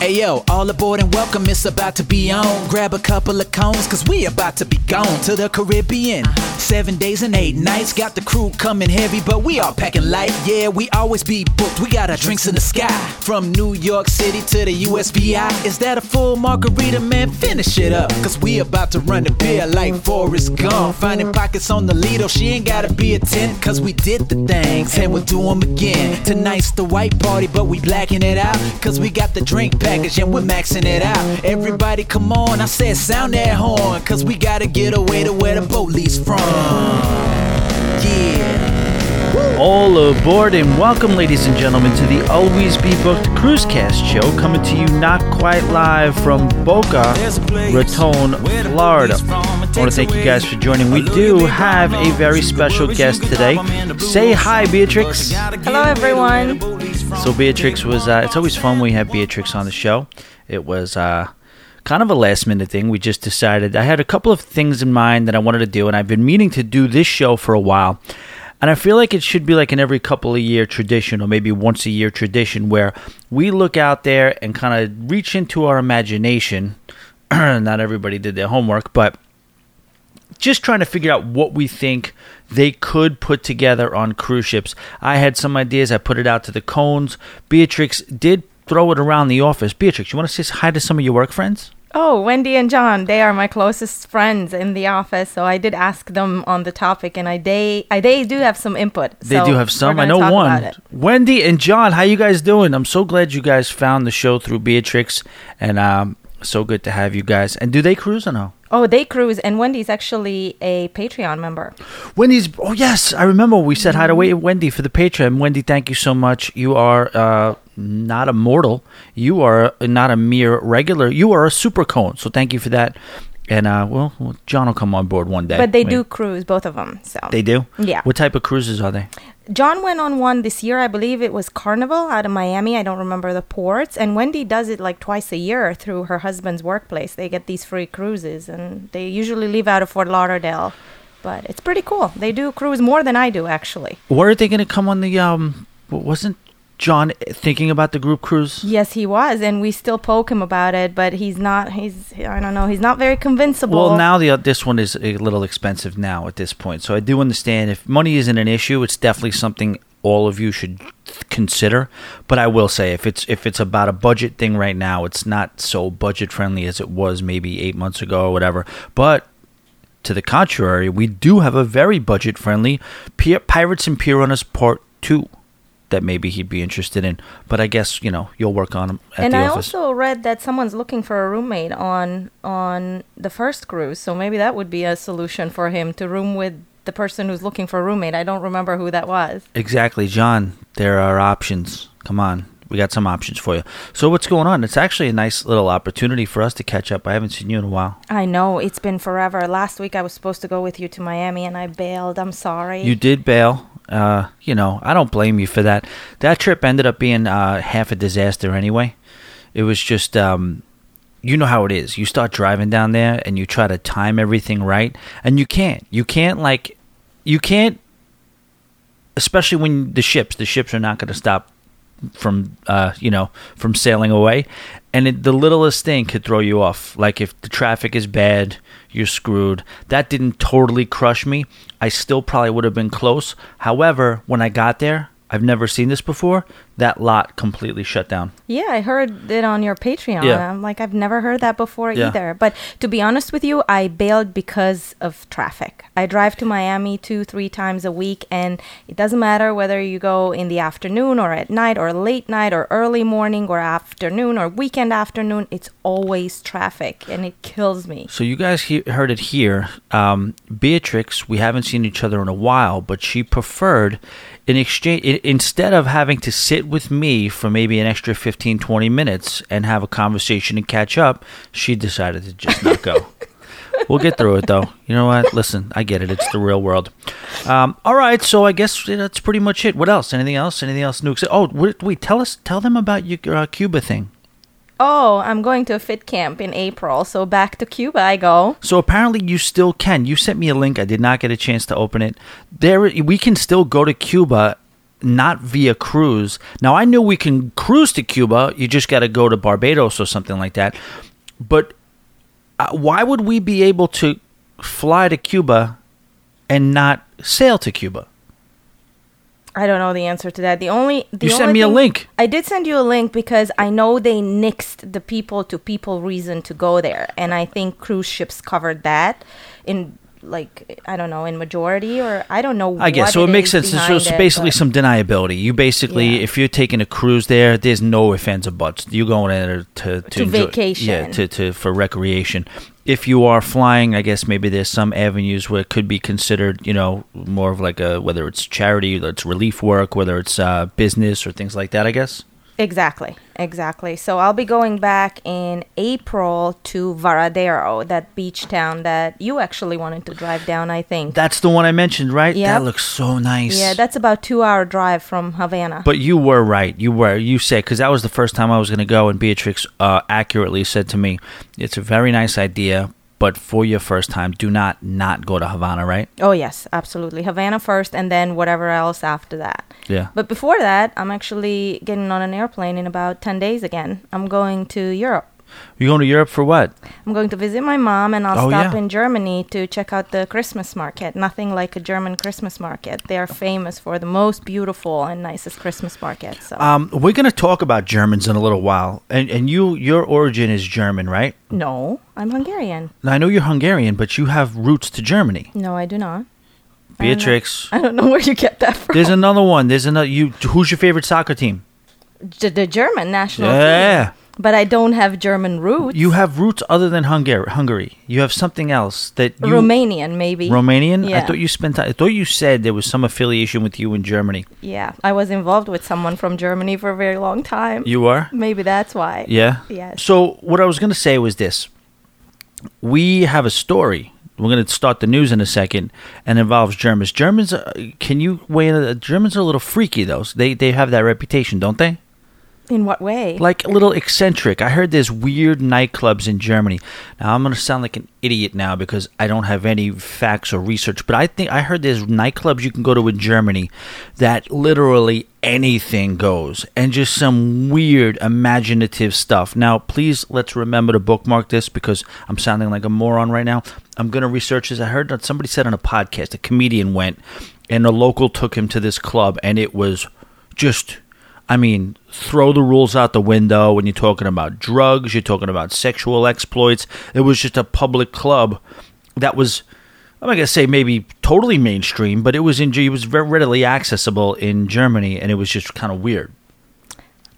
Ayo, all aboard and welcome, it's about to be on. Grab a couple of cones, cause we about to be gone to the Caribbean. Seven days and eight nights, got the crew coming heavy, but we all packing light. Yeah, we always be booked, we got our drinks in the sky. From New York City to the USVI, is that a full margarita, man? Finish it up, cause we about to run the beer like Forrest Gump. Finding pockets on the Lido, she ain't gotta be a 10, cause we did the things and we'll do them again. Tonight's the white party, but we blacking it out, cause we got the drink package and we're maxing it out. Everybody come on, I said sound that horn, cause we gotta get away to where the boat leaves from. Yeah. All aboard and welcome, ladies and gentlemen, to the Always Be Booked Cruisecast show, coming to you not quite live from Boca Raton, Florida. I want to thank you guys for joining. We do have a very special guest today. Say hi, Beatrix. Hello, everyone. So Beatrix was. Uh, it's always fun when we have Beatrix on the show. It was uh, kind of a last minute thing. We just decided. I had a couple of things in mind that I wanted to do, and I've been meaning to do this show for a while. And I feel like it should be like an every couple of year tradition, or maybe once a year tradition, where we look out there and kind of reach into our imagination. Not everybody did their homework, but just trying to figure out what we think they could put together on cruise ships. I had some ideas. I put it out to the cones. Beatrix did throw it around the office. Beatrix, you want to say hi to some of your work friends? Oh, Wendy and John, they are my closest friends in the office. So I did ask them on the topic, and I they I they do have some input. They so do have some. I know one. Wendy and John, how you guys doing? I'm so glad you guys found the show through Beatrix, and um, so good to have you guys. And do they cruise or no? Oh, they cruise, and Wendy's actually a Patreon member. Wendy's. Oh yes, I remember we said hi to Wa- Wendy for the Patreon. Wendy, thank you so much. You are uh, not a mortal. You are not a mere regular. You are a super cone. So thank you for that. And uh, well, well, John will come on board one day. But they do cruise, both of them. So They do. Yeah. What type of cruises are they? John went on one this year. I believe it was Carnival out of Miami. I don't remember the ports. And Wendy does it like twice a year through her husband's workplace. They get these free cruises, and they usually leave out of Fort Lauderdale. But it's pretty cool. They do cruise more than I do, actually. Where are they going to come on the? Um, wasn't John thinking about the group cruise? Yes, he was, and we still poke him about it, but he's not. He's I don't know. He's not very convincible. Well, now the this one is a little expensive now at this point. So I do understand if money isn't an issue, it's definitely something all of you should consider. But I will say if it's if it's about a budget thing right now, it's not so budget friendly as it was maybe 8 months ago or whatever. But to the contrary, we do have a very budget friendly Pirates and Piranhas Part 2 that maybe he'd be interested in. But I guess, you know, you'll work on at and the I office. also read that someone's looking for a roommate on on the first cruise, so maybe that would be a solution for him to room with the person who's looking for a roommate. I don't remember who that was. Exactly, John. There are options. Come on. We got some options for you. So what's going on? It's actually a nice little opportunity for us to catch up. I haven't seen you in a while. I know it's been forever. Last week I was supposed to go with you to Miami, and I bailed. I'm sorry. You did bail. Uh, you know, I don't blame you for that. That trip ended up being uh, half a disaster anyway. It was just um you know how it is. You start driving down there and you try to time everything right and you can't. You can't like you can't especially when the ships, the ships are not going to stop from uh, you know from sailing away and it, the littlest thing could throw you off like if the traffic is bad you're screwed. That didn't totally crush me. I still probably would have been close. However when i got there i've never seen this before that lot completely shut down Yeah, I heard it on your Patreon. Yeah. I'm like, I've never heard that before Yeah. either. But to be honest with you, I bailed because of traffic. I drive to Miami two, three times a week, and it doesn't matter whether you go in the afternoon or at night or late night or early morning or afternoon or weekend afternoon. It's always traffic, and it kills me. So you guys he- heard it here. Um, Beatrix, we haven't seen each other in a while, but she preferred in exchange instead of having to sit with me for maybe an extra 15 20 minutes and have a conversation and catch up, she decided to just not go. we'll get through it though. You know what? Listen, I get it. It's the real world. Um, all right, so I guess that's pretty much it. What else? Anything else? Anything else new? Oh, wait, wait tell us, tell them about your uh, Cuba thing. Oh, I'm going to a fit camp in April, so back to Cuba I go. So apparently you still can. You sent me a link. I did not get a chance to open it. There, we can still go to Cuba not via cruise. Now I knew we can cruise to Cuba. You just got to go to Barbados or something like that. But uh, why would we be able to fly to Cuba and not sail to Cuba? I don't know the answer to that. The only the You sent me a link. I did send you a link because I know they nixed the people to people reason to go there, and I think cruise ships covered that in like I don't know in majority or I don't know. I guess so. It makes sense. So it's basically but- some deniability. You basically, Yeah. if you're taking a cruise there, there's no ifs ands or buts. You're going there to to, To enjoy- vacation. yeah, to, to for recreation. If you are flying, I guess maybe there's some avenues where it could be considered, you know, more of like a whether it's charity, whether it's relief work, whether it's uh, business or things like that. I guess. Exactly, exactly. So I'll be going back in April to Varadero, that beach town that you actually wanted to drive down. I think. That's the one I mentioned, right? Yep. That looks so nice. yeah, that's about two hour drive from Havana. But you were right. You were. You said because that was the first time I was going to go, and Beatrix uh, accurately said to me, "It's a very nice idea, but for your first time, do not not go to Havana." Right? oh yes, absolutely. Havana first, and then whatever else after that. Yeah. But before that, I'm actually getting on an airplane in about 10 days again. I'm going to Europe. You going to Europe for what? I'm going to visit my mom and I'll Oh, stop yeah. in Germany to check out the Christmas market. Nothing like a German Christmas market. They are famous for the most beautiful and nicest Christmas market. So Um, we're going to talk about Germans in a little while, and and you your origin is German, right? no, I'm Hungarian. Now, I know you're Hungarian, but you have roots to Germany. No, I do not. Beatrix, I don't know where you get that from. there's another one. There's another. You who's your favorite soccer team? G- the German national Yeah. team. But I don't have German roots. You have roots other than Hungary. Hungary. You have something else that you Romanian, maybe. Romanian? I thought you spent. I thought you said there was some affiliation with you in Germany. Yeah, I was involved with someone from Germany for a very long time. You are. Maybe that's why. Yeah. Yes. So what I was going to say was this: we have a story. We're going to start the news in a second, and involves Germans. Germans, uh, can you weigh in? Germans are a little freaky, though. They they have that reputation, don't they? In what way? Like a little eccentric. I heard there's weird nightclubs in Germany. Now I'm going to sound like an idiot now because I don't have any facts or research, but I think I heard there's nightclubs you can go to in Germany that literally anything goes and just some weird imaginative stuff. Now, please let's remember to bookmark this because I'm sounding like a moron right now. I'm going to research this. I heard that somebody said on a podcast a comedian went and a local took him to this club and it was just I mean, throw the rules out the window when you're talking about drugs, you're talking about sexual exploits. It was just a public club that was, I'm not going to say maybe totally mainstream, but it was in, it was very readily accessible in Germany, and it was just kind of weird.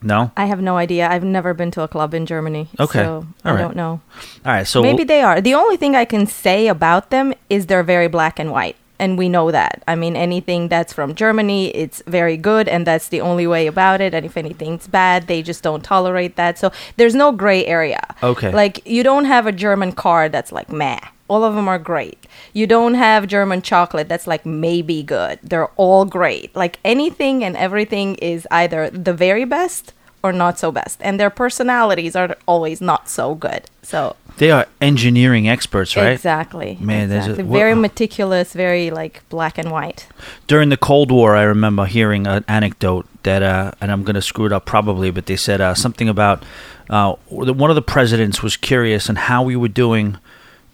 No? I have no idea. I've never been to a club in Germany. Okay. So All I right. don't know. All right, so Maybe they are. The only thing I can say about them is they're very black and white. And we know that. I mean, anything that's from Germany, it's very good, and that's the only way about it. And if anything's bad, they just don't tolerate that. So there's no gray area. Okay. Like, you don't have a German car that's like meh. All of them are great. You don't have German chocolate that's like maybe good. They're all great. Like, anything and everything is either the very best or not so best. And their personalities are always not so good. So they are engineering experts, right? Exactly. Man, there's a- very meticulous, very like black and white. during the Cold War, I remember hearing an anecdote that, uh, and I'm going to screw it up probably, but they said uh, something about uh, one of the presidents was curious on how we were doing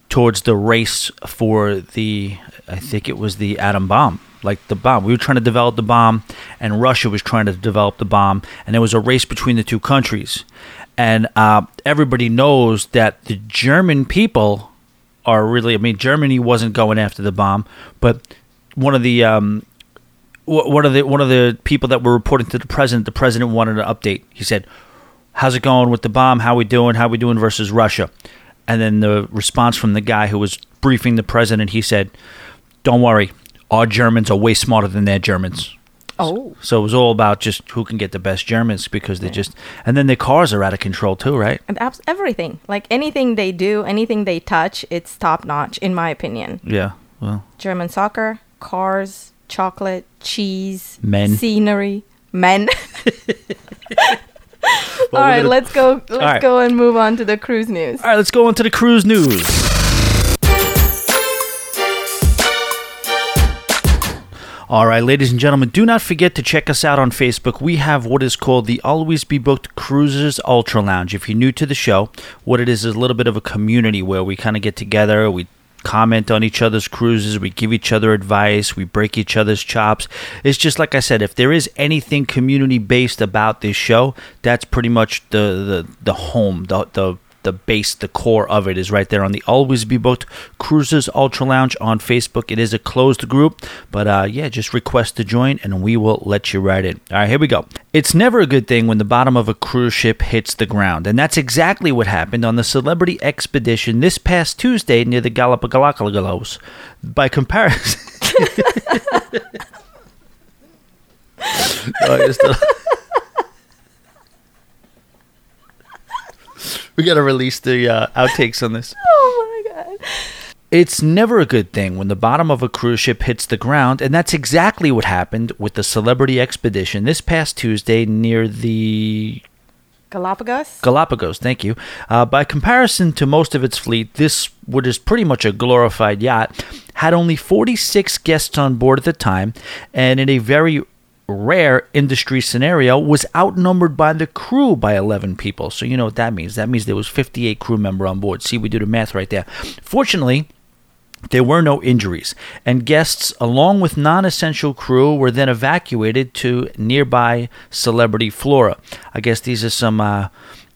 towards the race for the, I think it was the atom bomb. Like the bomb. We were trying to develop the bomb, and Russia was trying to develop the bomb, and there was a race between the two countries. And uh, everybody knows that the German people are really, I mean, Germany wasn't going after the bomb, but one of the um, one of the one of the people that were reporting to the president, the president wanted an update. He said, "How's it going with the bomb? How we doing? How we doing versus Russia?" And then the response from the guy who was briefing the president, he said, "Don't worry, our Germans are way smarter than their Germans." Oh. So it was all about just who can get the best Germans because they just and then their cars are out of control too, right? And abs- everything. Like anything they do, anything they touch, it's top notch, in my opinion. Yeah. Well, German soccer, cars, chocolate, cheese, Men. scenery, men. All gonna- let's go. Let's right. go and move on to the cruise news. all right, let's go on to the cruise news. All right, ladies and gentlemen, do not forget to check us out on Facebook. We have what is called the Always Be Booked Cruisers Ultra Lounge. If you're new to the show, what it is is a little bit of a community where we kind of get together, we comment on each other's cruises, we give each other advice, we break each other's chops. It's just like I said, if there is anything community based about this show, that's pretty much the the, the home, the the the base, the core of it is right there on the Always Be Booked Cruises Ultra Lounge on Facebook. It is a closed group, but uh, yeah, just request to join and we will let you right in. All right, here we go. It's never a good thing when the bottom of a cruise ship hits the ground, and that's exactly what happened on the Celebrity Xpedition this past Tuesday near the Galapagos. By comparison. oh, I just- we got to release the uh, outtakes on this. Oh my god. It's never a good thing when the bottom of a cruise ship hits the ground, and that's exactly what happened with the Celebrity Xpedition this past Tuesday near the Galapagos? Galapagos. Thank you. Uh, by comparison to most of its fleet, this, what is pretty much a glorified yacht, had only 46 guests on board at the time, and in a very rare industry scenario was outnumbered by the crew by 11 people so you know what that means that means there was 58 crew member on board see we do the math right there fortunately there were no injuries, and guests, along with non essential crew, were then evacuated to nearby Celebrity Flora. I guess these are some uh,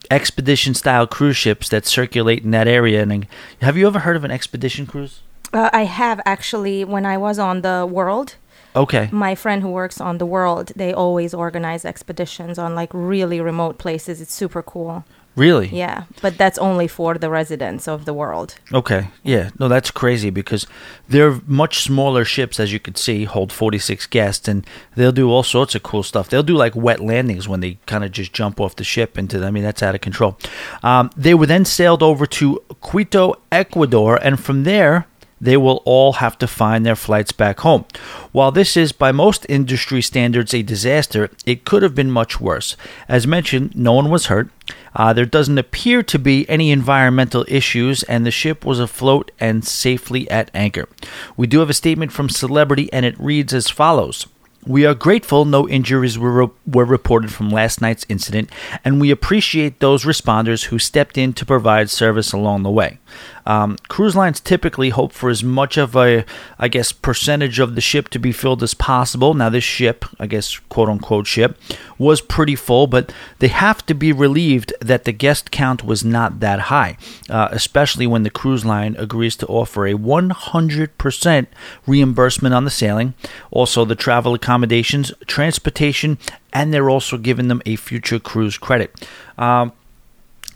expedition style cruise ships that circulate in that area. And have you ever heard of an expedition cruise? Uh, I have actually, when I was on the World, Okay. my friend who works on the World, they always organize expeditions on like really remote places. It's super cool. Really? Yeah, but that's only for the residents of the world. Okay. Yeah. No, that's crazy because they're much smaller ships, as you could see, hold 46 guests, and they'll do all sorts of cool stuff. They'll do like wet landings when they kind of just jump off the ship into the, I mean, that's out of control. Um, they were then sailed over to Quito, Ecuador, and from there, they will all have to find their flights back home. While this is, by most industry standards, a disaster, it could have been much worse. As mentioned, no one was hurt. Uh, there doesn't appear to be any environmental issues, and the ship was afloat and safely at anchor. We do have a statement from Celebrity, and it reads as follows. We are grateful no injuries were, were reported from last night's incident, and we appreciate those responders who stepped in to provide service along the way. Um, cruise lines typically hope for as much of a, I guess, percentage of the ship to be filled as possible. Now, this ship, I guess, quote unquote ship, was pretty full, but they have to be relieved that the guest count was not that high, uh, especially when the cruise line agrees to offer a 100% reimbursement on the sailing, also the travel accommodations, transportation, and they're also giving them a future cruise credit. Um,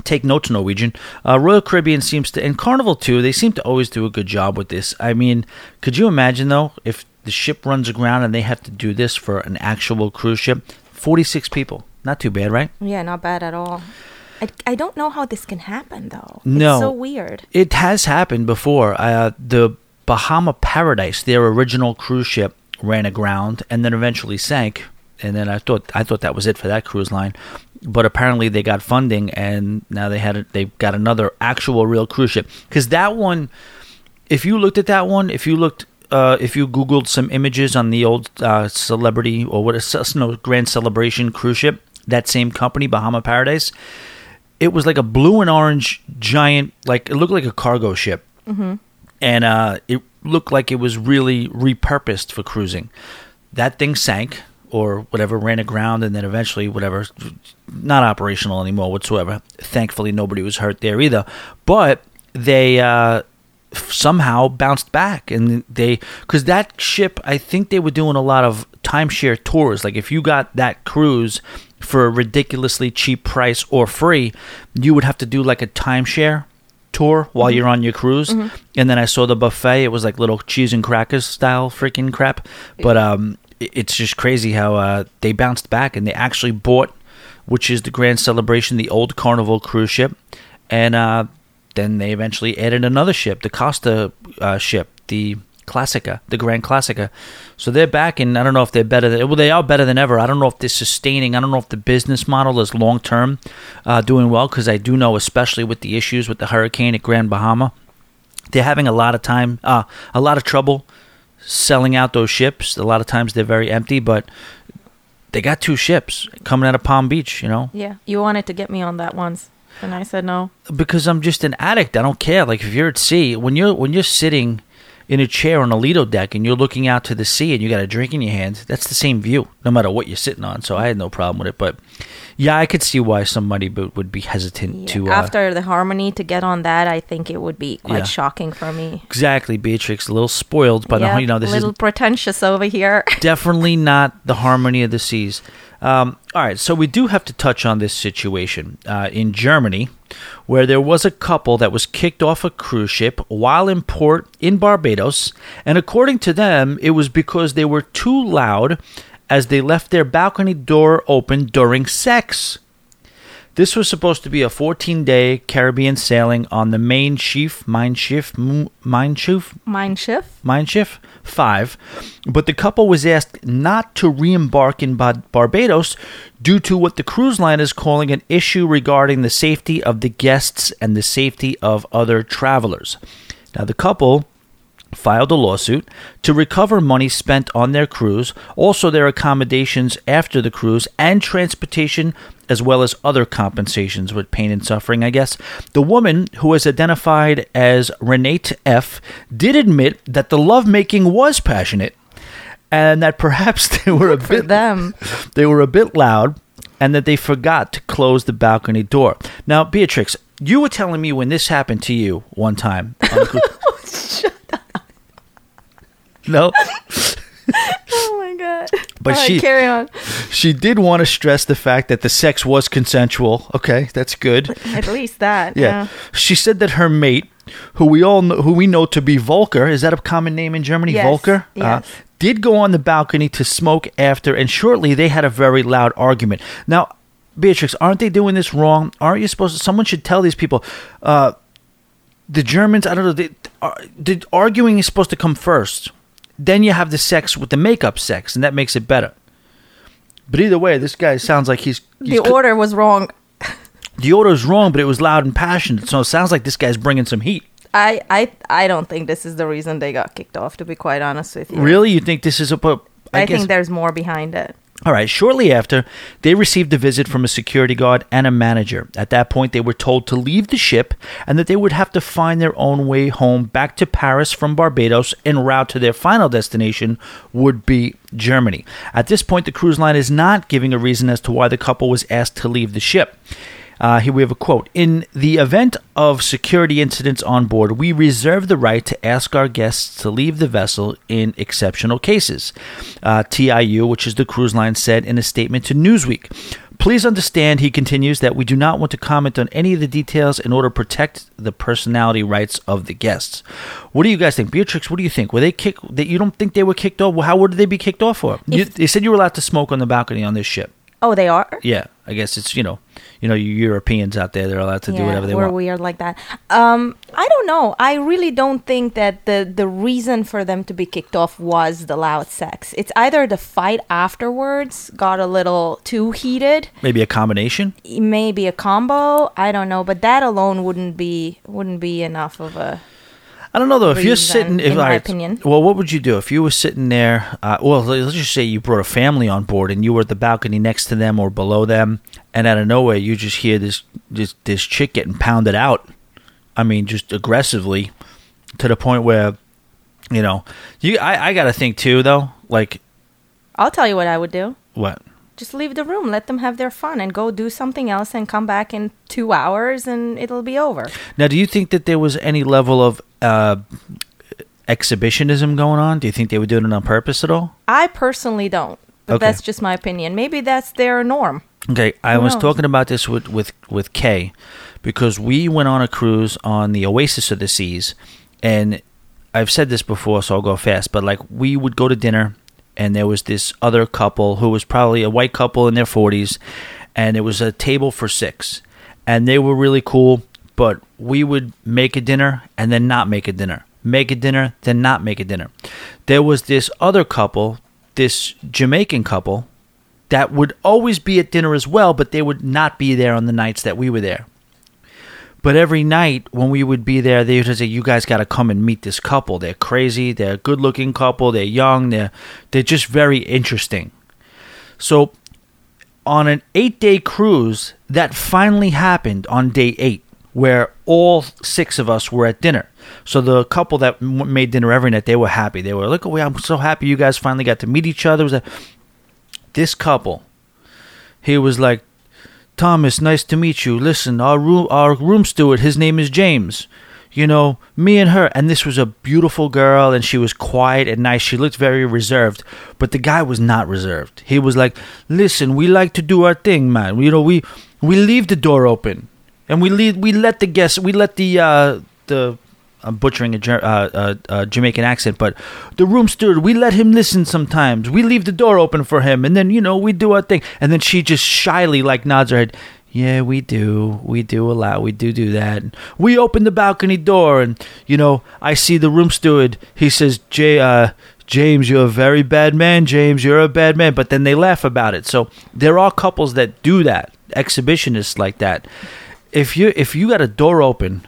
take notes, Norwegian. Uh, Royal Caribbean seems to, and Carnival too, they seem to always do a good job with this. I mean, could you imagine though, if the ship runs aground and they have to do this for an actual cruise ship? 46 people. Not too bad, right? Yeah, not bad at all. I, I don't know how this can happen though. No. It's so weird. It has happened before. Uh, the Bahama Paradise, their original cruise ship, ran aground and then eventually sank. And then I thought I thought that was it for that cruise line, but apparently they got funding and now they had a, they got another actual real cruise ship. Because that one, if you looked at that one, if you looked, uh, if you googled some images on the old uh, celebrity or what is no Grand Celebration cruise ship, that same company, Bahama Paradise, it was like a blue and orange giant, like it looked like a cargo ship, mm-hmm. and uh, it looked like it was really repurposed for cruising. That thing sank or whatever, ran aground, and then eventually whatever, not operational anymore whatsoever. Thankfully, nobody was hurt there either, but they. Uh, somehow bounced back and they because that ship i think they were doing a lot of timeshare tours. Like if you got that cruise for a ridiculously cheap price or free you would have to do like a timeshare tour while you're on your cruise. And then i saw the buffet. It was like little cheese and crackers style freaking crap. But um it's just crazy how uh they bounced back and they actually bought which is the grand celebration the old carnival cruise ship and uh then they eventually added another ship, the Costa uh, ship, the Classica, the Grand Classica. So they're back, and I don't know if they're better than well, they are better than ever. I don't know if they're sustaining. I don't know if the business model is long term uh, doing well because I do know, especially with the issues with the hurricane at Grand Bahama, they're having a lot of time, uh, a lot of trouble selling out those ships. A lot of times they're very empty, but they got two ships coming out of Palm Beach, you know? Yeah, you wanted to get me on that once, and I said no. Because I'm just an addict. I don't care. Like if you're at sea, when you're when you're sitting in a chair on a Lido deck and you're looking out to the sea and you got a drink in your hand, that's the same view, no matter what you're sitting on. So I had no problem with it. But yeah, I could see why somebody would be hesitant Yeah. to. Uh, After the harmony to get on that, I think it would be quite Yeah. shocking for me. exactly, Beatrix, a little spoiled, but yeah, you know this is. a little pretentious over here. definitely not the harmony of the seas. Um, all right, so we do have to touch on this situation uh, in Germany, where there was a couple that was kicked off a cruise ship while in port in Barbados, and according to them, it was because they were too loud as they left their balcony door open during sex. This was supposed to be a 14 day Caribbean sailing on the main Chief, Mine Chief, Mine Chief, Mind shift. Mein Schiff 5, but the couple was asked not to re embark in Bar- Barbados due to what the cruise line is calling an issue regarding the safety of the guests and the safety of other travelers. Now, the couple filed a lawsuit to recover money spent on their cruise, also their accommodations after the cruise, and transportation, as well as other compensations with pain and suffering, I guess. The woman, who was identified as Renate F., did admit that the lovemaking was passionate and that perhaps they were a For bit them. they were a bit loud and that they forgot to close the balcony door. Now, Beatrix, you were telling me when this happened to you one time. on the cruise- no, Oh my god. But right, she- carry on. she did want to stress the fact that the sex was consensual. Okay, that's good. At least that. Yeah. Yeah. She said that her mate, who we all know, who we know to be Volker, is that a common name in Germany? Yes, Volker. yes. did go on the balcony to smoke after, and shortly they had a very loud argument. Now, Beatrix, aren't they doing this wrong? Aren't you supposed to? Someone should tell these people. Uh, the Germans, I don't know. They, are, the arguing is supposed to come first. Then you have the sex with the makeup sex, and that makes it better. But either way, this guy sounds like he's, he's The order was wrong. the order is wrong, but it was loud and passionate. So it sounds like this guy's bringing some heat. I, I I don't think this is the reason they got kicked off. To be quite honest with you, Really, you think this is a? I, I, guess, think there's more behind it. All right. Shortly after, they received a visit from a security guard and a manager. At that point, they were told to leave the ship and that they would have to find their own way home back to Paris from Barbados en route to their final destination would be Germany. At this point, the cruise line is not giving a reason as to why the couple was asked to leave the ship. Uh, here we have a quote. In the event of security incidents on board, we reserve the right to ask our guests to leave the vessel in exceptional cases. Uh, TIU, which is the cruise line, said in a statement to Newsweek. Please understand, he continues, that we do not want to comment on any of the details in order to protect the personality rights of the guests. What do you guys think, Beatrix? What do you think? Were they kicked? That you don't think they were kicked off? Well, how would they be kicked off for? You, they said you were allowed to smoke on the balcony on this ship. Oh, they are. Yeah, I guess it's you know, you know, you Europeans out there, they're allowed to do whatever they want. we're weird like that. Um, I don't know. I really don't think that the the reason for them to be kicked off was the loud sex. It's either the fight afterwards got a little too heated, Maybe a combination. maybe a combo. I don't know, but that alone wouldn't be wouldn't be enough of a. I don't know though. If you're sitting, if in my right, opinion. well, what would you do if you were sitting there? Uh, well, let's just say you brought a family on board and you were at the balcony next to them or below them, and out of nowhere you just hear this this this chick getting pounded out. I mean, just aggressively, to the point where, you know, you I, I got to think too though. Like I'll tell you what I would do. what? Just leave the room, let them have their fun, and go do something else, and come back in two hours, and it'll be over. Now, do you think that there was any level of uh, exhibitionism going on? Do you think they were doing it on purpose at all? I personally don't, but Okay. that's just my opinion. Maybe that's their norm. Okay, I Who was knows? talking about this with with with Kay because we went on a cruise on the Oasis of the Seas, and I've said this before, so I'll go fast. But like, we would go to dinner, and there was this other couple who was probably a white couple in their forties, and it was a table for six, and they were really cool. But we would make a dinner and then not make a dinner, make a dinner then not make a dinner. There was this other couple, this Jamaican couple that would always be at dinner as well, but they would not be there on the nights that we were there. But every night when we would be there, they would say, "You guys got to come and meet this couple. They're crazy. They're a good-looking couple. They're young. They're they're just very interesting." So, on an eight-day cruise, that finally happened on day eight, where all six of us were at dinner. So the couple that made dinner every night, they were happy. They were like, "Oh, I'm so happy you guys finally got to meet each other." It was a, this couple, he was like, Thomas, nice to meet you. Listen, our room, our room steward, his name is James. You know, me and her, and this was a beautiful girl, and she was quiet and nice. She looked very reserved, but the guy was not reserved. He was like, "Listen, we like to do our thing, man. You know, we we leave the door open, and we leave, we let the guests, we let the uh, the I'm butchering a uh, uh, uh, Jamaican accent, but the room steward, we let him listen sometimes. We leave the door open for him, and then you know we do our thing. And then she just shyly like nods her head. Yeah, we do. We do allow. We do do that. We open the balcony door, and you know I see the room steward. He says, "Jay, uh, James, you're a very bad man. James, you're a bad man." But then they laugh about it. So there are couples that do that, exhibitionists like that. If you if you got a door open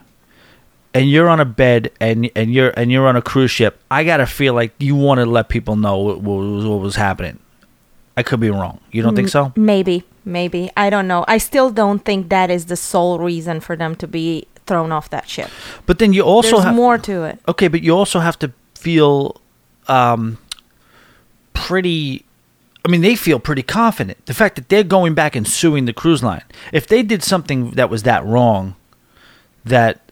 and you're on a bed and and you're and you're on a cruise ship, I gotta feel like you want to let people know what, what, was, what was happening. I could be wrong. You don't think so? Maybe, maybe. I don't know. I still don't think that is the sole reason for them to be thrown off that ship. But then you also There's have more to it. okay, but you also have to feel um, pretty. I mean, they feel pretty confident. The fact that they're going back and suing the cruise line. If they did something that was that wrong, that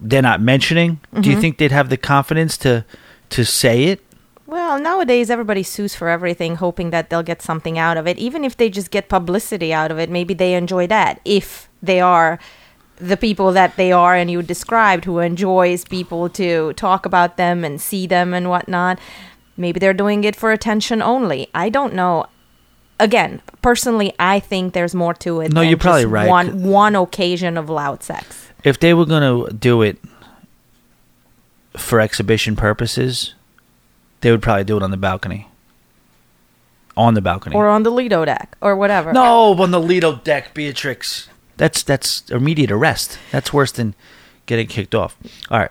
they're not mentioning, do Mm-hmm. you think they'd have the confidence to to say it? Well, nowadays everybody sues for everything, hoping that they'll get something out of it. Even if they just get publicity out of it, maybe they enjoy that. If they are the people that they are and you described who enjoys people to talk about them and see them and whatnot, maybe they're doing it for attention only. I don't know. Again, personally, I think there's more to it. No, than you're probably just right. One one occasion of loud sex. if they were going to do it for exhibition purposes, they would probably do it on the balcony. On the balcony. Or on the Lido deck or whatever. no, on the Lido deck, Beatrix. That's that's immediate arrest. That's worse than getting kicked off. All right.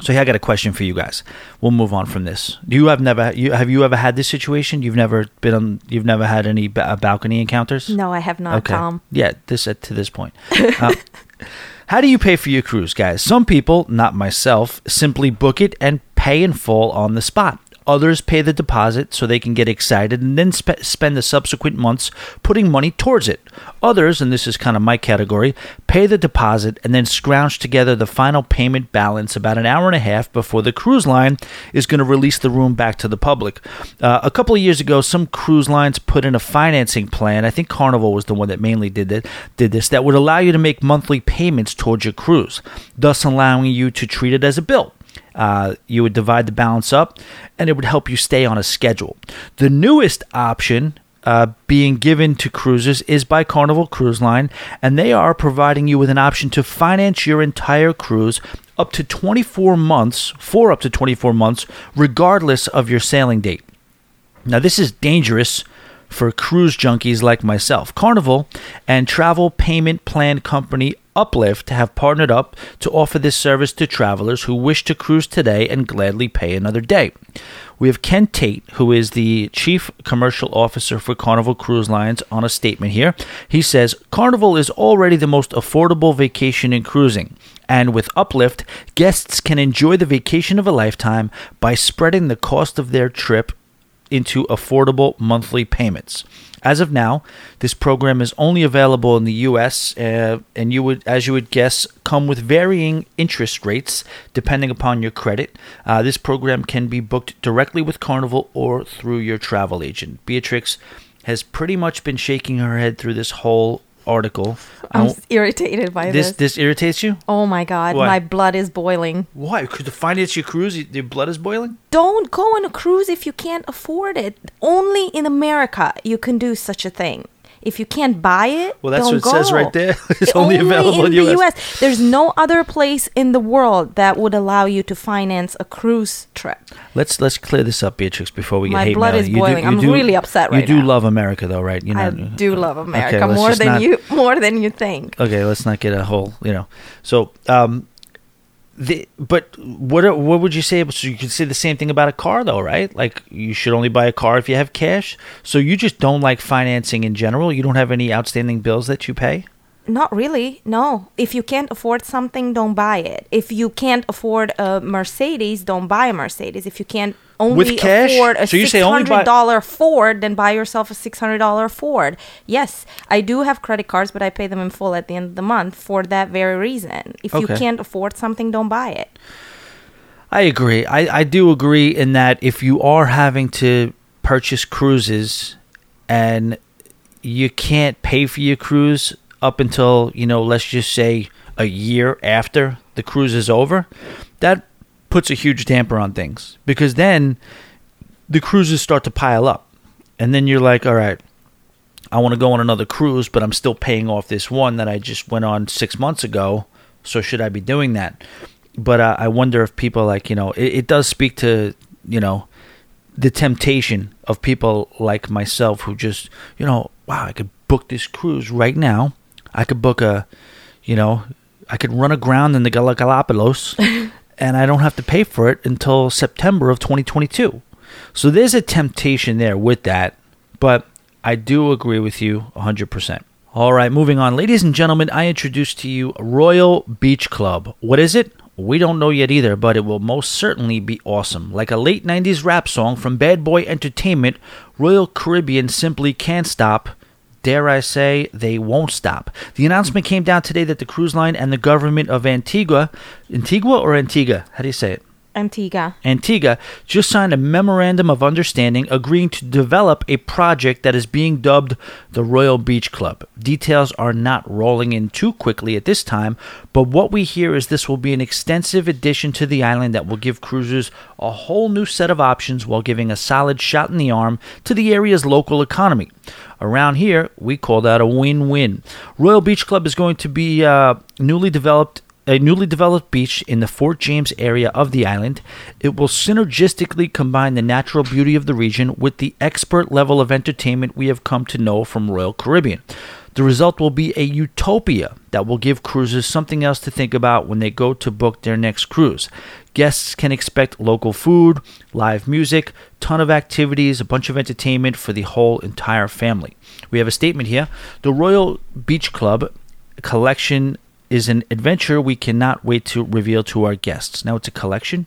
So here I got a question for you guys. We'll move on from this. Do you have never you have you ever had this situation? You've never been on. You've never had any ba- balcony encounters. No, I have not, Tom. Yeah, this uh, to this point. Uh, how do you pay for your cruise, guys? Some people, not myself, simply book it and pay in full on the spot. Others pay the deposit so they can get excited and then spe- spend the subsequent months putting money towards it. Others, and this is kind of my category, pay the deposit and then scrounge together the final payment balance about an hour and a half before the cruise line is going to release the room back to the public. Uh, a couple of years ago, some cruise lines put in a financing plan. I think Carnival was the one that mainly did it, did this that would allow you to make monthly payments towards your cruise, thus allowing you to treat it as a bill. Uh, you would divide the balance up, and it would help you stay on a schedule. The newest option uh, being given to cruisers is by Carnival Cruise Line, and they are providing you with an option to finance your entire cruise up to 24 months, for up to 24 months, regardless of your sailing date. Now, this is dangerous for cruise junkies like myself. Carnival and travel payment plan company Uplift have partnered up to offer this service to travelers who wish to cruise today and gladly pay another day. We have Ken Tate, who is the Chief Commercial Officer for Carnival Cruise Lines, on a statement here. He says Carnival is already the most affordable vacation in cruising. And with Uplift, guests can enjoy the vacation of a lifetime by spreading the cost of their trip into affordable monthly payments. As of now, this program is only available in the U.S. Uh, and you would, as you would guess, come with varying interest rates depending upon your credit. Uh, this program can be booked directly with Carnival or through your travel agent. Beatrix has pretty much been shaking her head through this whole article. I I'm irritated by this this. this irritates you? Oh my god, Why? my blood is boiling. Why? Could to finance your cruise, your blood is boiling? Don't go on a cruise if you can't afford it. Only in America you can do such a thing. If you can't buy it, Well, that's what it says right there. It's only available in the US. US. There's no other place in the world that would allow you to finance a cruise trip. Let's let's clear this up, Beatrix, before we get My hate blood mail. is You do- boiling. you I'm do- really upset right You do now. love America, though, right? You know, I do love America let's more than not- you more than you think. Okay, let's not get a whole, you know. So, um, the but what what would you say? So you could say the same thing about a car, though, right? Like you should only buy a car if you have cash. So you just don't like financing in general. You don't have any outstanding bills that you pay. Not really. No. If you can't afford something, don't buy it. If you can't afford a Mercedes, don't buy a Mercedes. If you can't only cash? afford a So you say only buy- dollar Ford, then buy yourself a six hundred dollar Ford. Yes, I do have credit cards, but I pay them in full at the end of the month for that very reason. If you Okay. can't afford something, don't buy it. I agree. I, I do agree in that if you are having to purchase cruises and you can't pay for your cruise up until, you know, let's just say a year after the cruise is over, that puts a huge damper on things because then the cruises start to pile up. And then you're like, all right, I want to go on another cruise, but I'm still paying off this one that I just went on six months ago. So should I be doing that? But uh, I wonder if people like you know it, it does speak to you know the temptation of people like myself who just you know wow I could book this cruise right now. I could book a you know I could run aground in the Galapagos and I don't have to pay for it until September of 2022. So there's a temptation there with that, but I do agree with you 100%. All right, moving on. Ladies and gentlemen, I introduce to you Royal Beach Club. What is it? We don't know yet either, but it will most certainly be awesome. Like a late 90s rap song from Bad Boy Entertainment, Royal Caribbean simply can't stop. Dare I say, they won't stop. The announcement came down today that the cruise line and the government of Antigua, Antigua or Antigua? How do you say it? Antigua. Antigua just signed a memorandum of understanding agreeing to develop a project that is being dubbed the Royal Beach Club. Details are not rolling in too quickly at this time, but what we hear is this will be an extensive addition to the island that will give cruisers a whole new set of options while giving a solid shot in the arm to the area's local economy. Around here, we call that a win win. Royal Beach Club is going to be uh, newly developed a newly developed beach in the Fort James area of the island. It will synergistically combine the natural beauty of the region with the expert level of entertainment we have come to know from Royal Caribbean. The result will be a utopia that will give cruisers something else to think about when they go to book their next cruise. Guests can expect local food, live music, ton of activities, a bunch of entertainment for the whole entire family. We have a statement here. The Royal Beach Club collection is an adventure we cannot wait to reveal to our guests. Now it's a collection?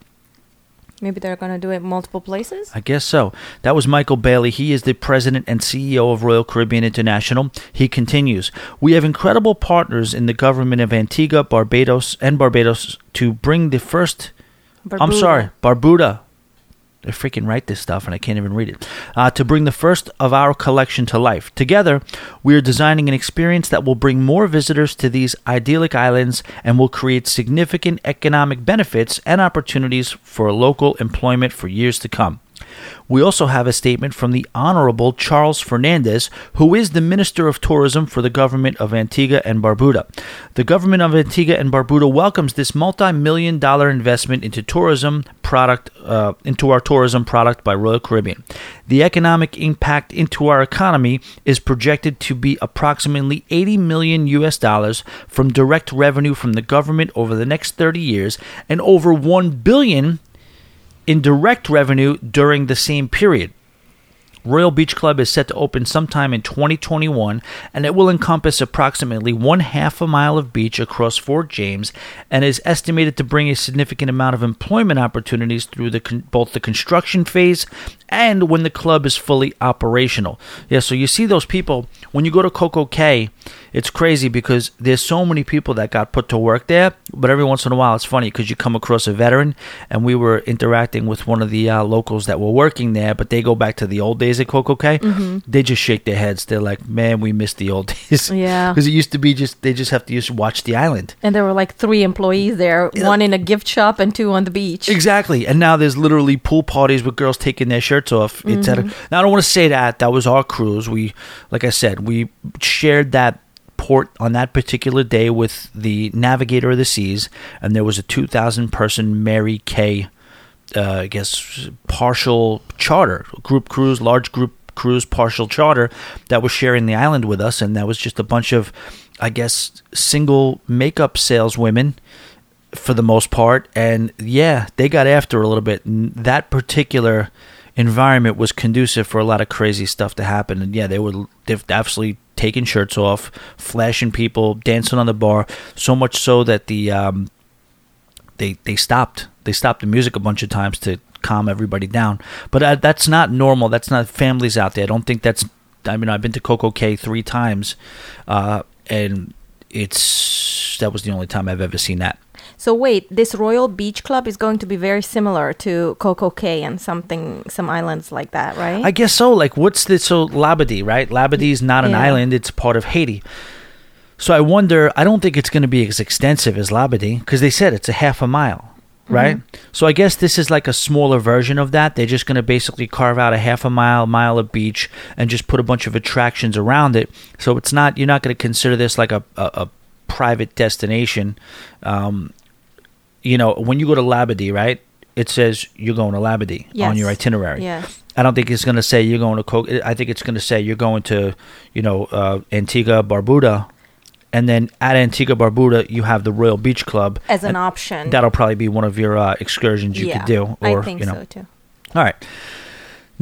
Maybe they're gonna do it multiple places. I guess so. That was Michael Bayley. He is the president and CEO of Royal Caribbean International. He continues We have incredible partners in the government of Antigua, Barbados, and Barbados to bring the first. I'm sorry, Barbuda. They freaking write this stuff and I can't even read it. Uh, to bring the first of our collection to life. Together, we are designing an experience that will bring more visitors to these idyllic islands and will create significant economic benefits and opportunities for local employment for years to come. We also have a statement from the Honorable Charles Fernandez, who is the Minister of Tourism for the government of Antigua and Barbuda. The government of Antigua and Barbuda welcomes this multi-million dollar investment into tourism product uh, into our tourism product by Royal Caribbean. The economic impact into our economy is projected to be approximately 80 million US dollars from direct revenue from the government over the next 30 years and over 1 billion in direct revenue during the same period. Royal Beach Club is set to open sometime in 2021, and it will encompass approximately one half a mile of beach across Fort James, and is estimated to bring a significant amount of employment opportunities through the con- both the construction phase and when the club is fully operational. Yeah, so you see those people when you go to Coco Cay. It's crazy because there's so many people that got put to work there, but every once in a while it's funny because you come across a veteran, and we were interacting with one of the uh, locals that were working there, but they go back to the old days at Coco Cay. They just shake their heads. They're like, "Man, we miss the old days." Yeah. because it used to be just they just have to just watch the island. And there were like three employees there, one in a gift shop and two on the beach. Exactly, and now there's literally pool parties with girls taking their shirt shirts off. It's at a, now I don't want to say that that was our cruise. We, like I said, we shared that port on that particular day with the Navigator of the Seas, and there was a 2,000 person Mary Kay, uh, I guess, partial charter, group cruise, large group cruise, partial charter that was sharing the island with us, and that was just a bunch of, I guess, single makeup saleswomen for the most part. And yeah, they got after a little bit. And that particular environment was conducive for a lot of crazy stuff to happen. And yeah, they were they've absolutely taking shirts off, flashing people, dancing on the bar. So much so that the um, they they stopped they stopped the music a bunch of times to calm everybody down. But uh, that's not normal. That's not families out there. I don't think that's. I mean, I've been to Coco Cay three times, uh, and it's that was the only time I've ever seen that. So wait, this Royal Beach Club is going to be very similar to Coco Cay and something, some islands like that, right? I guess so. Like, what's this? So Labadee, right? Labadee is not an Yeah. island; it's part of Haiti. So I wonder. I don't think it's going to be as extensive as Labadee because they said it's a half a mile, right? So I guess this is like a smaller version of that. They're just going to basically carve out a half a mile, mile of beach, and just put a bunch of attractions around it. So it's not. You're not going to consider this like a a, a private destination. Um, you know, when you go to Labadee, right? It says you're going to Labadee on your itinerary. Yes. I don't think it's going to say you're going to Co- I think it's going to say you're going to, you know, uh, Antigua Barbuda, and then at Antigua Barbuda you have the Royal Beach Club. As an option. That'll probably be one of your uh, excursions you yeah, could do. Or, I think you know. so too. All right.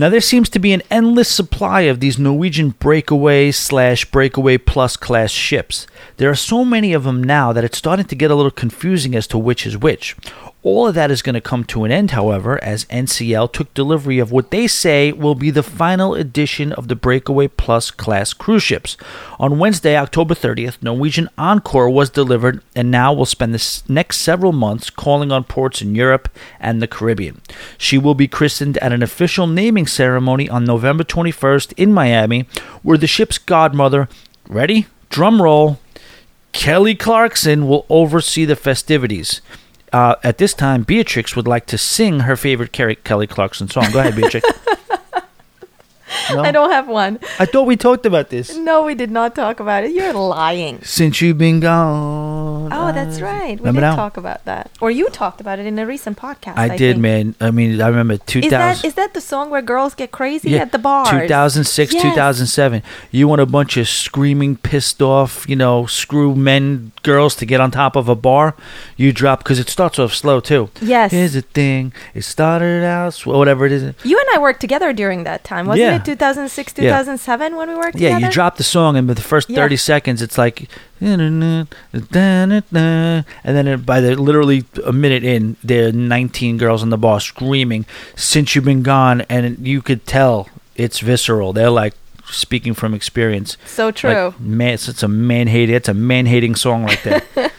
Now there seems to be an endless supply of these Norwegian breakaway slash breakaway plus class ships. There are so many of them now that it's starting to get a little confusing as to which is which. All of that is going to come to an end, however, as NCL took delivery of what they say will be the final edition of the Breakaway Plus class cruise ships. On Wednesday, October 30th, Norwegian Encore was delivered and now will spend the next several months calling on ports in Europe and the Caribbean. She will be christened at an official naming ceremony on November 21st in Miami, where the ship's godmother, ready? Drum roll. Kelly Clarkson will oversee the festivities. Uh, at this time, Beatrix would like to sing her favorite Kelly Clarkson song. Go ahead, Beatrix. No? I don't have one. I thought we talked about this. No, we did not talk about it. You're lying. Since you've been gone. Oh, that's right. We Remember did that? talk about that. Or you talked about it in a recent podcast. I, did, think. man. I mean, I remember 2000. Is that is that the song where girls get crazy at the bars? 2006, Yes. 2007. You want a bunch of screaming, pissed off, you know, screw men, girls to get on top of a bar. You drop because it starts off slow too. Yes. Here's the thing. It started out, sw- whatever it is. You and I worked together during that time, wasn't Yeah. it? 2006, Yeah. 2007 when we worked Yeah, together. you drop the song, and with the first Yeah. 30 seconds, it's like. And then it- by the literally a minute in, there are 19 girls on the bar screaming, Since you've been gone. And you could tell it's visceral. They're like speaking from experience. So Like, true. man, it's, it's a man hating. It's a man hating song right there.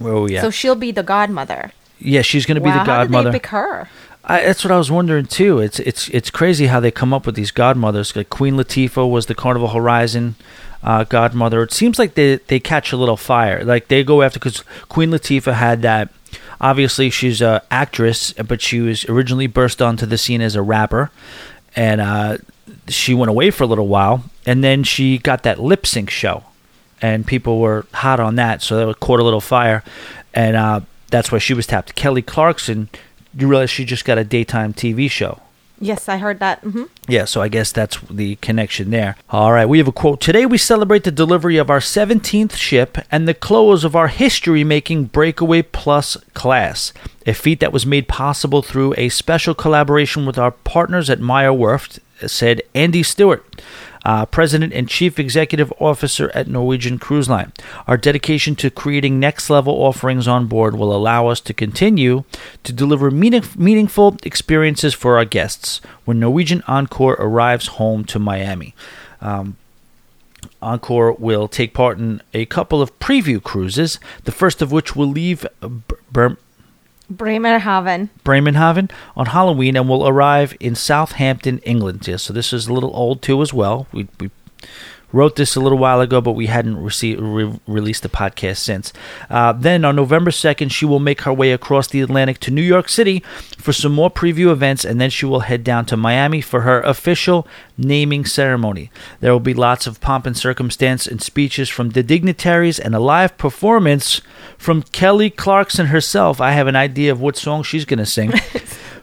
oh yeah, So she'll be the godmother. yeah. She's gonna be the godmother. How did they pick her? I, that's what I was wondering too. It's it's it's crazy how they come up with these godmothers. Like Queen Latifah was the Carnival Horizon uh, godmother. It seems like they they catch a little fire. Like they go after because Queen Latifah had that. Obviously, she's a actress, but she was originally burst onto the scene as a rapper, and uh, she went away for a little while, and then she got that lip sync show, and people were hot on that, so that caught a little fire, and uh, that's why she was tapped. Kelly Clarkson, you realize she just got a daytime TV show. Yes, I heard that. hmm Yeah, so I guess that's the connection there. All right, we have a quote. Today we celebrate the delivery of our 17th ship and the close of our history making Breakaway Plus class, a feat that was made possible through a special collaboration with our partners at Meyer Werft, said Andy Stuart. Uh, President and Chief Executive Officer at Norwegian Cruise Line. Our dedication to creating next level offerings on board will allow us to continue to deliver meaning, meaningful experiences for our guests when Norwegian Encore arrives home to Miami. Um, Encore will take part in a couple of preview cruises, the first of which will leave uh, B- Bremerhaven. Bremenhaven on Halloween and will arrive in Southampton, England. Yeah, so this is a little old too as well. We we Wrote this a little while ago, but we hadn't received, re- released the podcast since. Uh, then on November 2nd, she will make her way across the Atlantic to New York City for some more preview events, and then she will head down to Miami for her official naming ceremony. There will be lots of pomp and circumstance and speeches from the dignitaries and a live performance from Kelly Clarkson herself. I have an idea of what song she's going to sing.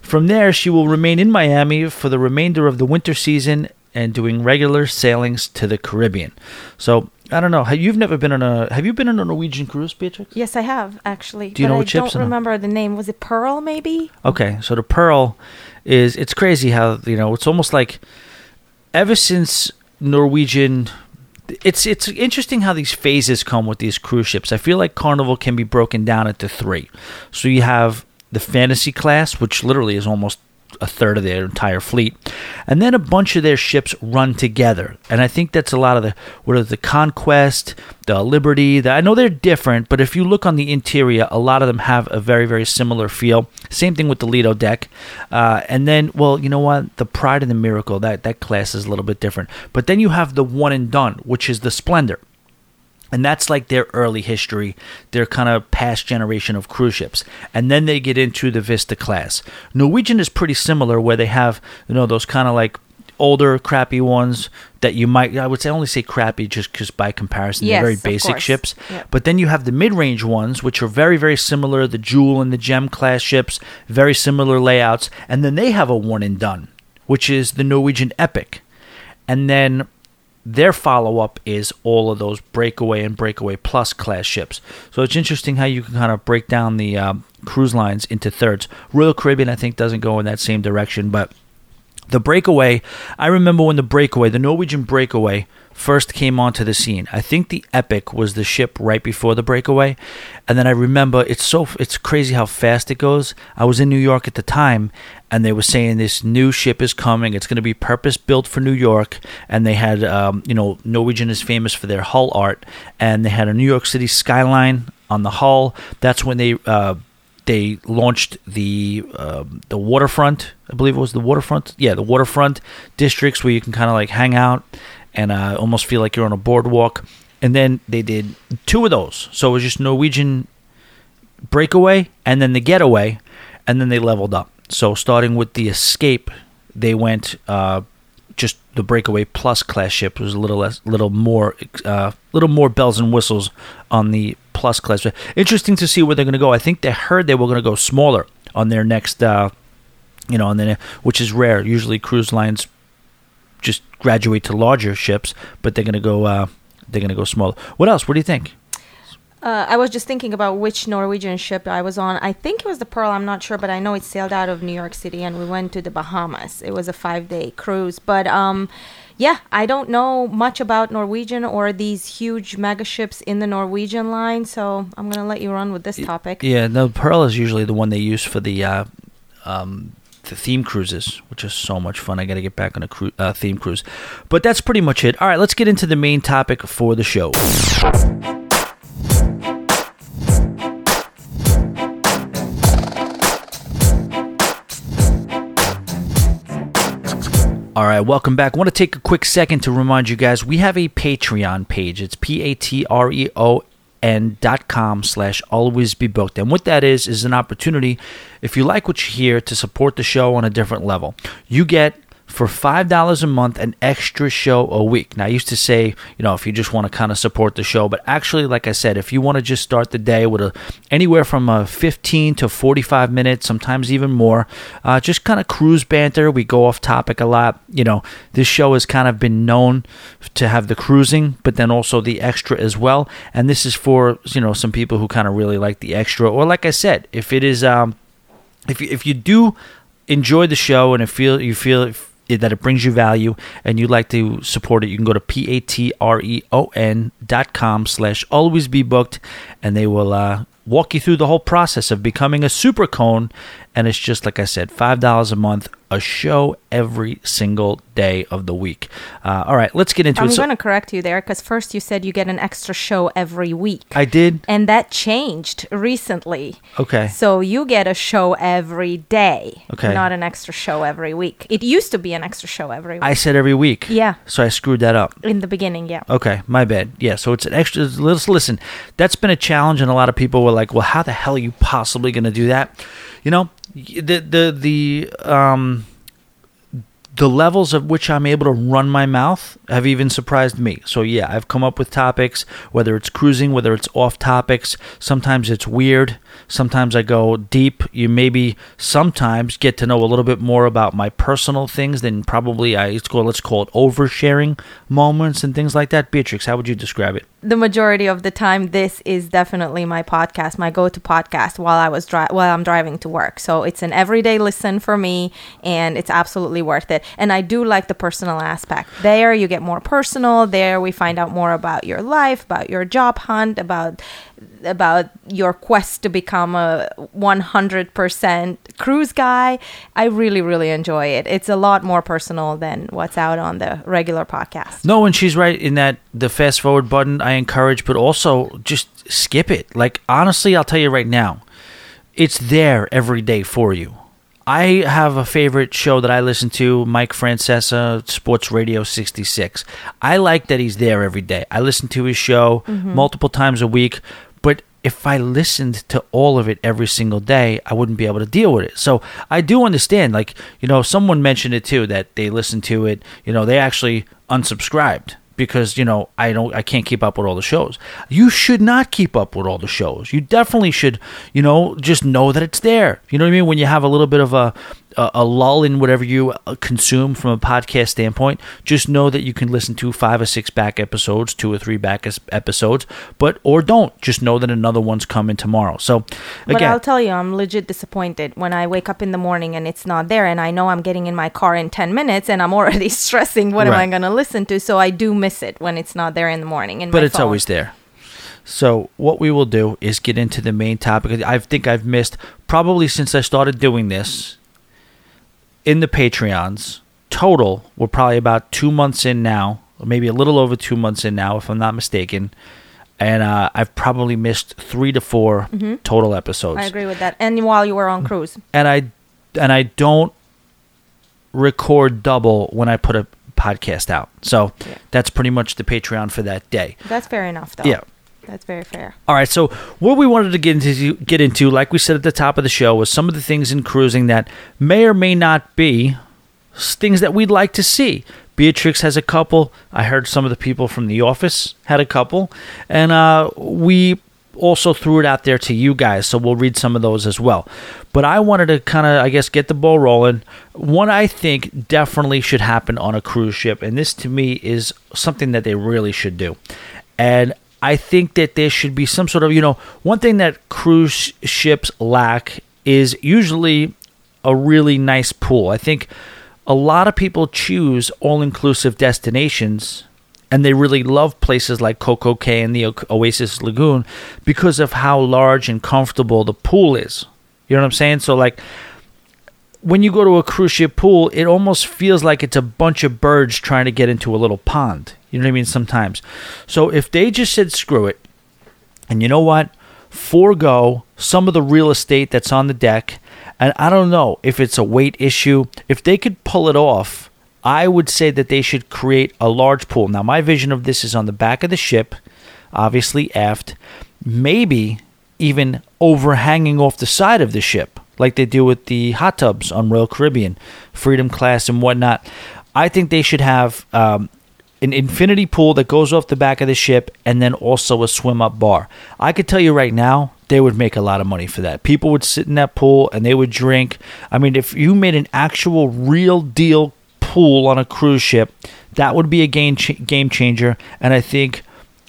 From there, she will remain in Miami for the remainder of the winter season and doing regular sailings to the Caribbean. So I don't know. Have, you've never been on a? Have you been on a Norwegian cruise, Beatrix? Yes, I have actually. Do you but know I ships don't remember the name. Was it Pearl? Maybe. Okay, so the Pearl is it's crazy how you know it's almost like ever since Norwegian. It's it's interesting how these phases come with these cruise ships. I feel like Carnival can be broken down into three. So you have the fantasy class, which literally is almost a third of their entire fleet, and then a bunch of their ships run together. And I think that's a lot of the what are the Conquest, the Liberty. The, I know they're different, but if you look on the interior, a lot of them have a very very similar feel. Same thing with the Lido deck, uh, and then well, you know what, the Pride and the Miracle that that class is a little bit different. But then you have the one and done, which is the Splendor. And that's like their early history, their kind of past generation of cruise ships. And then they get into the Vista class. Norwegian is pretty similar, where they have, you know, those kind of like older, crappy ones that you might, I would say only say crappy just because by comparison, Yes, they're very basic ships. Yep. But then you have the mid range ones, which are very, very similar, the Jewel and the Gem class ships, very similar layouts. And then they have a one and done, which is the Norwegian Epic. And then their follow up is all of those breakaway and breakaway plus class ships. So it's interesting how you can kind of break down the um, cruise lines into thirds. Royal Caribbean, I think, doesn't go in that same direction, but the breakaway, I remember when the breakaway, the Norwegian breakaway, first came onto the scene. I think the Epic was the ship right before the breakaway, and then I remember it's so it's crazy how fast it goes. I was in New York at the time, and they were saying this new ship is coming. It's going to be purpose built for New York, and they had um, you know Norwegian is famous for their hull art, and they had a New York City skyline on the hull. That's when they. Uh, they launched the um, the waterfront. I believe it was the waterfront. Yeah, the waterfront districts where you can kind of like hang out and I almost feel like you're on a boardwalk. And then they did two of those. So it was just Norwegian breakaway and then the getaway, and then they leveled up. So starting with the escape, they went uh, just the breakaway plus class ship was a little less, little more, uh, little more bells and whistles on the plus class. Interesting to see where they're going to go. I think they heard they were going to go smaller on their next, uh, you know, on the which is rare. Usually cruise lines just graduate to larger ships, but they're going to go, uh, they're going to go smaller. What else? What do you think? Uh, I was just thinking about which Norwegian ship I was on. I think it was the Pearl. I'm not sure, but I know it sailed out of New York City and we went to the Bahamas. It was a five day cruise. But um, yeah, I don't know much about Norwegian or these huge mega ships in the Norwegian line. So I'm going to let you run with this topic. Yeah, no, Pearl is usually the one they use for the uh, um, the theme cruises, which is so much fun. I got to get back on a cru- uh, theme cruise, but that's pretty much it. All right, let's get into the main topic for the show. All right, welcome back. I want to take a quick second to remind you guys we have a Patreon page. It's P A T R E O N dot com slash always be booked. And what that is is an opportunity, if you like what you hear, to support the show on a different level. You get for $5 a month an extra show a week. Now, I used to say, you know, if you just want to kind of support the show, but actually, like I said, if you want to just start the day with a anywhere from a 15 to 45 minutes, sometimes even more, uh, just kind of cruise banter. We go off topic a lot. You know, this show has kind of been known to have the cruising, but then also the extra as well. And this is for, you know, some people who kind of really like the extra, or like I said, if it is, um, if you, if you do enjoy the show and if feel you feel that it brings you value and you'd like to support it, you can go to p-a-t-r-e-o-n dot com slash always be booked and they will uh, walk you through the whole process of becoming a super cone and it's just like I said, five dollars a month, a show every single day of the week. Uh, all right, let's get into I'm it. So- going to correct you there because first you said you get an extra show every week. I did. and that changed recently. Okay. So you get a show every day. Okay. Not an extra show every week. It used to be an extra show every week. I said every week. Yeah. So I screwed that up. in the beginning, yeah. Okay, my bad. Yeah, so it's an extra. Let's listen. That's been a challenge, and a lot of people were like, "Well, how the hell are you possibly going to do that?" You know, the the the um the levels at which I'm able to run my mouth have even surprised me. So yeah, I've come up with topics, whether it's cruising, whether it's off topics. Sometimes it's weird. Sometimes I go deep. You maybe sometimes get to know a little bit more about my personal things than probably I it's called let's call it oversharing moments and things like that. Beatrix, how would you describe it? The majority of the time, this is definitely my podcast, my go-to podcast while I was dri- while I'm driving to work. So it's an everyday listen for me, and it's absolutely worth it. And I do like the personal aspect. There, you get more personal. There, we find out more about your life, about your job hunt, about about your quest to become a 100% cruise guy. I really, really enjoy it. It's a lot more personal than what's out on the regular podcast. No, and she's right in that the fast forward button I encourage, but also just skip it. Like honestly, I'll tell you right now, it's there every day for you. I have a favorite show that I listen to, Mike Francesa, Sports Radio 66. I like that he's there every day. I listen to his show mm-hmm. multiple times a week, but if I listened to all of it every single day, I wouldn't be able to deal with it. So I do understand, like, you know, someone mentioned it too that they listened to it, you know, they actually unsubscribed because you know I don't I can't keep up with all the shows. You should not keep up with all the shows. You definitely should, you know, just know that it's there. You know what I mean? When you have a little bit of a a, a lull in whatever you uh, consume from a podcast standpoint, just know that you can listen to five or six back episodes, two or three back episodes, but or don't. Just know that another one's coming tomorrow. So But again, I'll tell you, I'm legit disappointed when I wake up in the morning and it's not there, and I know I'm getting in my car in 10 minutes, and I'm already stressing what am I going to listen to. So I do miss it when it's not there in the morning. In but it's phone. always there. So what we will do is get into the main topic. I think I've missed probably since I started doing this in the Patreons. Total, we're probably about two months in now, or maybe a little over two months in now, if I'm not mistaken. And uh, I've probably missed three to 4 total episodes I agree with that. And while you were on cruise, and I and I don't record double when I put a podcast out. So Yeah. that's pretty much the Patreon for that day. that's fair enough, though. Yeah. That's very fair. All right, so what we wanted to get into, get into, like we said at the top of the show, was some of the things in cruising that may or may not be things that we'd like to see. Beatrix has a couple. I heard some of the people from the office had a couple, and uh, we also threw it out there to you guys. So we'll read some of those as well. But I wanted to kind of, I guess, get the ball rolling. One I think definitely should happen on a cruise ship, and this to me is something that they really should do. And I think that there should be some sort of, you know, one thing that cruise ships lack is usually a really nice pool. I think a lot of people choose all inclusive destinations and they really love places like Coco Cay and the Oasis Lagoon because of how large and comfortable the pool is. You know what I'm saying? So, like, when you go to a cruise ship pool, it almost feels like it's a bunch of birds trying to get into a little pond. You know what I mean? Sometimes. So if they just said screw it, and you know what? Forego some of the real estate that's on the deck. And I don't know if it's a weight issue. If they could pull it off, I would say that they should create a large pool. Now, my vision of this is on the back of the ship, obviously aft, maybe even overhanging off the side of the ship, like they do with the hot tubs on Royal Caribbean, Freedom Class, and whatnot. I think they should have um, an infinity pool that goes off the back of the ship and then also a swim up bar. I could tell you right now, they would make a lot of money for that. People would sit in that pool and they would drink. I mean, if you made an actual real deal pool on a cruise ship, that would be a game game changer. And I think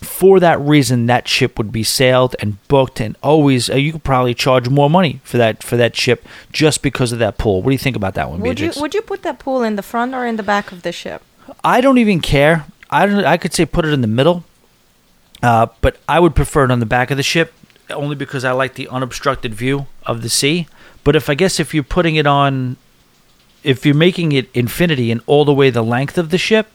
for that reason, that ship would be sailed and booked, and always uh, you could probably charge more money for that for that ship just because of that pool. What do you think about that one, Would you would you put that pool in the front or in the back of the ship? I don't even care. I don't. I could say put it in the middle, uh, but I would prefer it on the back of the ship only because I like the unobstructed view of the sea. But if I guess if you're putting it on, if you're making it infinity and all the way the length of the ship,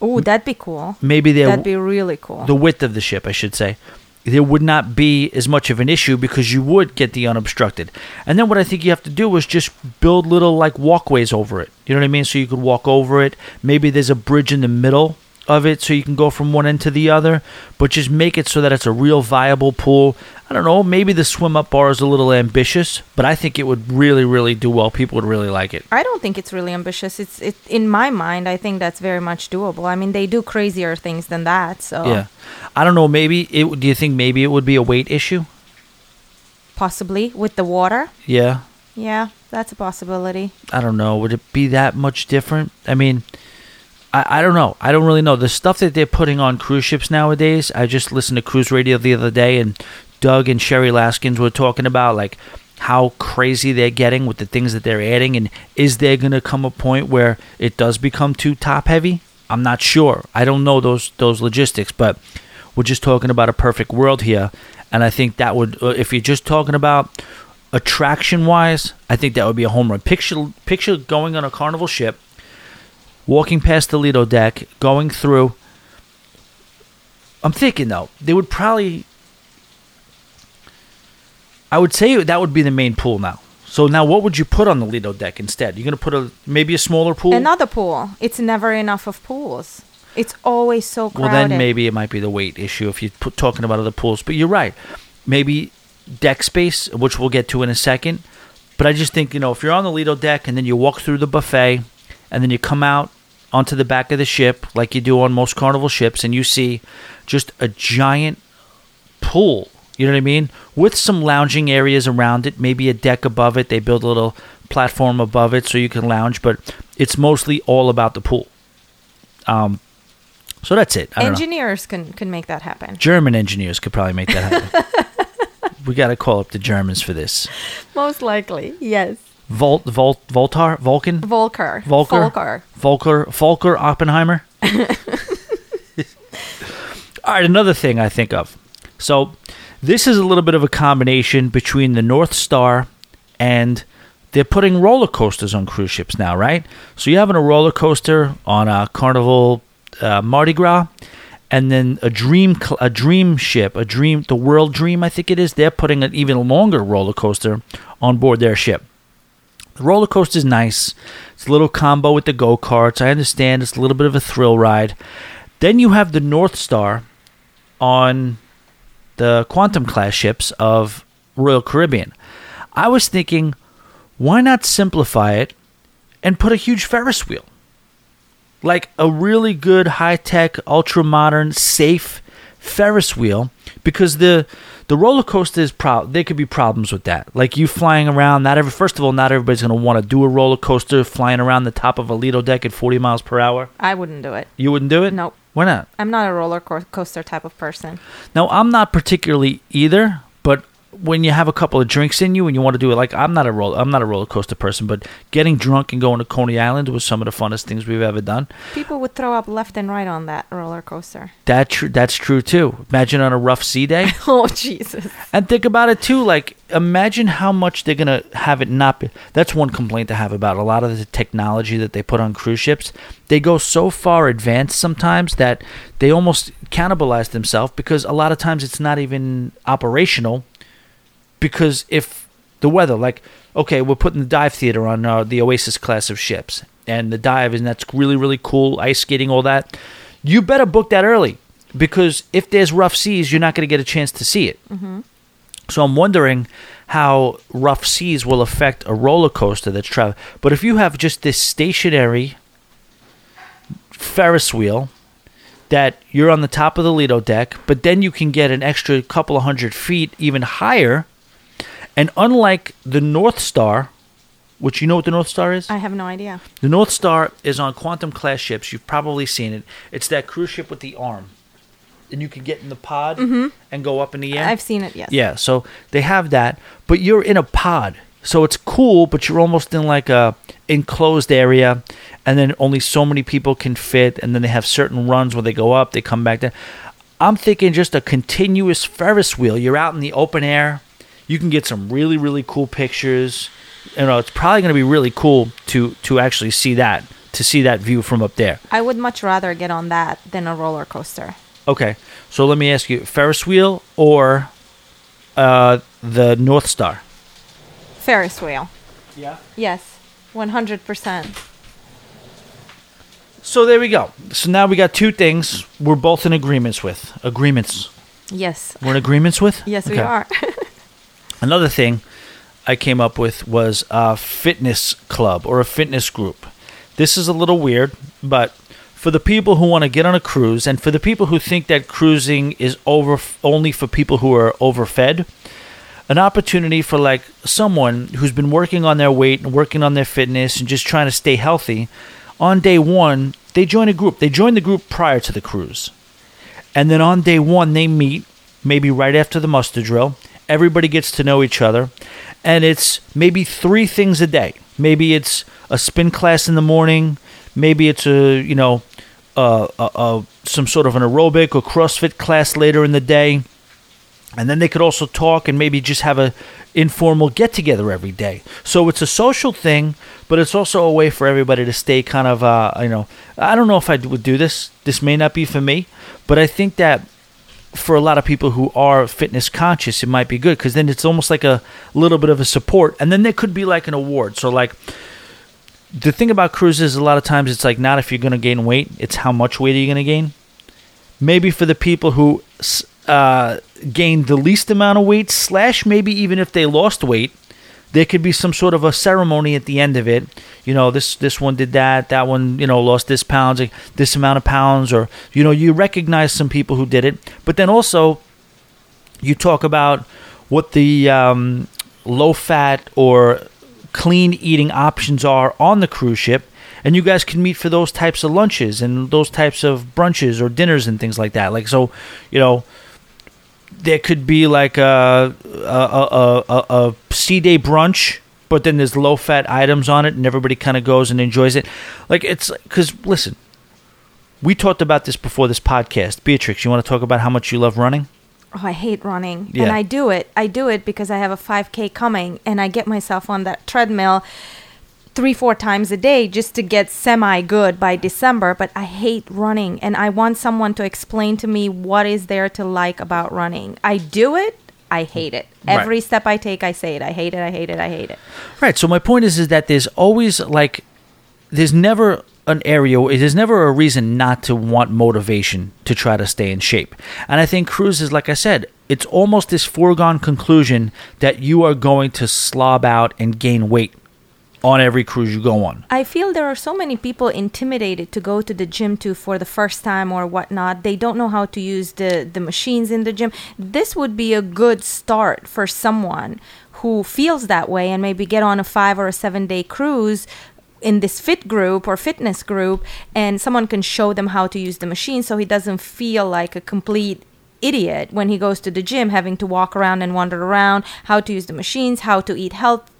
Oh, that'd be cool. maybe there That'd be really cool. the width of the ship, I should say, there would not be as much of an issue because you would get the unobstructed. And then what I think you have to do is just build little like walkways over it. You know what I mean? So you could walk over it. Maybe there's a bridge in the middle of it so you can go from one end to the other, but just make it so that it's a real viable pool. I don't know, maybe the swim up bar is a little ambitious, but I think it would really really do well. People would really like it. I don't think it's really ambitious. It's it in my mind. I think that's very much doable. I mean, they do crazier things than that. So Yeah. I don't know, maybe it do you think maybe it would be a weight issue? possibly with the water. Yeah. Yeah, that's a possibility. I don't know. Would it be that much different? I mean, I, I don't know. I don't really know. The stuff that they're putting on cruise ships nowadays, I just listened to Cruise Radio the other day, and Doug and Sherry Laskins were talking about, like, how crazy they're getting with the things that they're adding, and is there going to come a point where it does become too top heavy? I'm not sure. I don't know those those logistics, but we're just talking about a perfect world here, and I think that would, uh, if you're just talking about attraction wise, I think that would be a home run. Picture picture going on a carnival ship, walking past the Lido deck, going through. I'm thinking though, they would probably. I would say that would be the main pool now. So now, what would you put on the Lido deck instead? You're gonna put a maybe a smaller pool. Another pool. It's never enough of pools. It's always so well, then maybe it might be the weight issue if you're put, talking about other pools. But you're right. Maybe deck space, which we'll get to in a second. But I just think, you know, if you're on the Lido deck and then you walk through the buffet and then you come out onto the back of the ship like you do on most carnival ships and you see just a giant pool, you know what I mean? With some lounging areas around it, maybe a deck above it. They build a little platform above it so you can lounge, but it's mostly all about the pool. Um, so that's it. Know. Engineers can can make that happen. German engineers could probably make that happen. we got to call up the Germans for this. Most likely, yes. Volt, Volt, Voltar, Vulcan, Volker. Volker, Volker. Volker, Volker, Oppenheimer. All right, another thing I think of. So, this is a little bit of a combination between the North Star and they're putting roller coasters on cruise ships now, right? So you're having a roller coaster on a Carnival uh, Mardi Gras, and then a dream a dream ship, a dream the World Dream, I think it is. They're putting an even longer roller coaster on board their ship. The roller coaster is nice. It's a little combo with the go karts. I understand it's a little bit of a thrill ride. Then you have the North Star on the Quantum class ships of Royal Caribbean. I was thinking, why not simplify it and put a huge Ferris wheel? Like a really good, high tech, ultra modern, safe Ferris wheel because the the roller coaster is pro there could be problems with that. Like you flying around, not every first of all, not everybody's gonna want to do a roller coaster flying around the top of a Lido deck at forty miles per hour. I wouldn't do it. You wouldn't do it? Nope. Why not? I'm not a roller co- coaster type of person. No, I'm not particularly either, when you have a couple of drinks in you and you want to do it, like I'm not a roll, I'm not a roller coaster person, but getting drunk and going to Coney Island was some of the funnest things we've ever done. People would throw up left and right on that roller coaster. That tr- that's true too. Imagine on a rough sea day, Oh Jesus! and think about it too. Like imagine how much they're gonna have it not be. That's one complaint I have about a lot of the technology that they put on cruise ships. They go so far advanced sometimes that they almost cannibalize themselves because a lot of times it's not even operational because if the weather, like, okay, we're putting the dive theater on uh, the Oasis class of ships, and the dive, and that's really, really cool, ice skating, all that. You better book that early because if there's rough seas, you're not going to get a chance to see it. So I'm wondering how rough seas will affect a roller coaster that's traveling. But if you have just this stationary Ferris wheel that you're on the top of the Lido deck, but then you can get an extra couple of hundred feet even higher. And unlike the North Star, which you know what the North Star is? I have no idea. The North Star is on quantum class ships. You've probably seen it. It's that cruise ship with the arm. And you can get in the pod mm-hmm. and go up in the air. I've seen it. Yes. Yeah, so they have that, but you're in a pod. So it's cool, but you're almost in like a enclosed area and then only so many people can fit and then they have certain runs where they go up, they come back down. I'm thinking just a continuous Ferris wheel. You're out in the open air. You can get some really really cool pictures. You know, it's probably going to be really cool to to actually see that to see that view from up there. I would much rather get on that than a roller coaster. Okay, so let me ask you: Ferris wheel or uh, the North Star? Ferris wheel. Yeah. Yes, 100%. So there we go. So now we got two things we're both in agreements with. Agreements. Yes. We're in agreements with. Yes, we are. Another thing I came up with was a fitness club or a fitness group. This is a little weird, but for the people who want to get on a cruise and for the people who think that cruising is over only for people who are overfed, an opportunity for like someone who's been working on their weight and working on their fitness and just trying to stay healthy, on day 1, they join a group. They join the group prior to the cruise. And then on day one, they meet, maybe right after the muster drill. Everybody gets to know each other. And it's maybe three things a day. Maybe it's a spin class in the morning. Maybe it's a, you know, uh, some sort of an aerobic or CrossFit class later in the day. And then they could also talk and maybe just have a informal get together every day. So it's a social thing, but it's also a way for everybody to stay kind of, uh, you know, I don't know if I would do this. This may not be for me, but I think that for a lot of people who are fitness conscious, it might be good because then it's almost like a little bit of a support. And then there could be like an award. So, like, the thing about cruises, a lot of times it's like not if you're going to gain weight, it's how much weight are you going to gain. Maybe for the people who uh, gained the least amount of weight, slash maybe even if they lost weight, there could be some sort of a ceremony at the end of it. You know, this this one did that, that one, you know, lost this pounds, this amount of pounds, or you know, you recognize some people who did it, but then also you talk about what the um, low fat or clean eating options are on the cruise ship and you guys can meet for those types of lunches and those types of brunches or dinners and things like that like so you know there could be like a a, a, a, a sea day brunch but then there's low fat items on it and everybody kind of goes and enjoys it like it's because listen we talked about this before this podcast beatrix you want to talk about how much you love running Oh, I hate running. Yeah. And I do it. I do it because I have a 5K coming and I get myself on that treadmill three, four times a day just to get semi good by December. But I hate running and I want someone to explain to me what is there to like about running. I do it. I hate it. Right. Every step I take, I say it. I hate it. I hate it. I hate it. Right. So my point is, is that there's always like, there's never an area, there's never a reason not to want motivation to try to stay in shape. And I think cruises, like I said, it's almost this foregone conclusion that you are going to slob out and gain weight on every cruise you go on. I feel there are so many people intimidated to go to the gym to for the first time or whatnot. They don't know how to use the, the machines in the gym. This would be a good start for someone who feels that way and maybe get on a five or a seven day cruise in this fit group or fitness group and someone can show them how to use the machine so he doesn't feel like a complete idiot when he goes to the gym having to walk around and wander around how to use the machines how to eat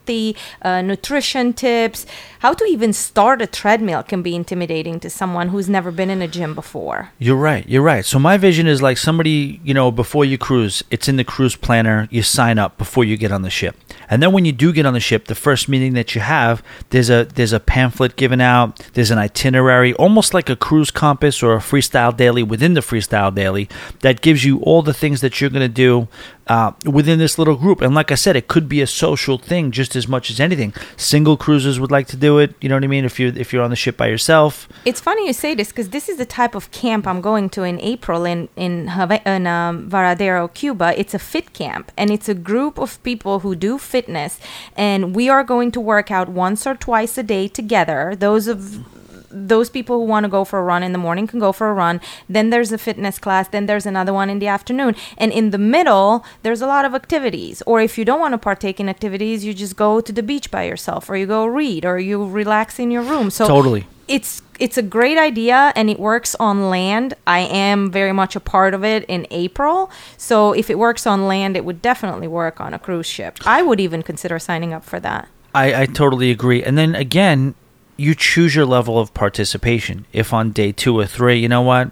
healthy uh, nutrition tips how to even start a treadmill can be intimidating to someone who's never been in a gym before You're right. You're right. So my vision is like somebody, you know, before you cruise, it's in the cruise planner. You sign up before you get on the ship, and then when you do get on the ship, the first meeting that you have, there's a there's a pamphlet given out. There's an itinerary, almost like a cruise compass or a freestyle daily within the freestyle daily, that gives you all the things that you're going to do uh, within this little group. And like I said, it could be a social thing just as much as anything. Single cruisers would like to do it. You know what I mean? If you're if you're on the ship by yourself. It's funny you say this because this is the type of camp I'm going to in April in in, Hava- in um, Varadero, Cuba. It's a fit camp, and it's a group of people who do fitness, and we are going to work out once or twice a day together. Those of those people who want to go for a run in the morning can go for a run. Then there's a fitness class. Then there's another one in the afternoon. And in the middle, there's a lot of activities. Or if you don't want to partake in activities, you just go to the beach by yourself, or you go read, or you relax in your room. So Totally. it's it's a great idea and it works on land. I am very much a part of it in April. So if it works on land, it would definitely work on a cruise ship. I would even consider signing up for that. I, I totally agree. And then again, you choose your level of participation. If on day two or three, you know what?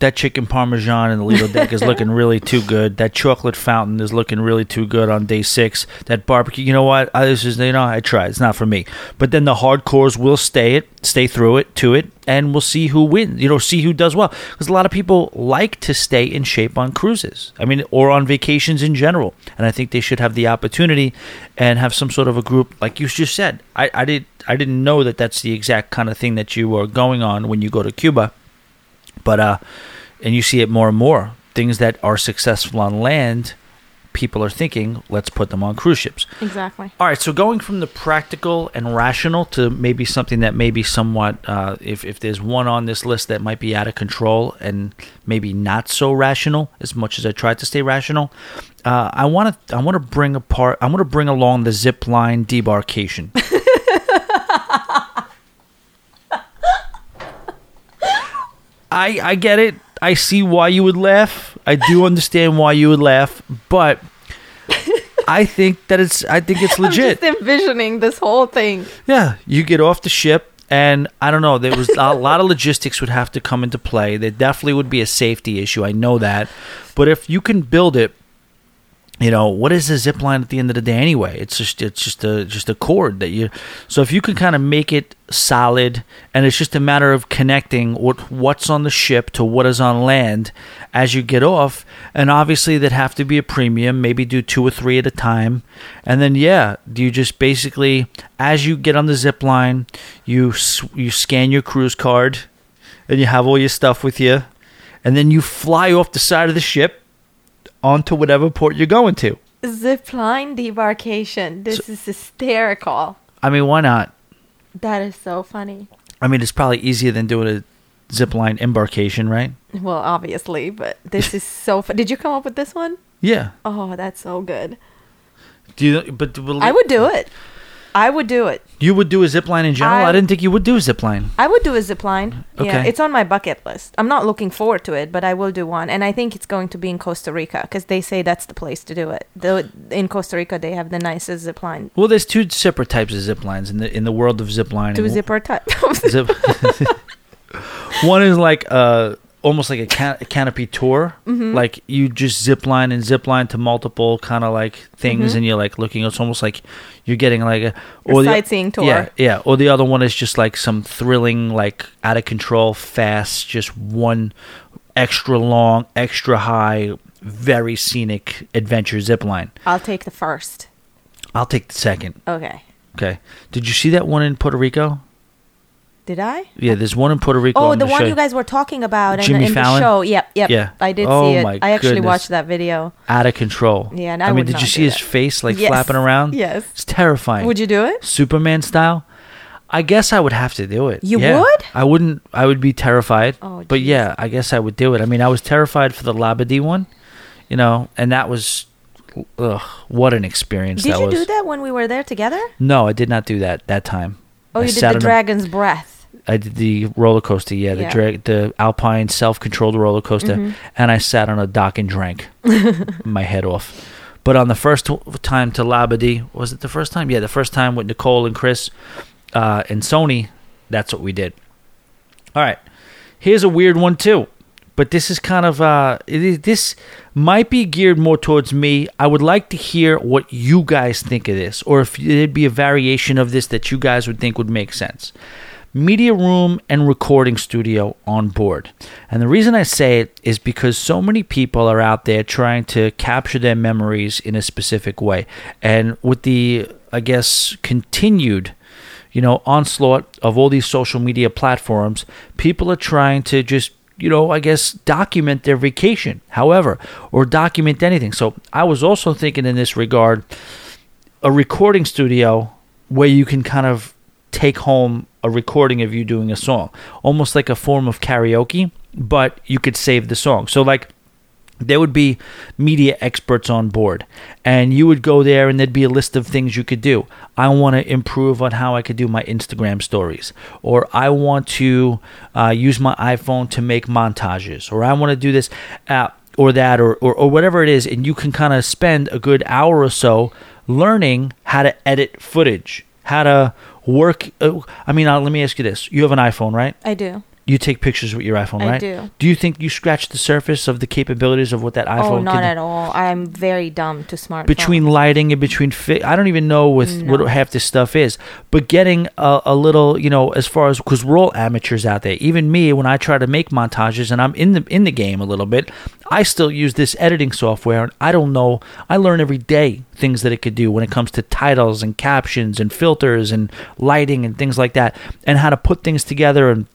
That chicken parmesan and the Lido deck is looking really too good. That chocolate fountain is looking really too good on day six. That barbecue, you know what? I, this is you know I tried. It's not for me. But then the hardcores will stay it, stay through it, to it, and we'll see who wins. You know, see who does well. Because a lot of people like to stay in shape on cruises. I mean, or on vacations in general. And I think they should have the opportunity and have some sort of a group, like you just said. I, I did. I didn't know that that's the exact kind of thing that you were going on when you go to Cuba but uh, and you see it more and more. Things that are successful on land, people are thinking, let's put them on cruise ships. Exactly. All right, so going from the practical and rational to maybe something that may be somewhat, uh, if, if there's one on this list that might be out of control and maybe not so rational, as much as I tried to stay rational, uh, I want to I want to bring apart I want to bring along the zip line debarkation. I I get it. I see why you would laugh. I do understand why you would laugh, but I think that it's I think it's legit. I'm just envisioning this whole thing. Yeah, you get off the ship, and I don't know. There was a lot of logistics would have to come into play. There definitely would be a safety issue. I know that, but if you can build it, you know what is a zip line at the end of the day anyway? It's just it's just a just a cord that you. So if you can kind of make it solid, and it's just a matter of connecting what what's on the ship to what is on land as you get off, and obviously that have to be a premium. Maybe do two or three at a time, and then yeah, do you just basically as you get on the zip line, you you scan your cruise card, and you have all your stuff with you, and then you fly off the side of the ship onto whatever port you're going to. Zipline debarkation. This is hysterical. I mean, why not? That is so funny. I mean, it's probably easier than doing a zipline embarkation, right? Well, obviously, but this is so. Fu- Did you come up with this one? Yeah. Oh, that's so good. Do you? But I would do it. I would do it. You would do a zip line in general. I, I- didn't think you would do a zip line. I would do a zip line. Yeah, Okay. it's on my bucket list. I'm not looking forward to it, but I will do one. And I think it's going to be in Costa Rica because they say that's the place to do it. The, in Costa Rica, they have the nicest zip line. Well, there's two separate types of zip lines in the in the world of zip lining. Two zipper type. Zip. One is like uh almost like a, can- a canopy tour. Mm-hmm. Like you just zip line and zip line to multiple kind of like things, Mm-hmm. and you're like looking. It's almost like you're getting like a A the- sightseeing tour. Yeah, yeah. Or the other one is just like some thrilling, like out of control, fast, just one extra long, extra high, very scenic adventure zip line. I'll take the first. I'll take the second. Okay. Okay. Did you see that one in Puerto Rico? Did I? Yeah, there's one in Puerto Rico. Oh, I'm the one show you guys were talking about in, Jimmy in the Fallon? show. Yep, yep. Yeah. I did Oh see it. I actually goodness. watched that video. out of control. Yeah, and I mean, would did you see his that. face like Yes. flapping around? Yes. It's terrifying. Would you do it? Superman style? I guess I would have to do it. You Yeah. would? I wouldn't. I would be terrified. Oh, but yeah, I guess I would do it. I mean, I was terrified for the Labadee one, you know, and that was, ugh, what an experience Did that you was. do that when we were there together? No, I did not do that that time. Oh, I you did the on a- Dragon's Breath. I did the roller coaster, yeah, the Yeah. the Alpine self-controlled roller coaster, Mm-hmm. and I sat on a dock and drank my head off. But on the first time to Labadee, was it the first time? Yeah, the first time with Nicole and Chris uh, and Sony, that's what we did. All right, here's a weird one too, but this is kind of uh, it is, this might be geared more towards me. I would like to hear what you guys think of this, or if there'd be a variation of this that you guys would think would make sense media room and recording studio on board. And the reason I say it is because so many people are out there trying to capture their memories in a specific way. And with the, I guess, continued you know, onslaught of all these social media platforms, people are trying to just, you know, I guess document their vacation, however, or document anything. So I was also thinking in this regard, a recording studio where you can kind of take home a recording of you doing a song, almost like a form of karaoke, but you could save the song. So, like, there would be media experts on board, and you would go there, and there'd be a list of things you could do. I want to improve on how I could do my Instagram stories, or I want to uh, use my iPhone to make montages, or I want to do this. Uh, or that, or, or, or whatever it is, and you can kind of spend a good hour or so learning how to edit footage, how to work. Uh, I mean, uh, let me ask you this: you have an iPhone, right? I do. You take pictures with your iPhone, I right? do. Do you think you scratched the surface of the capabilities of what that oh, iPhone oh, not can at all. I'm very dumb to smartphones. between lighting and between fi- I don't even know with No. what half this stuff is, but getting a, a little, you know, as far as because we're all amateurs out there. Even me, when I try to make montages and I'm in the in the game a little bit, I still use this editing software, and I don't know. I learn every day things that it could do when it comes to titles and captions and filters and lighting and things like that, and how to put things together and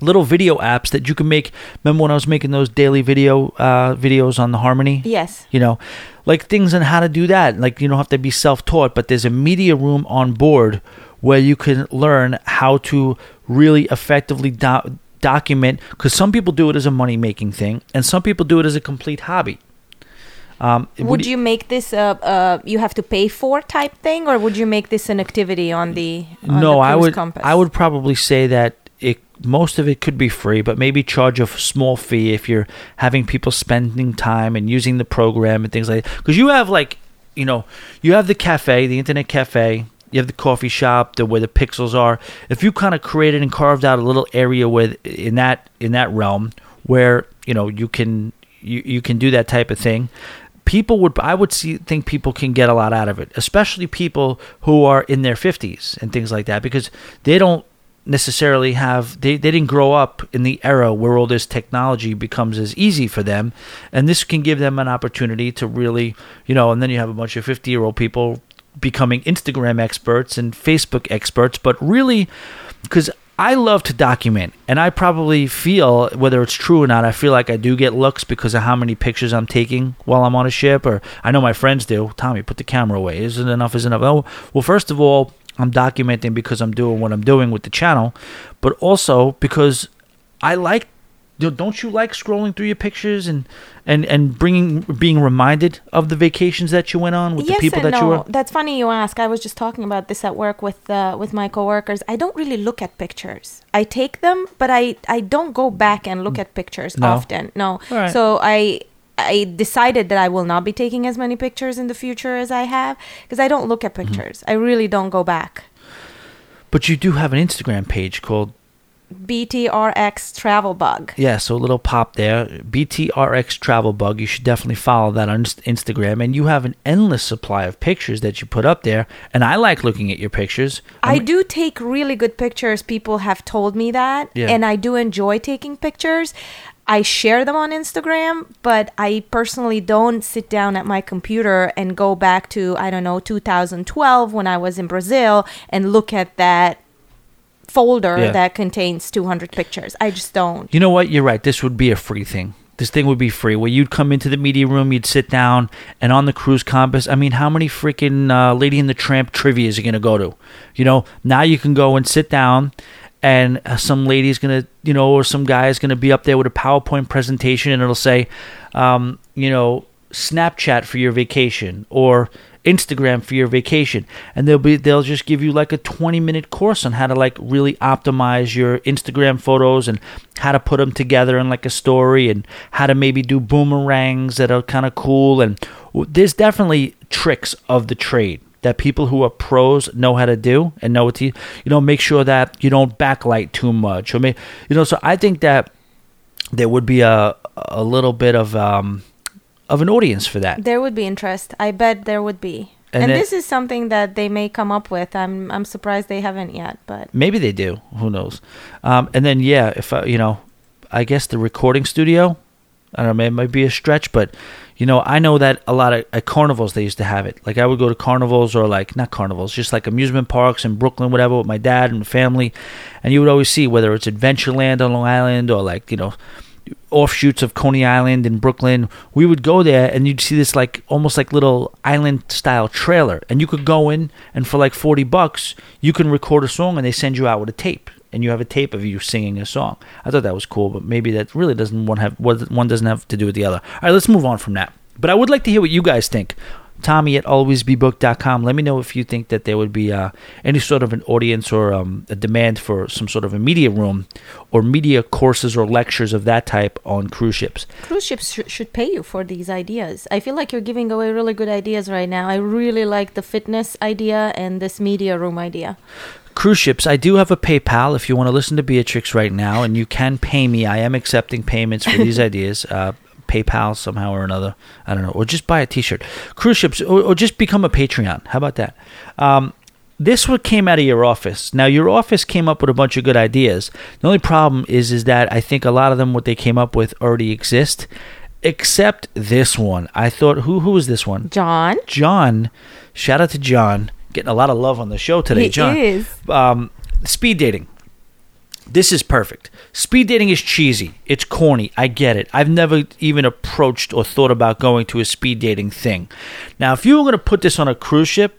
little video apps that you can make. Remember when I was making those daily video uh, videos on the Harmony? Yes. you know like things on how to do that like you don't have to be self-taught but there's a media room on board where you can learn how to really effectively do- document because some people do it as a money making thing and some people do it as a complete hobby um, Would do you make this a uh, you have to pay for type thing, or would you make this an activity on the on no the i would Compass? i would probably say that most of it could be free but maybe charge a small fee if you're having people spending time and using the program and things like that. Because you have like you know you have the cafe the internet cafe you have the coffee shop the where the pixels are. If you kind of created and carved out a little area with in that in that realm where you know you can you, you can do that type of thing people would i would see think people can get a lot out of it especially people who are in their 50s and things like that because they don't necessarily have they, they didn't grow up in the era where all this technology becomes as easy for them and this can give them an opportunity to really you know and then you have a bunch of 50 year old people becoming instagram experts and facebook experts but really because I love to document, and I probably feel whether it's true or not. I feel like I do get looks because of how many pictures I'm taking while I'm on a ship, or I know my friends do. Tommy, put the camera away. Isn't enough? Isn't enough? Oh, well, first of all, I'm documenting because I'm doing what I'm doing with the channel, but also because I like. Don't you like scrolling through your pictures and and and bringing being reminded of the vacations that you went on with yes the people that no. you were? That's funny you ask. I was just talking about this at work with uh, with my coworkers. I don't really look at pictures. I take them, but I I don't go back and look at pictures No. often. No. Right. So I I decided that I will not be taking as many pictures in the future as I have because I don't look at Mm-hmm. pictures. I really don't go back. But you do have an Instagram page called BTRX Travel Bug. Yeah, so a little pop there. BTRX Travel Bug. You should definitely follow that on Instagram. And you have an endless supply of pictures that you put up there. And I like looking at your pictures. I I'm- do take really good pictures. People have told me that. Yeah. And I do enjoy taking pictures. I share them on Instagram, but I personally don't sit down at my computer and go back to, I don't know, 2012 when I was in Brazil and look at that folder Yeah. that contains 200 pictures. I just don't. You know what? You're right. This would be a free thing. This thing would be free. Where you'd come into the media room, you'd sit down, and on the cruise compass. I mean, how many freaking uh, Lady in the Tramp trivia is you gonna go to? You know, now you can go and sit down, and uh, some lady's gonna, you know, or some guy's gonna be up there with a PowerPoint presentation, and it'll say, um, you know, Snapchat for your vacation or Instagram for your vacation, and they'll be they'll just give you like a 20 minute course on how to like really optimize your Instagram photos and how to put them together in like a story and how to maybe do boomerangs that are kind of cool. And there's definitely tricks of the trade that people who are pros know how to do and know what to you know make sure that you don't backlight too much or may, you know so I think that there would be a a little bit of um of an audience for that There would be interest. I bet there would be. And And, this is something that they may come up with. I'm I'm surprised they haven't yet, but Maybe they do. Who knows? Um, and then yeah, if I, you know, I guess the recording studio. I don't know. It might be a stretch, but you know, I know that a lot of at carnivals they used to have it. Like I would go to carnivals or like not carnivals, just like amusement parks in Brooklyn, whatever, with my dad and family, and you would always see whether it's Adventureland on Long Island or like you know offshoots of Coney Island in Brooklyn, we would go there and you'd see this like almost like little island style trailer, and you could go in and for like forty bucks you can record a song and they send you out with a tape, and you have a tape of you singing a song. I thought that was cool, but maybe that really doesn't one have one doesn't have to do with the other. All right, let's move on from that. But I would like to hear what you guys think. Tommy at alwaysbebooked.com. Let me know if you think that there would be uh, any sort of an audience or um, a demand for some sort of a media room or media courses or lectures of that type on cruise ships. Cruise ships sh- should pay you for these ideas. I feel like you're giving away really good ideas right now. I really like the fitness idea and this media room idea. Cruise ships, I do have a PayPal if you want to listen to Beatrix right now, and you can pay me. I am accepting payments for these ideas. Uh, PayPal somehow or another. I don't know. Or just buy a T-shirt. Cruise ships, or, or just become a Patreon. How about that? Um, this what came out of your office. Now your office came up with a bunch of good ideas. The only problem is is that I think a lot of them what they came up with already exist, except this one. I thought who who is this one? John? John. Shout out to John. Getting a lot of love on the show today, He John. is. Um, speed dating. This is perfect. Speed dating is cheesy. It's corny. I get it. I've never even approached or thought about going to a speed dating thing. Now, if you were going to put this on a cruise ship,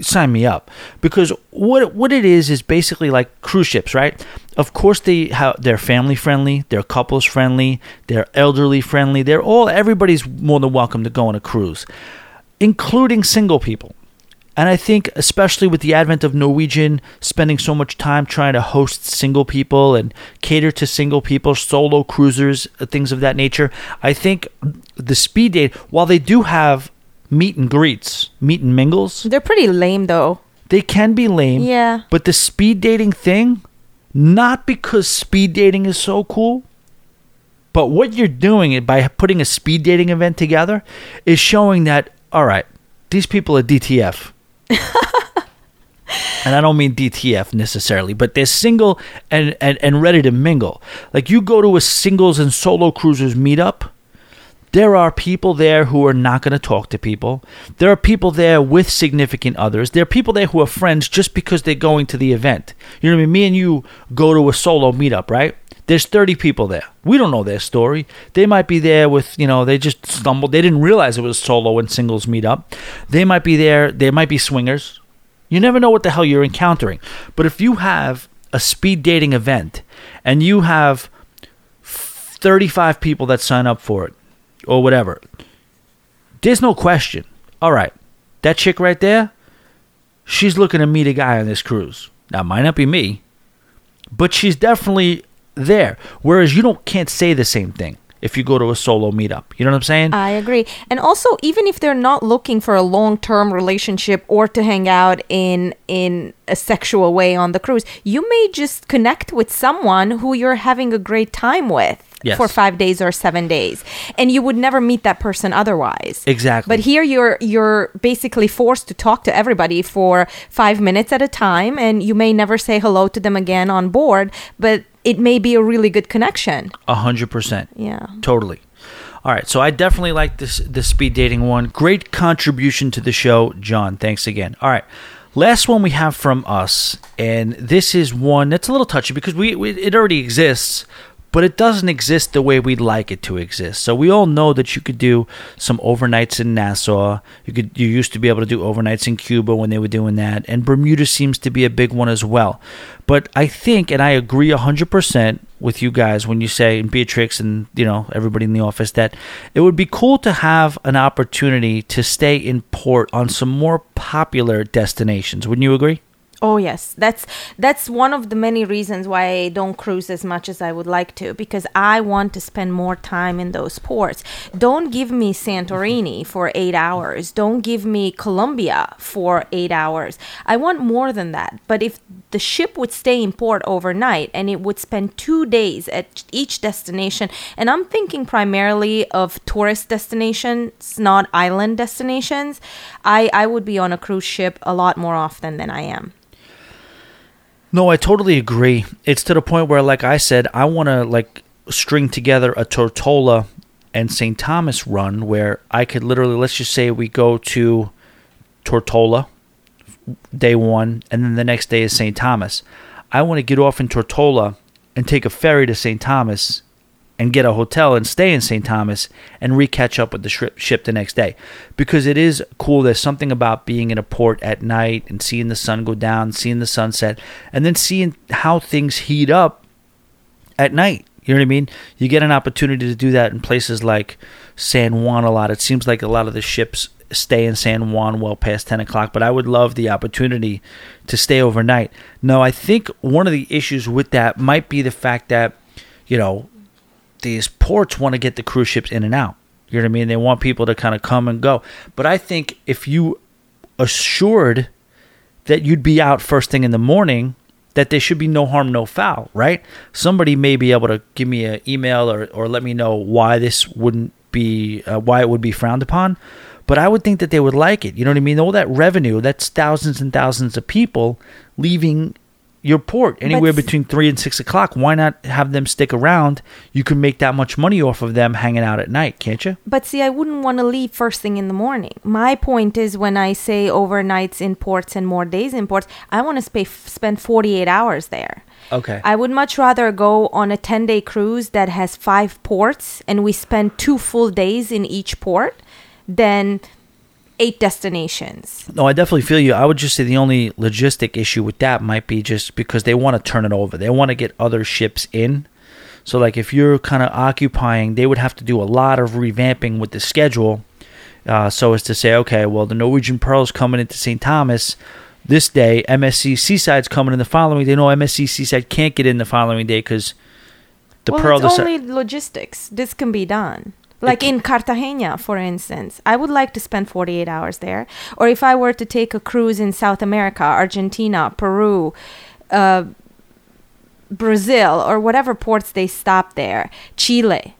sign me up because what what it is is basically like cruise ships, right? Of course they have they're family friendly, they're couples friendly, they're elderly friendly. They're all everybody's more than welcome to go on a cruise, including single people. And I think, especially with the advent of Norwegian spending so much time trying to host single people and cater to single people, solo cruisers, uh, things of that nature, I think the speed date, while they do have meet and greets, meet and mingles, They're pretty lame though. they can be lame. Yeah. But the speed dating thing, not because speed dating is so cool, but what you're doing it by putting a speed dating event together is showing that all right, these people are DTF. and I don't mean DTF necessarily, but they're single and, and, and ready to mingle. Like you go to a singles and solo cruisers meetup, there are people there who are not going to talk to people. There are people there with significant others. There are people there who are friends just because they're going to the event. You know what I mean? Me and you go to a solo meetup, right? There's 30 people there. We don't know their story. They might be there with, you know, they just stumbled. They didn't realize it was solo and singles meetup. They might be there. They might be swingers. You never know what the hell you're encountering. But if you have a speed dating event and you have 35 people that sign up for it or whatever, there's no question. All right, that chick right there, she's looking to meet a guy on this cruise. Now, it might not be me, but she's definitely there. Whereas you don't can't say the same thing if you go to a solo meetup. You know what I'm saying? I agree. And also even if they're not looking for a long-term relationship or to hang out in in a sexual way on the cruise, you may just connect with someone who you're having a great time with. Yes. For five days or seven days, and you would never meet that person otherwise. Exactly. But here you're you're basically forced to talk to everybody for five minutes at a time, and you may never say hello to them again on board. But it may be a really good connection. A hundred percent. Yeah. Totally. All right, so I definitely like this the speed dating one. Great contribution to the show, John. Thanks again. All right. Last one we have from us, and this is one that's a little touchy because we, we it already exists, but it doesn't exist the way we'd like it to exist. So we all know that you could do some overnights in Nassau. You could you used to be able to do overnights in Cuba when they were doing that, and Bermuda seems to be a big one as well. But I think, and I agree hundred percent with you guys when you say and Beatrix and you know everybody in the office that it would be cool to have an opportunity to stay in port on some more popular destinations. Wouldn't you agree? Oh yes, that's that's one of the many reasons why I don't cruise as much as I would like to because I want to spend more time in those ports. Don't give me Santorini mm-hmm. for 8 hours. Don't give me Colombia for 8 hours. I want more than that. But if the ship would stay in port overnight and it would spend 2 days at each destination and I'm thinking primarily of tourist destinations, not island destinations, I I would be on a cruise ship a lot more often than I am. No, I totally agree. It's to the point where, like I said, I want to like string together a Tortola and St. Thomas run where I could literally, let's just say we go to Tortola day one, and then the next day is St. Thomas. I want to get off in Tortola and take a ferry to St. Thomas and get a hotel and stay in St. Thomas and recatch up with the ship, ship the next day. Because it is cool. There's something about being in a port at night and seeing the sun go down, seeing the sunset, and then seeing how things heat up at night. You know what I mean? You get an opportunity to do that in places like San Juan a lot. It seems like a lot of the ships stay in San Juan well past 10 o'clock, but I would love the opportunity to stay overnight. Now, I think one of the issues with that might be the fact that, you know, these ports want to get the cruise ships in and out. You know what I mean? They want people to kind of come and go. But I think if you assured that you'd be out first thing in the morning, that there should be no harm, no foul, right? Somebody may be able to give me an email or, or let me know why this wouldn't be, uh, why it would be frowned upon. But I would think that they would like it. You know what I mean? All that revenue, that's thousands and thousands of people leaving your port anywhere But- between three and six o'clock. Why not have them stick around? You can make that much money off of them hanging out at night, can't you? But see, I wouldn't want to leave first thing in the morning. My point is when I say overnights in ports and more days in ports, I want to sp- spend 48 hours there. Okay. I would much rather go on a 10 day cruise that has five ports and we spend two full days in each port than eight destinations. No, I definitely feel you. I would just say the only logistic issue with that might be just because they want to turn it over. They want to get other ships in. So, like, if you're kind of occupying, they would have to do a lot of revamping with the schedule. Uh, so as to say, okay, well, the Norwegian Pearl's coming into St. Thomas this day. MSC Seaside's coming in the following day. No, MSC Seaside can't get in the following day because the well, Pearl. it's deci- only logistics. This can be done. Like in Cartagena, for instance, I would like to spend 48 hours there. Or if I were to take a cruise in South America, Argentina, Peru, uh, Brazil, or whatever ports they stop there, Chile.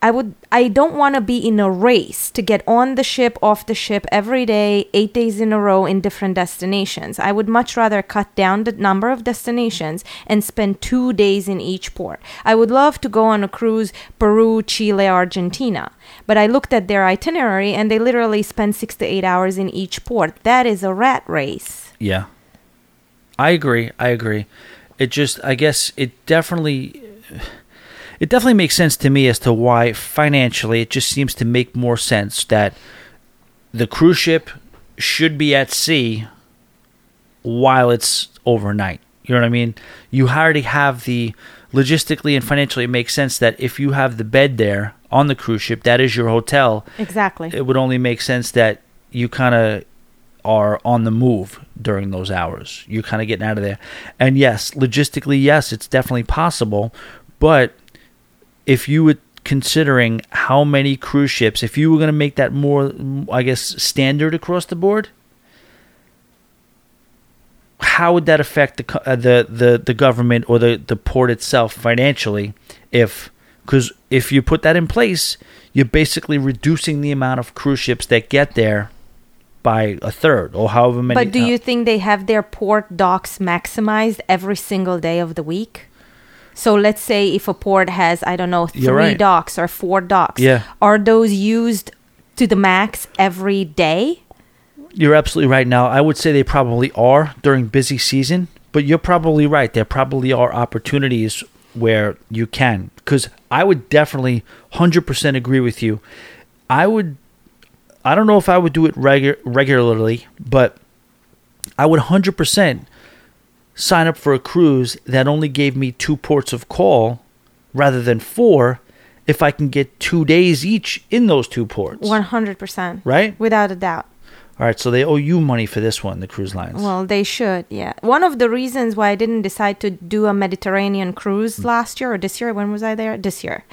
I would I don't want to be in a race to get on the ship off the ship every day 8 days in a row in different destinations. I would much rather cut down the number of destinations and spend 2 days in each port. I would love to go on a cruise Peru, Chile, Argentina. But I looked at their itinerary and they literally spend 6 to 8 hours in each port. That is a rat race. Yeah. I agree. I agree. It just I guess it definitely it definitely makes sense to me as to why financially it just seems to make more sense that the cruise ship should be at sea while it's overnight. You know what I mean? You already have the logistically and financially it makes sense that if you have the bed there on the cruise ship, that is your hotel Exactly. it would only make sense that you kind of are on the move during those hours. You're kind of getting out of there. And yes, logistically, yes, it's definitely possible. But if you were considering how many cruise ships, if you were going to make that more, I guess, standard across the board, how would that affect the uh, the, the the government or the the port itself financially? If because if you put that in place, you're basically reducing the amount of cruise ships that get there by a third or however many. But do you think they have their port docks maximized every single day of the week? So let's say if a port has, I don't know, 3 right. docks or four docks, Yeah. are those used to the max every day? You're absolutely right. Now, I would say they probably are during busy season, but you're probably right. There probably are opportunities where you can. Because I would definitely 100% agree with you. I would, I don't know if I would do it regu- regularly, but I would 100% sign up for a cruise that only gave me two ports of call rather than four if I can get two days each in those two ports. 100%. Right? Without a doubt. All right, so they owe you money for this one, the cruise lines. Well, they should, yeah. One of the reasons why I didn't decide to do a Mediterranean cruise hmm. last year or this year, when was I there? This year,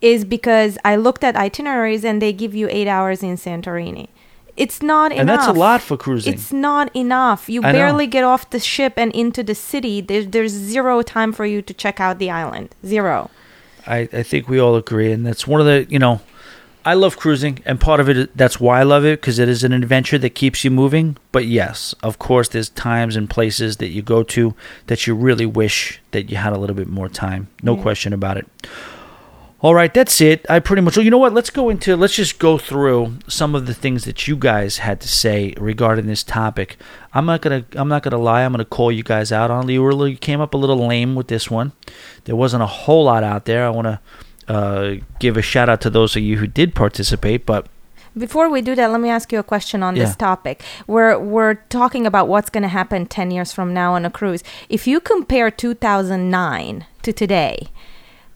is because I looked at itineraries and they give you eight hours in Santorini. It's not enough. and that's a lot for cruising. It's not enough. You I know. barely get off the ship and into the city. There's there's zero time for you to check out the island. Zero. I, I think we all agree, and that's one of the you know, I love cruising, and part of it that's why I love it because it is an adventure that keeps you moving. But yes, of course, there's times and places that you go to that you really wish that you had a little bit more time. No Yeah. question about it. All right, that's it. I pretty much. Well, you know what? Let's go into. Let's just go through some of the things that you guys had to say regarding this topic. I'm not gonna. I'm not gonna lie. I'm gonna call you guys out on. You were. You came up a little lame with this one. There wasn't a whole lot out there. I want to uh, give a shout out to those of you who did participate, but Before we do that, let me ask you a question on Yeah. this topic. We're we're talking about what's going to happen 10 years from now on a cruise. If you compare 2009 to today,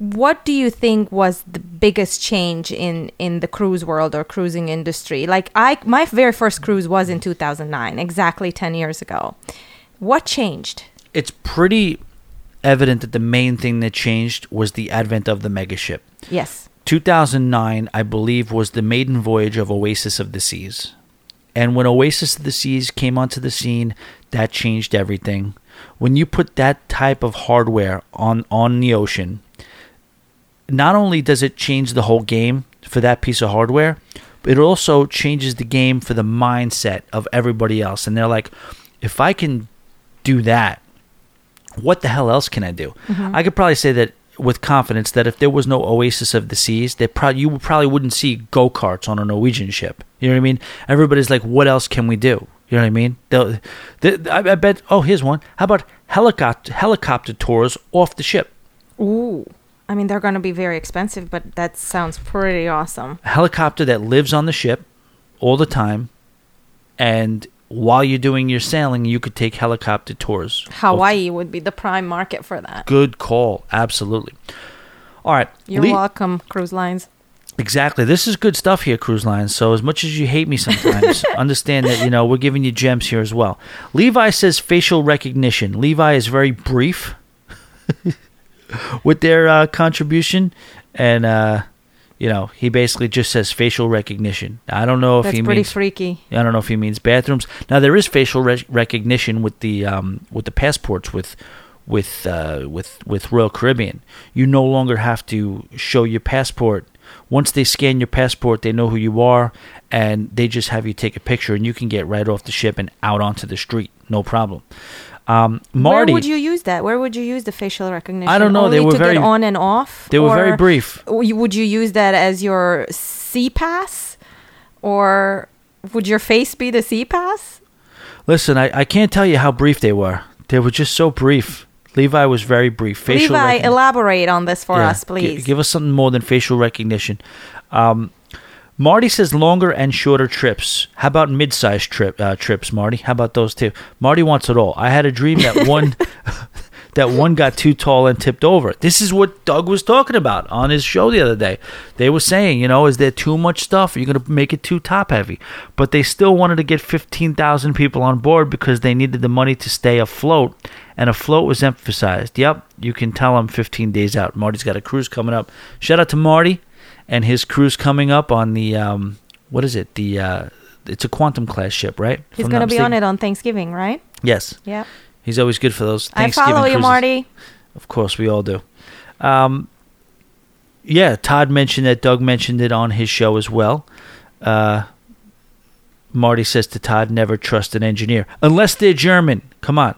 what do you think was the biggest change in in the cruise world or cruising industry? Like I my very first cruise was in 2009, exactly 10 years ago. What changed? It's pretty evident that the main thing that changed was the advent of the megaship. Yes. 2009, I believe, was the maiden voyage of Oasis of the Seas. And when Oasis of the Seas came onto the scene, that changed everything. When you put that type of hardware on, on the ocean, not only does it change the whole game for that piece of hardware, but it also changes the game for the mindset of everybody else. And they're like, if I can do that, what the hell else can I do? Mm-hmm. I could probably say that with confidence that if there was no Oasis of the Seas, that probably you probably wouldn't see go karts on a Norwegian ship. You know what I mean? Everybody's like, what else can we do? You know what I mean? They'll, they, I, I bet. Oh, here's one. How about helicopter helicopter tours off the ship? Ooh. I mean, they're going to be very expensive, but that sounds pretty awesome. A helicopter that lives on the ship all the time, and while you're doing your sailing, you could take helicopter tours. Hawaii would be the prime market for that. Good call. Absolutely. All right. You're Le- welcome, cruise lines. Exactly. This is good stuff here, Cruise Lines. So as much as you hate me sometimes, understand that you know we're giving you gems here as well. Levi says facial recognition. Levi is very brief with their uh, contribution, and uh, you know he basically just says facial recognition. I don't know if That's he pretty means freaky. I don't know if he means bathrooms. Now there is facial re- recognition with the um, with the passports with with uh, with with Royal Caribbean. You no longer have to show your passport. Once they scan your passport, they know who you are, and they just have you take a picture, and you can get right off the ship and out onto the street, no problem. Um, Marty, Where would you use that? Where would you use the facial recognition? I don't know. They Only were to very- get on and off. they were very brief. Would you use that as your SeaPass, or would your face be the SeaPass? Listen, I, I can't tell you how brief they were. They were just so brief. Levi was very brief. Facial Levi, recogni- elaborate on this for Yeah, us, please. give us something more than facial recognition. Um, Marty says longer and shorter trips. How about mid-sized trip uh, trips, Marty? How about those two? Marty wants it all. I had a dream that one that one got too tall and tipped over. This is what Doug was talking about on his show the other day. They were saying, you know, is there too much stuff? Are you going to make it too top heavy? But they still wanted to get 15,000 people on board because they needed the money to stay afloat. And afloat was emphasized. Yep, you can tell I'm 15 days out. Marty's got a cruise coming up. Shout out to Marty and his cruise coming up on the, um, what is it? The, uh, it's a quantum class ship, right? He's going to be on it on Thanksgiving, right? Yes. Yeah. He's always good for those I Thanksgiving follow you, cruises. Marty. Of course, we all do. Um, yeah, Todd mentioned that. Doug mentioned it on his show as well. Uh, Marty says to Todd, never trust an engineer. Unless they're German. Come on.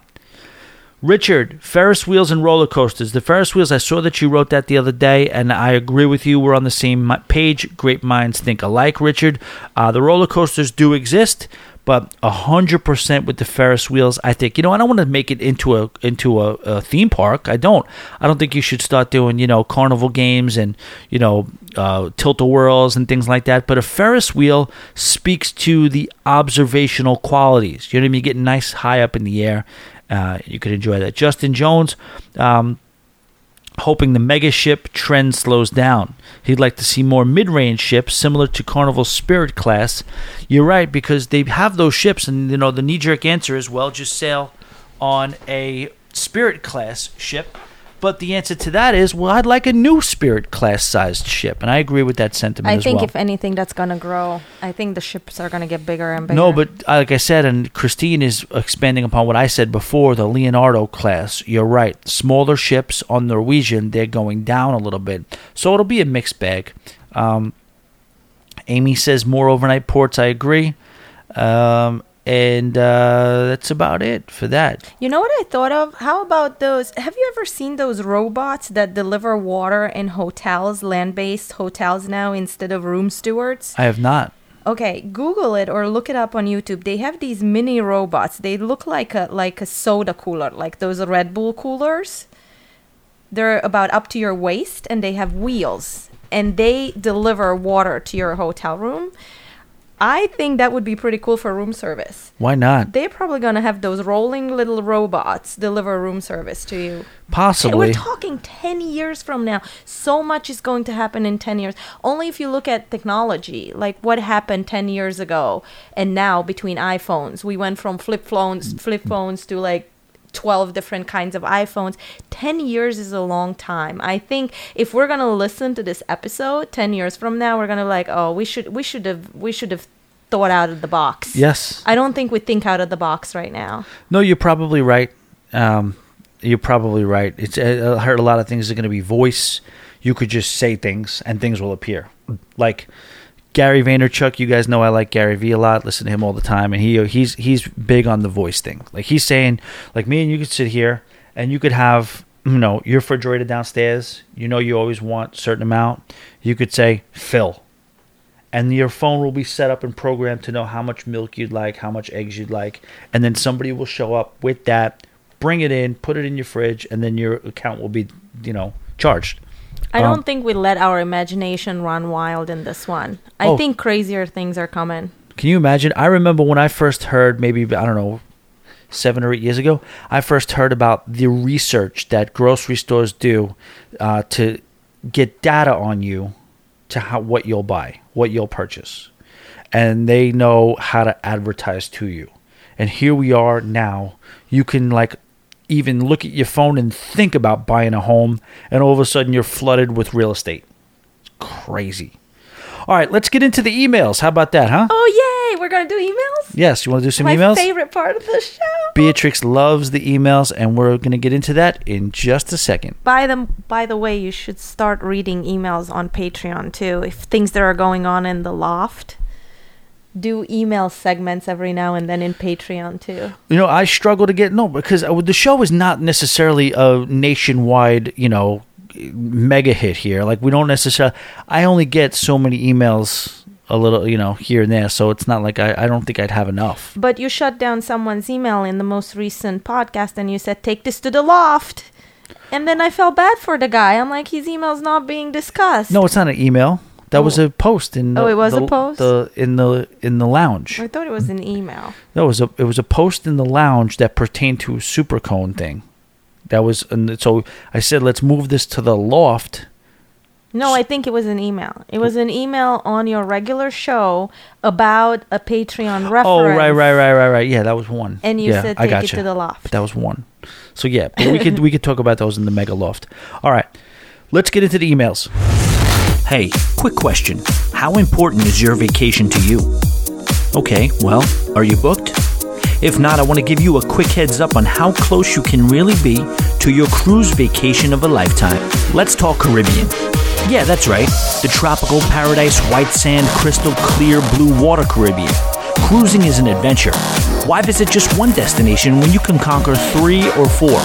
Richard, Ferris wheels and roller coasters. The Ferris wheels, I saw that you wrote that the other day, and I agree with you. We're on the same page. Great minds think alike, Richard. Uh, the roller coasters do exist, but hundred percent with the Ferris wheels. I think you know. I don't want to make it into a into a, a theme park. I don't. I don't think you should start doing you know carnival games and you know uh, tilt a whirls and things like that. But a Ferris wheel speaks to the observational qualities. You know what I mean? You get nice high up in the air. Uh, you could enjoy that. Justin Jones. Um, hoping the mega ship trend slows down. He'd like to see more mid range ships similar to Carnival Spirit class. You're right, because they have those ships, and you know the knee jerk answer is well, just sail on a Spirit class ship. But the answer to that is, well, I'd like a new Spirit class sized ship, and I agree with that sentiment I think well. if anything, that's going to grow. I think the ships are going to get bigger and bigger. No, but uh, like I said, and Christine is expanding upon what I said before, the Leonardo class. You're right. Smaller ships on Norwegian, they're going down a little bit. So it'll be a mixed bag. Um, Amy says more overnight ports. I agree. Um, and uh, that's about it for that. You know what I thought of? How about those? Have you ever seen those robots that deliver water in hotels, land based hotels now instead of room stewards? I have not. Okay, Google it or look it up on YouTube. They have these mini robots. They look like a like a soda cooler, like those Red Bull coolers. They're about up to your waist and they have wheels and they deliver water to your hotel room. I think that would be pretty cool for room service. Why not? They're probably gonna have those rolling little robots deliver room service to you. And Possibly. we're talking 10 years from now. So much is going to happen in 10 years. Only if you look at technology, like what happened 10 years ago and now between iPhones. We went from flip phones, flip phones to like 12 different kinds of iPhones. 10 years is a long time. I think if we're going to listen to this episode 10 years from now, we're going to be like, "Oh, we should we should have we should have thought out of the box." yes. I don't think we think out of the box right now. No, you're probably right. Um, you're probably right. It's I heard a lot of things are going to be voice. You could just say things and things will appear. Like Gary Vaynerchuk, you guys know I like Gary Vee a lot. Listen to him all the time, and he he's he's big on the voice thing. Like he's saying, like me and you could sit here and you could have you know your refrigerator downstairs. You know you always want a certain amount. You could say fill and your phone will be set up and programmed to know how much milk you'd like, how much eggs you'd like, and then somebody will show up with that, bring it in, put it in your fridge, and then your account will be, you know, charged. I Um, don't think we let our imagination run wild in this one. I Oh. think crazier things are coming. Can you imagine? I remember when I first heard, maybe I don't know, seven or eight years ago, I first heard about the research that grocery stores do uh, to get data on you to how what you'll buy, what you'll purchase, and they know how to advertise to you. And here we are now. You can like even look at your phone and think about buying a home, and all of a sudden you're flooded with real estate. It's crazy. All right, let's get into the emails. How about that, huh? Oh yay! We're gonna do emails. Yes, you want to do some My emails? favorite part of the show. Beatrix loves the emails, and we're going to get into that in just a second. By the by the way, you should start reading emails on Patreon too. If things that are going on in the loft, do email segments every now and then in Patreon too. You know, I struggle to get no because uh, the show is not necessarily a nationwide, you know, mega hit here. Like we don't necessarily. I only get so many emails, a little, you know, here and there. So it's not like I. I don't think I'd have enough. But you shut down someone's email in the most recent podcast and you said, take this to the loft. And then I felt bad for the guy. I'm like, his email's not being discussed. No, it's not an email. That was Oh. a post in. The, Oh, it was a post? The in the in the lounge. I thought it was an email. No, it was a it was a post in the lounge that pertained to a super cone thing. That was and so I said let's move this to the loft. No, I think it was an email. It was an email on your regular show about a Patreon reference. Oh right right right right right yeah that was one. And you yeah, said I take it to the loft. But that was one. So yeah, but we could we could talk about those in the mega loft. All right, let's get into the emails. Hey, quick question. How important is your vacation to you? Okay, well, are you booked? If not, I want to give you a quick heads up on how close you can really be to your cruise vacation of a lifetime. Let's talk Caribbean. Yeah, that's right. The tropical paradise, white sand, crystal clear blue water Caribbean. Cruising is an adventure. Why visit just one destination when you can conquer three or four?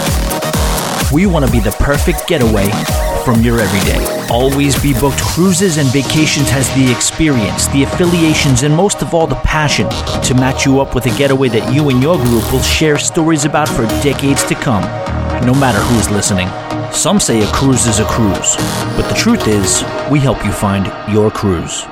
We want to be the perfect getaway from your everyday. Always Be Booked Cruises and Vacations has the experience, the affiliations, and most of all, the passion to match you up with a getaway that you and your group will share stories about for decades to come, no matter who's listening. Some say a cruise is a cruise, but the truth is, we help you find your cruise.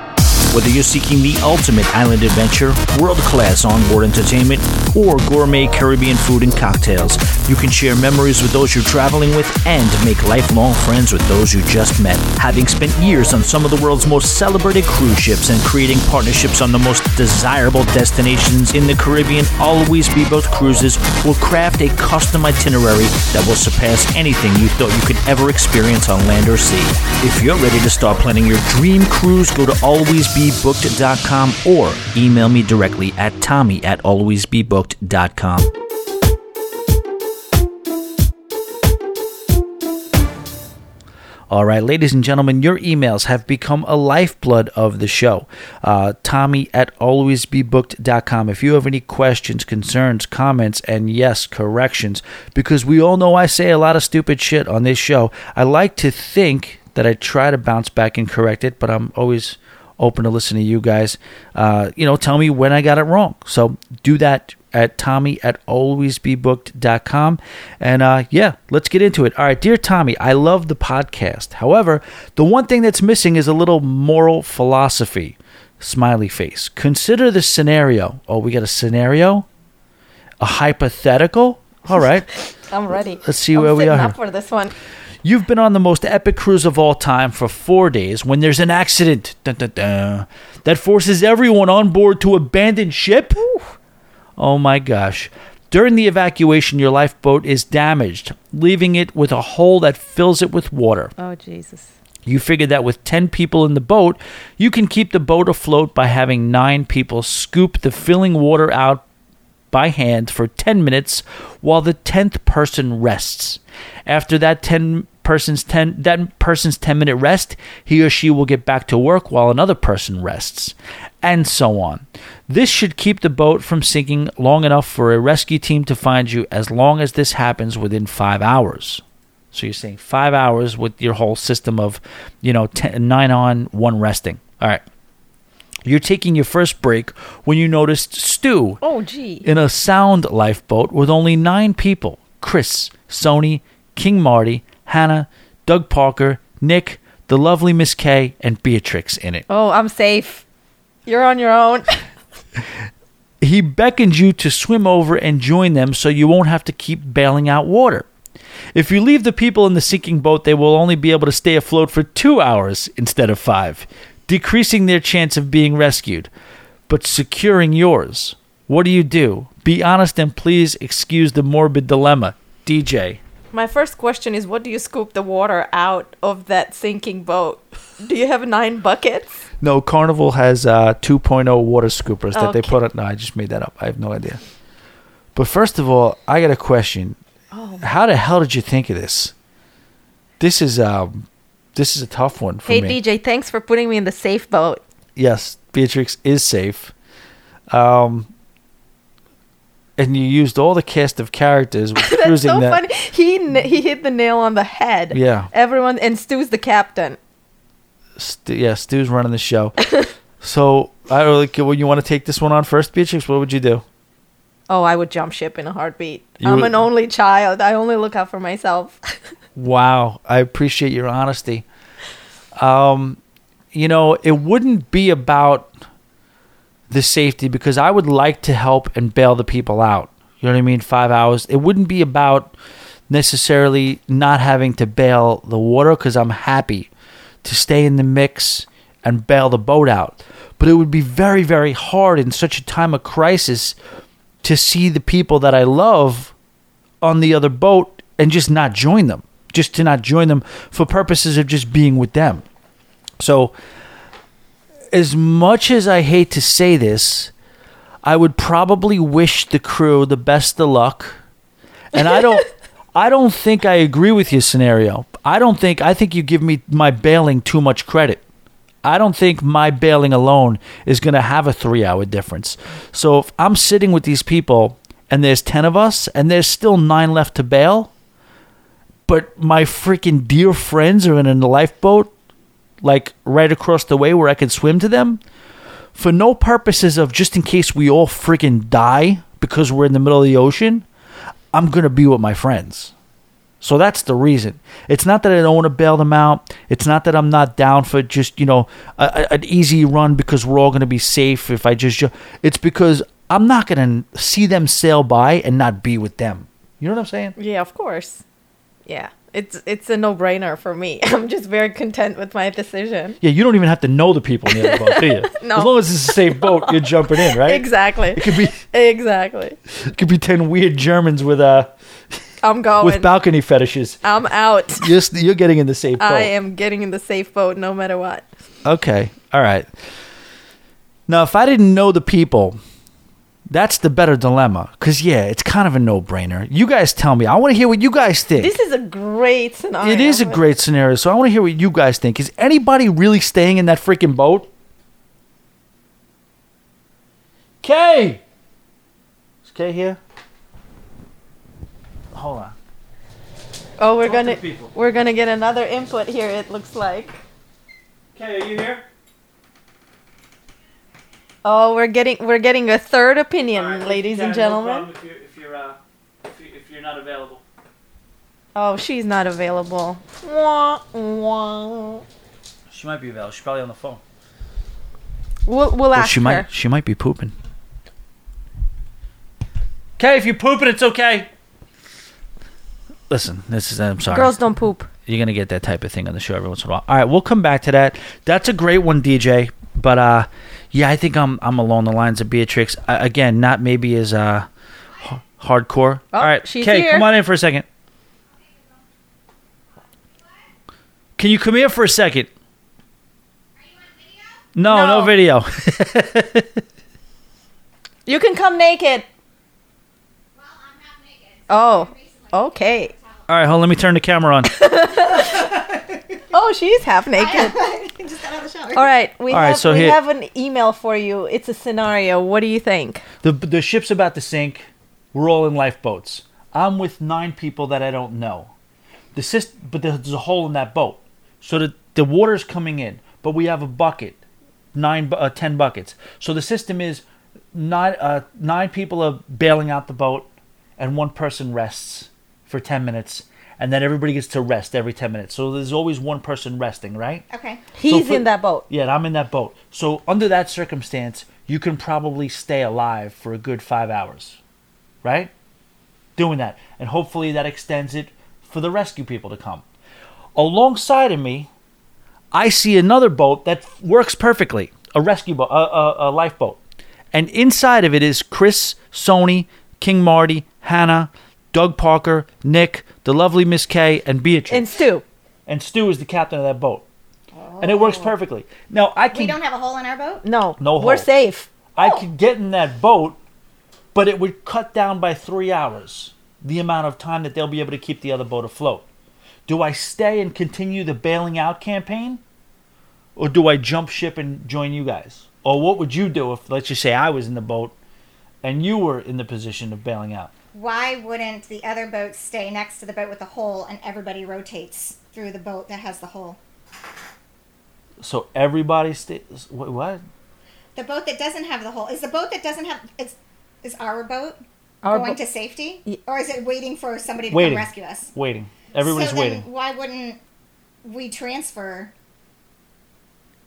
Whether you're seeking the ultimate island adventure, world class onboard entertainment, or gourmet Caribbean food and cocktails, you can share memories with those you're traveling with and make lifelong friends with those you just met. Having spent years on some of the world's most celebrated cruise ships and creating partnerships on the most desirable destinations in the Caribbean, Always Be Booked Cruises will craft a custom itinerary that will surpass anything you thought you could ever experience on land or sea. If you're ready to start planning your dream cruise, go to alwaysbebooked.com or email me directly at tommy at alwaysbebooked.com. All right, ladies and gentlemen, your emails have become a lifeblood of the show. Uh, Tommy at alwaysbebooked.com. If you have any questions, concerns, comments, and yes, corrections, because we all know I say a lot of stupid shit on this show, I like to think that I try to bounce back and correct it, but I'm always open to listen to you guys. Uh, you know, tell me when I got it wrong. So do that at Tommy at alwaysbebooked.com. And uh, yeah, let's get into it. All right, dear Tommy, I love the podcast. However, the one thing that's missing is a little moral philosophy. Smiley face. Consider the scenario. Oh, we got a scenario? A hypothetical? All right. I'm ready. Let's see I'm where we are up for this one. You've been on the most epic cruise of all time for four days when there's an accident dun, dun, dun, that forces everyone on board to abandon ship. Oh my gosh. During the evacuation, your lifeboat is damaged, leaving it with a hole that fills it with water. Oh Jesus. You figure that with 10 people in the boat, you can keep the boat afloat by having nine people scoop the filling water out by hand for 10 minutes while the 10th person rests. After that 10 person's 10 that person's 10 minute rest, he or she will get back to work while another person rests, and so on. This should keep the boat from sinking long enough for a rescue team to find you as long as this happens within 5 hours. So you're saying 5 hours with your whole system of, you know, 10, 9 on, 1 resting. All right. You're taking your first break when you noticed Stu Oh gee. in a sound lifeboat with only nine people Chris, Sony, King Marty, Hannah, Doug Parker, Nick, the lovely Miss Kay, and Beatrix in it. Oh, I'm safe. You're on your own. He beckons you to swim over and join them so you won't have to keep bailing out water. If you leave the people in the sinking boat, they will only be able to stay afloat for two hours instead of five, decreasing their chance of being rescued, but securing yours. What do you do? Be honest and please excuse the morbid dilemma. DJ. My first question is what do you scoop the water out of that sinking boat? Do you have nine buckets? No, Carnival has uh, 2.0 water scoopers that they put on. No, I just made that up. I have no idea. But first of all, I got a question. Oh. How the hell did you think of this? This is um, this is a tough one for me. Hey me. DJ, thanks for putting me in the safe boat. yes, Beatrix is safe. Um, and you used all the cast of characters That's so that. funny. He he hit the nail on the head. Yeah. Everyone and Stu's the captain. Yeah, Stu's running the show. so I really. Well, you want to take this one on first, Beatrix? What would you do? Oh, I would jump ship in a heartbeat. You I'm would- an only child. I only look out for myself. Wow, I appreciate your honesty. Um, you know, it wouldn't be about the safety because I would like to help and bail the people out. You know what I mean? Five hours. It wouldn't be about necessarily not having to bail the water because I'm happy to stay in the mix and bail the boat out. But it would be very, very hard in such a time of crisis to see the people that I love on the other boat and just not join them. Just to not join them for purposes of just being with them. So, as much as I hate to say this, I would probably wish the crew the best of luck. And I don't I don't think I agree with your scenario. I don't think I think you give me my bailing too much credit. I don't think my bailing alone is going to have a 3-hour difference. So if I'm sitting with these people and there's 10 of us and there's still 9 left to bail, but my freaking dear friends are in a lifeboat like right across the way where I can swim to them for no purposes of just in case we all freaking die because we're in the middle of the ocean, I'm going to be with my friends. So that's the reason. It's not that I don't want to bail them out. It's not that I'm not down for just, you know, a, a- an easy run because we're all going to be safe if I just. ju- It's because I'm not going to see them sail by and not be with them. You know what I'm saying? yeah, of course. Yeah. It's it's a no-brainer for me. I'm just very content with my decision. Yeah, you don't even have to know the people in the other boat, do you? No. As long as it's a safe boat, you're jumping in, right? Exactly. It could be Exactly. it could be ten weird Germans with uh I'm going. with balcony fetishes. I'm out. You're, you're getting in the safe boat. I am getting in the safe boat no matter what. Okay. All right. Now, if I didn't know the people, that's the better dilemma. Because, yeah, it's kind of a no brainer. You guys tell me. I want to hear what you guys think. This is a great scenario. it is a great scenario. So I want to hear what you guys think. Is anybody really staying in that freaking boat? Kay! Is Kay here? Hold on. Oh, we're Talk to gonna people. we're gonna get another input here. It looks like. Kay, are you here? Oh, we're getting we're getting a third opinion, ladies and gentlemen. if, you're, if, you're, uh, if, you, if you're not available. Oh, she's not available. Wah, wah. She might be available. She's probably on the phone. We'll we'll Well, ask she her. might she might be pooping. Okay, if you're pooping, it's okay. Listen, this is I'm sorry. Girls don't poop. You're gonna get that type of thing on the show every once in a while. All right, we'll come back to that. That's a great one, DJ. But uh, yeah, I think I'm I'm along the lines of Beatrix. Uh, again, not maybe as uh h- hardcore. Oh, All right, she's Kay, here. come on in for a second. Can you come here for a second? No, no, No. video. You can come naked. Oh, okay. All right, hold. on, Let me turn the camera on. Oh, she's half naked. just got out of the shower. All right, we All right, have so we here- have an email for you. It's a scenario. What do you think? the the ship's about to sink. We're all in lifeboats. I'm with nine people that I don't know. The syst- but there's a hole in that boat, so the the water's coming in. But we have a bucket, nine bu- uh, ten buckets. So the system is nine uh, nine people are bailing out the boat, and one person rests for ten minutes, and then everybody gets to rest every ten minutes. So there's always one person resting, right? Okay. He's for- in that boat. Yeah, and I'm in that boat. So under that circumstance, you can probably stay alive for a good five hours, right? Doing that, and hopefully that extends it for the rescue people to come. Alongside of me, I see another boat that works perfectly, a rescue boat, a, a, a lifeboat, and inside of it is Chris, Sony, King Marty, Hannah, Doug Parker, Nick, the lovely Miss Kay, and Beatrix And Stu. and Stu is the captain of that boat. And it works perfectly. Now I can We don't have a hole in our boat? No, No hole. we're safe. I oh. could get in that boat, but it would cut down by three hours the amount of time that they'll be able to keep the other boat afloat. Do I stay and continue the bailing out campaign? Or do I jump ship and join you guys? Or what would you do if let's just say I was in the boat and you were in the position of bailing out? Why wouldn't the other boat stay next to the boat with the hole and everybody rotates through the boat that has the hole? So everybody stays what, what? The boat that doesn't have the hole is the boat that doesn't have is is our boat Our going bo- to safety, Ye- or is it waiting for somebody to Waiting. come rescue us? Waiting. Everybody's so then waiting. Why wouldn't we transfer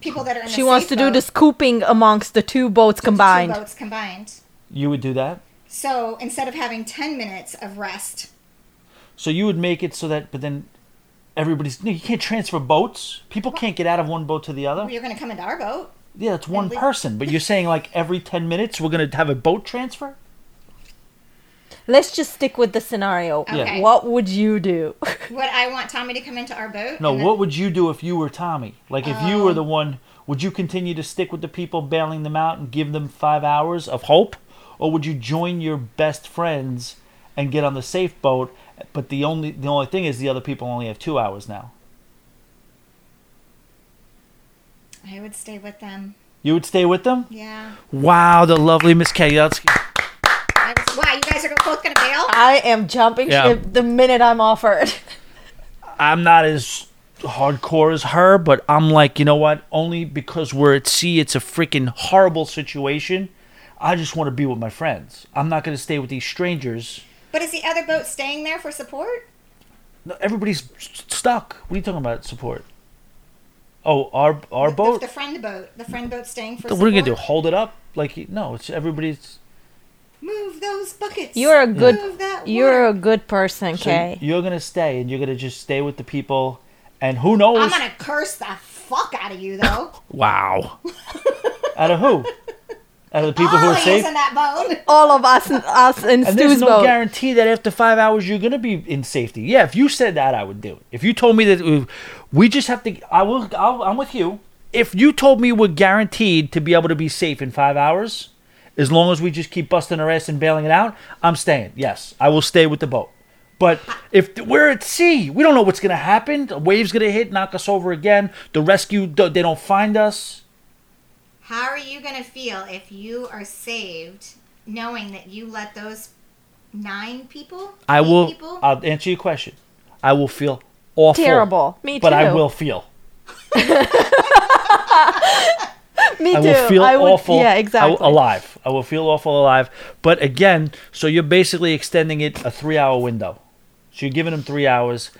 people that are in the She wants to safe do boat the scooping amongst the two boats combined. the two boats combined. You would do that? So instead of having ten minutes of rest, So you would make it so that, but then everybody's. No, you can't transfer boats. People can't get out of one boat to the other. you're going to come into our boat. Yeah, it's one we- person. But you're saying like every ten minutes we're gonna have a boat transfer? Let's just stick with the scenario. Yeah. Okay. What would you do? Would I want Tommy to come into our boat? No. and then- What would you do if you were Tommy? Like if you were oh. the one, would you continue to stick with the people bailing them out and give them five hours of hope, or would you join your best friends and get on the safe boat? But the only the only thing is the other people only have two hours now. I would stay with them. You would stay with them? Yeah. Wow, the lovely Miss Kay. That's- I was, why? You guys are both going to bail? I am jumping Yeah. ship the minute I'm offered. I'm not as hardcore as her, but I'm like, you know what? Only because we're at sea, it's a freaking horrible situation. I just want to be with my friends. I'm not going to stay with these strangers. But is the other boat staying there for support? No, everybody's s- stuck. What are you talking about? Support? Oh, our our The- boat. The, friend boat. The friend boat staying for what support. are you gonna do? Hold it up? Like no, it's everybody's. Move those buckets. You're a good Move that you're a good person, So Kay. you're gonna stay, and you're gonna just stay with the people, and who knows? I'm going to curse the fuck out of you, though. Wow. Out of who? Out of the people who are he safe. in that boat. All of us us in And there's no boat. guarantee that after five hours you're gonna be in safety. Yeah, if you said that, I would do it. If you told me that uh, we just have to, I will. I'll, I'm with you. If you told me we're guaranteed to be able to be safe in five hours, as long as we just keep busting our ass and bailing it out, I'm staying. Yes, I will stay with the boat. But if we're at sea, we don't know what's gonna happen. The wave's gonna hit, knock us over again. The rescue, they don't find us. How are you going to feel if you are saved knowing that you let those nine people? I will. People, I'll answer your question. I will feel awful. Terrible. Me too. But I will feel. Me too. I too. will feel I would, awful. Yeah, I exactly. alive. I will feel awful alive. But again, so you're basically extending it a three hour window. So you're giving them three hours.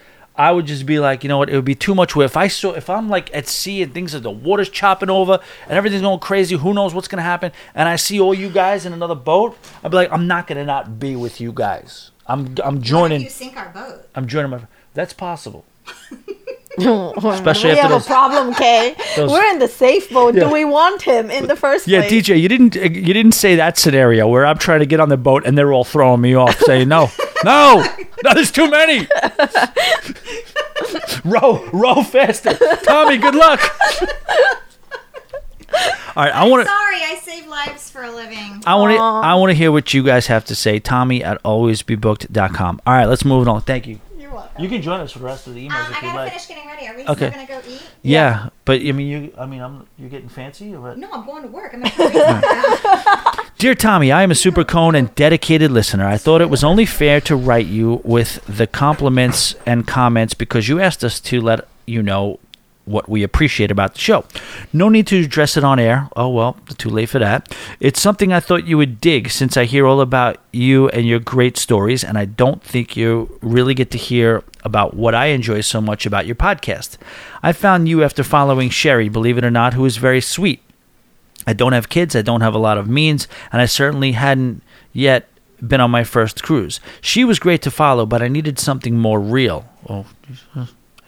I would just be like, you know what? It would be too much. Where if I saw, if I'm like at sea and things are the water's chopping over and everything's going crazy, who knows what's gonna happen? And I see all you guys in another boat, I'd be like, I'm not gonna not be with you guys. I'm I'm joining. you sink our boat? I'm joining my. That's possible. Especially we after have those- a problem, Kay. those- We're in the safe mode. Yeah. Do we want him in the first Yeah, place? DJ, you didn't you didn't say that scenario where I'm trying to get on the boat and they're all throwing me off, saying no, no, no, there's too many. row, row faster, Tommy. Good luck. All right, I want to. Sorry, I save lives for a living. I want to. I want to hear what you guys have to say. Tommy at alwaysbebooked.com. All right, let's move on. Thank you. You're welcome. You can join us for the rest of the emails Um, if I you gotta like. finish getting ready. Are we Okay. still gonna go eat? Yeah, but I mean, you. I mean, I'm. You're getting fancy or what? No, I'm going to work. I'm gonna Dear Tommy, I am a super cone and dedicated listener. I thought it was only fair to write you with the compliments and comments because you asked us to let you know what we appreciate about the show. No need to address it on air. Oh, well, too late for that. It's something I thought you would dig since I hear all about you and your great stories, and I don't think you really get to hear about what I enjoy so much about your podcast. I found you after following Sherry, believe it or not, who is very sweet. I don't have kids, I don't have a lot of means, and I certainly hadn't yet been on my first cruise. She was great to follow, but I needed something more real. Oh,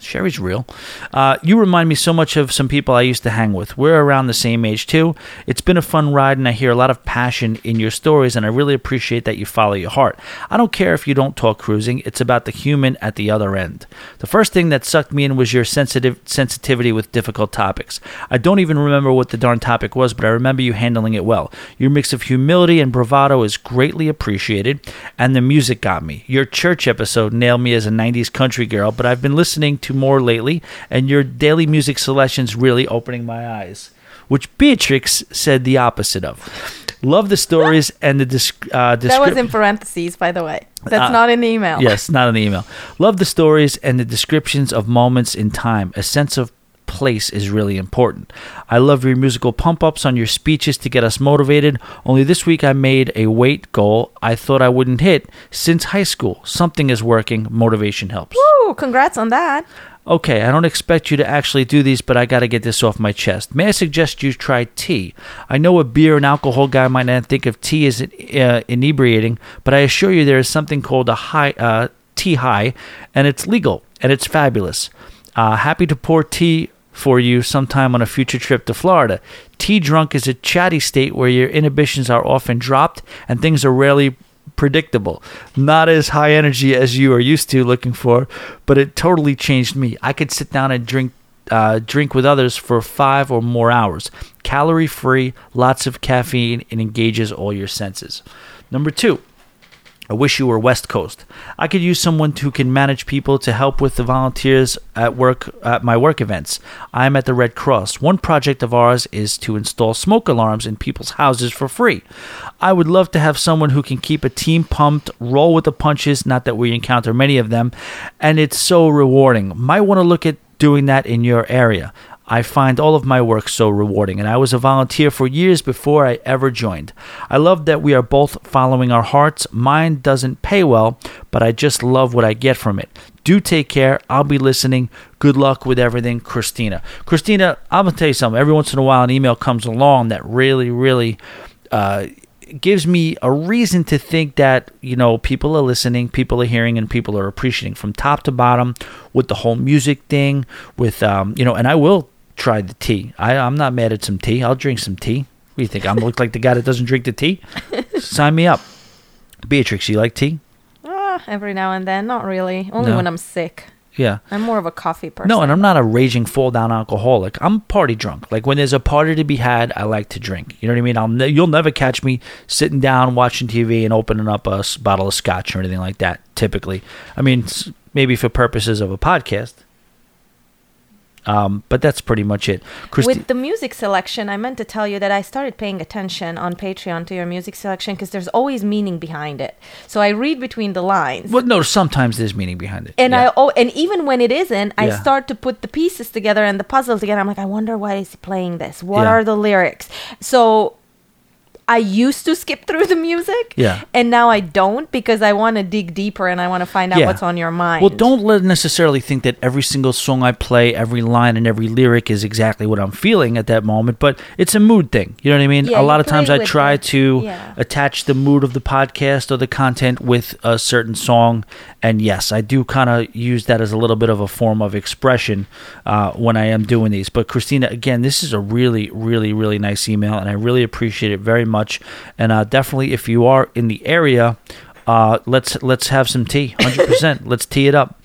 Sherry's real. Uh, you remind me so much of some people I used to hang with. We're around the same age, too. It's been a fun ride, and I hear a lot of passion in your stories, and I really appreciate that you follow your heart. I don't care if you don't talk cruising, it's about the human at the other end. The first thing that sucked me in was your sensitive sensitivity with difficult topics. I don't even remember what the darn topic was, but I remember you handling it well. Your mix of humility and bravado is greatly appreciated, and the music got me. Your church episode nailed me as a 90s country girl, but I've been listening to more lately, and your daily music selections really opening my eyes. Which Beatrix said the opposite of. Love the stories and the disc- uh, That was in parentheses, by the way. That's Uh, not in the email. Yes, not in the email. Love the stories and the descriptions of moments in time. A sense of place is really important. I love your musical pump ups on your speeches to get us motivated. Only this week I made a weight goal I thought I wouldn't hit since high school. Something is working. Motivation helps. Woo, congrats on that. Okay, I don't expect you to actually do these, but I got to get this off my chest. May I suggest you try tea? I know a beer and alcohol guy might not think of tea as uh, inebriating, but I assure you there is something called a high uh, tea high, and it's legal and it's fabulous. Uh, happy to pour tea for you sometime on a future trip to Florida. Tea drunk is a chatty state where your inhibitions are often dropped and things are rarely predictable. Not as high energy as you are used to looking for, but it totally changed me. I could sit down and drink uh, drink with others for five or more hours. Calorie free, lots of caffeine, and engages all your senses. Number two, I wish you were West Coast. I could use someone who can manage people to help with the volunteers at work at my work events. I'm at the Red Cross. One project of ours is to install smoke alarms in people's houses for free. I would love to have someone who can keep a team pumped, roll with the punches, not that we encounter many of them, and it's so rewarding. Might want to look at doing that in your area. I find all of my work so rewarding, and I was a volunteer for years before I ever joined. I love that we are both following our hearts. Mine doesn't pay well, but I just love what I get from it. Do take care. I'll be listening. Good luck with everything, Christina. Christina, I'm going to tell you something. Every once in a while, an email comes along that really, really. Uh, gives me a reason to think that you know people are listening people are hearing and people are appreciating from top to bottom with the whole music thing with um you know and i will try the tea I, i'm not mad at some tea i'll drink some tea what do you think i'm look like the guy that doesn't drink the tea sign me up beatrix you like tea Ah, every now and then, not really. Only No. when I'm sick. yeah I'm more of a coffee person. no, and I'm not a raging fall down alcoholic. I'm party drunk. Like when there's a party to be had, I like to drink. You know what I mean? I'll ne- you'll never catch me sitting down watching TV and opening up a s- bottle of scotch or anything like that. Typically, I mean s- maybe for purposes of a podcast. Um, but that's pretty much it. Christi- With the music selection, I meant to tell you that I started paying attention on Patreon to your music selection because there's always meaning behind it. So I read between the lines. well, no, sometimes there's meaning behind it. and Yeah. I oh, and even when it isn't, I Yeah. start to put the pieces together and the puzzle together. I'm like, I wonder why is he playing this? What Yeah. are the lyrics? So I used to skip through the music. Yeah. And now I don't because I want to dig deeper and I want to find out Yeah. what's on your mind. Well, don't let necessarily think that every single song I play, every line and every lyric is exactly what I'm feeling at that moment, but it's a mood thing. You know what I mean? Yeah, a lot of times I try to Yeah. attach the mood of the podcast or the content with a certain song, and yes, I do kind of use that as a little bit of a form of expression uh, when I am doing these. But Christina, again, this is a really, really, really nice email, and I really appreciate it very much. And uh, definitely, if you are in the area, uh, let's let's have some tea. Hundred percent. Let's tee it up.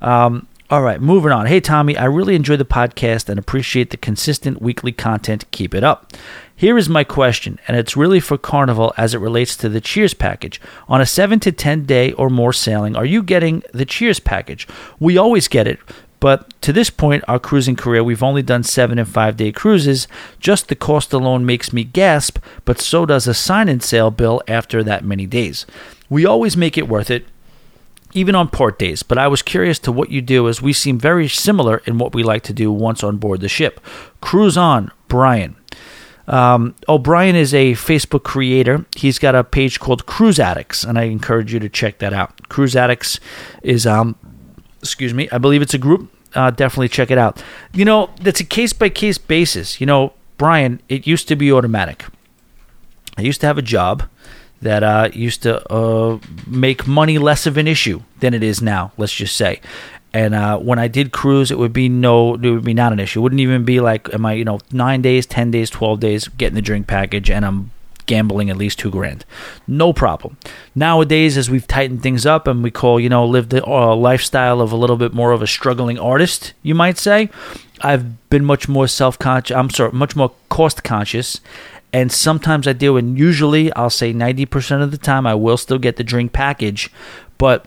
Um, all right, moving on. Hey, Tommy, I really enjoy the podcast and appreciate the consistent weekly content. Keep it up. Here is my question, and it's really for Carnival as it relates to the Cheers package. On a 7 to 10 day or more sailing, are you getting the Cheers package? We always get it, but to this point, our cruising career, we've only done seven and five day cruises. Just the cost alone makes me gasp, but so does a sign in sale bill after that many days. We always make it worth it, even on port days, but I was curious to what you do as we seem very similar in what we like to do once on board the ship. Cruise on, Brian. Um, O'Brien is a Facebook creator. He's got a page called Cruise Addicts, and I encourage you to check that out. Cruise Addicts is, um, excuse me, I believe it's a group. Uh, definitely check it out. You know, that's a case by case basis. You know, Brian, it used to be automatic. I used to have a job that uh, used to uh, make money less of an issue than it is now. Let's just say. And uh, when I did cruise, it would be no, it would be not an issue. It wouldn't even be like, am I, you know, nine days, ten days, twelve days, getting the drink package, and I'm gambling at least two grand, no problem. Nowadays, as we've tightened things up and we call, you know, live the uh, lifestyle of a little bit more of a struggling artist, you might say, I've been much more self conscious. I'm sorry, much more cost conscious. And sometimes I do, and usually I'll say 90% of the time I will still get the drink package, but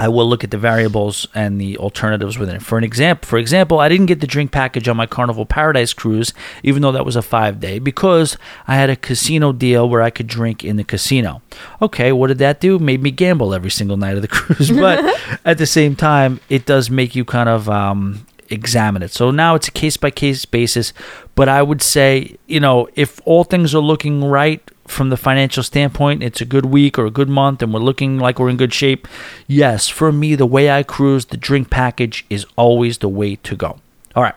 I will look at the variables and the alternatives within it. For an example, for example, I didn't get the drink package on my Carnival Paradise cruise, even though that was a five day, because I had a casino deal where I could drink in the casino. Okay, what did that do? Made me gamble every single night of the cruise, but at the same time, it does make you kind of um, examine it. So now it's a case by case basis, but I would say, you know, if all things are looking right from the financial standpoint, it's a good week or a good month and we're looking like we're in good shape. Yes, for me, the way I cruise, the drink package is always the way to go. All right.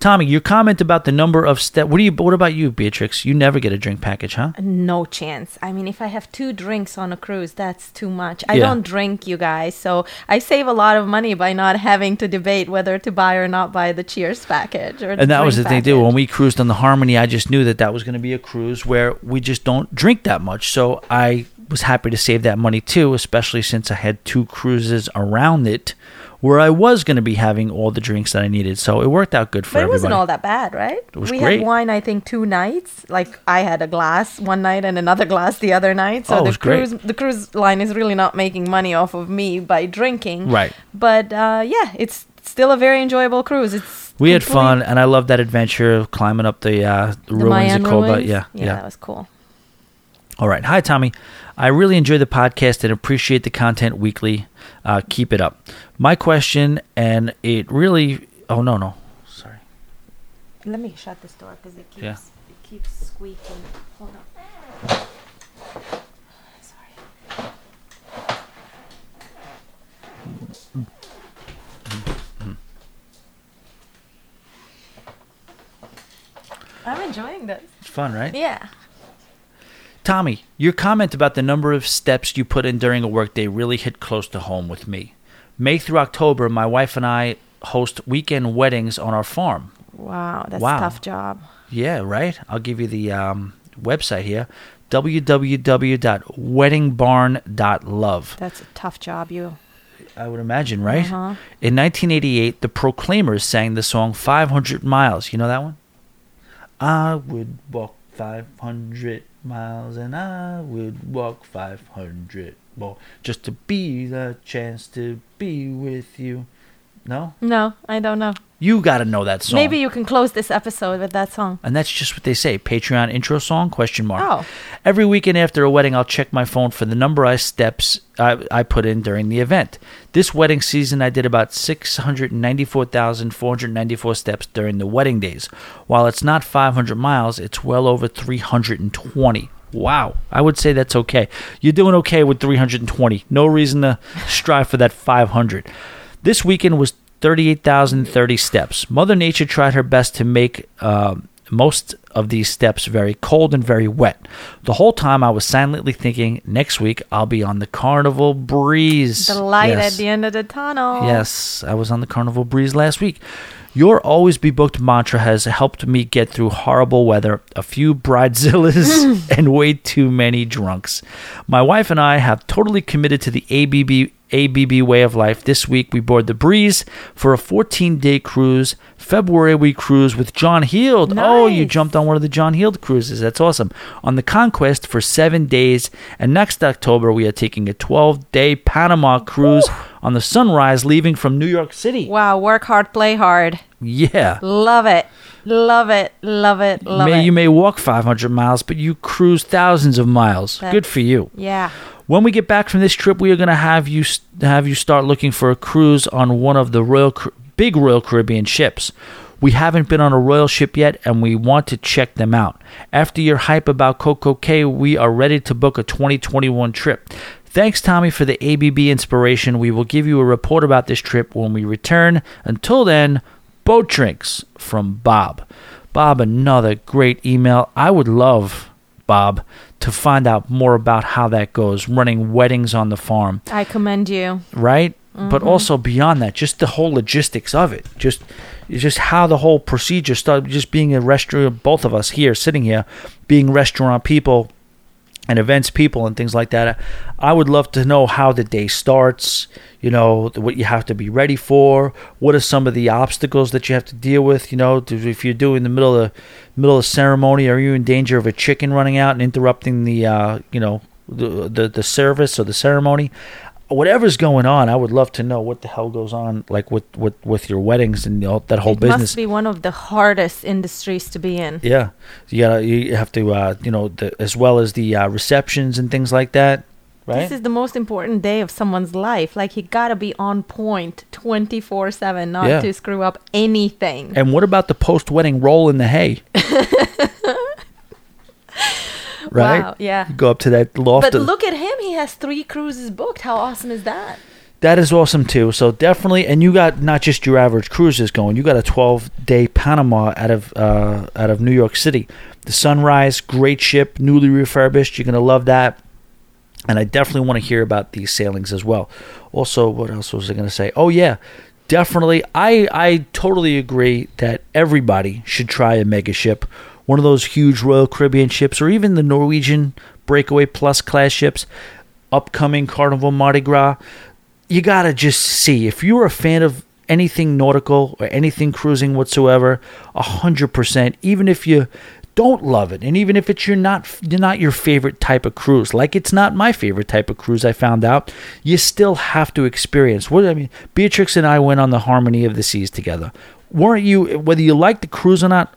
Tommy, your comment about the number of steps. What do you? What about you, Beatrix? You never get a drink package, huh? No chance. I mean, if I have two drinks on a cruise, that's too much. I Yeah. don't drink, you guys, so I save a lot of money by not having to debate whether to buy or not buy the Cheers package. Or And that was the drink thing too. When we cruised on the Harmony, I just knew that that was going to be a cruise where we just don't drink that much. So I was happy to save that money too, especially since I had two cruises around it where I was going to be having all the drinks that I needed. So it worked out good for But it everybody. wasn't all that bad, right? It was we great. had wine, I think, two nights. Like I had a glass one night and another glass the other night. So Oh, the great. cruise, the cruise line is really not making money off of me by drinking. Right. But uh, yeah, it's still a very enjoyable cruise. It's we had fun, and I loved that adventure of climbing up the, uh, the ruins of Coba. Yeah, yeah, yeah. that was cool. All right. Hi, Tommy. I really enjoy the podcast and appreciate the content weekly. Uh, keep it up. My question, and it really. Oh, no, no. Sorry. Let me shut this door because it keeps Yeah. it keeps squeaking. Hold on. Sorry. I'm enjoying this. It's fun, right? Yeah. Tommy, your comment about the number of steps you put in during a workday really hit close to home with me. May through October, my wife and I host weekend weddings on our farm. Wow, that's Wow. a tough job. Yeah, right? I'll give you the um, website here www.weddingbarn.love. That's a tough job. You. I would imagine, right? Uh-huh. In 1988, the Proclaimers sang the song 500 Miles. You know that one? I would walk 500 miles and I would walk 500 more just to be the chance to be with you. No? No, I don't know. You got to know that song. Maybe you can close this episode with that song. And that's just what they say. Patreon intro song question mark. Oh. Every weekend after a wedding, I'll check my phone for the number I steps I, I put in during the event. This wedding season, I did about 694,494 steps during the wedding days. While it's not 500 miles, it's well over 320. Wow. I would say that's okay. You're doing okay with 320. No reason to strive for that 500. This weekend was 38,030 steps. Mother Nature tried her best to make uh, most of these steps very cold and very wet. The whole time I was silently thinking, next week I'll be on the Carnival Breeze. The light Yes. at the end of the tunnel. Yes, I was on the Carnival Breeze last week. Your always be booked mantra has helped me get through horrible weather, a few bridezillas, and way too many drunks. My wife and I have totally committed to the ABB ABB way of life. This week we board the Breeze for a 14-day cruise. February we cruise with John Heald. Oh, you jumped on one of the John Heald cruises. That's awesome. On the Conquest for 7 days, and next October we are taking a 12-day Panama cruise on the Sunrise leaving from New York City. Wow, work hard, play hard. Yeah. Love it. Love it. Love it. Love may, it. You may walk 500 miles, but you cruise thousands of miles. Good for you. yeah. When we get back from this trip, we are going to have you have you start looking for a cruise on one of the Royal big Royal Caribbean ships. We haven't been on a Royal ship yet, and we want to check them out. After your hype about Coco Cay, we are ready to book a 2021 trip. Thanks, Tommy, for the ABB inspiration. We will give you a report about this trip when we return. Until then, boat drinks from Bob. Bob, another great email. I would love, Bob, to find out more about how that goes, running weddings on the farm, I commend you. right? But mm-hmm. also beyond that, just the whole logistics of it, just just how the whole procedure started. Just being a restaurant, both of us here, sitting here, being restaurant people and events people and things like that. I would love to know how the day starts, you know, what you have to be ready for, what are some of the obstacles that you have to deal with, you know, if you're doing the middle of the middle of ceremony, are you in danger of a chicken running out and interrupting the uh, you know, the, the the service or the ceremony? Whatever's going on, I would love to know what the hell goes on, like with with, with your weddings and you know, that whole business. it business. must be one of the hardest industries to be in. Yeah, you gotta you have to uh, you know the, as well as the uh, receptions and things like that, right? This is the most important day of someone's life. Like he gotta be on point, twenty four seven, not Yeah. to screw up anything. and what about the post wedding roll in the hay? right? Wow, yeah. Go up to that loft. But look at him; he has three cruises booked. How awesome is that? that is awesome too. So definitely, and you got not just your average cruises going. You got a 12 day Panama out of uh, out of New York City. The Sunrise, great ship, newly refurbished. You're gonna love that. And I definitely want to hear about these sailings as well. Also, what else was I going to say? Oh yeah, definitely. I I totally agree that everybody should try a mega ship, one of those huge Royal Caribbean ships, or even the Norwegian Breakaway Plus class ships. Upcoming Carnival Mardi Gras, you gotta just see if you're a fan of anything nautical or anything cruising whatsoever, a hundred percent. Even if you don't love it, and even if it's your not not your favorite type of cruise, like it's not my favorite type of cruise, I found out, you still have to experience. What I mean, Beatrix and I went on the Harmony of the Seas together. Weren't you? Whether you like the cruise or not,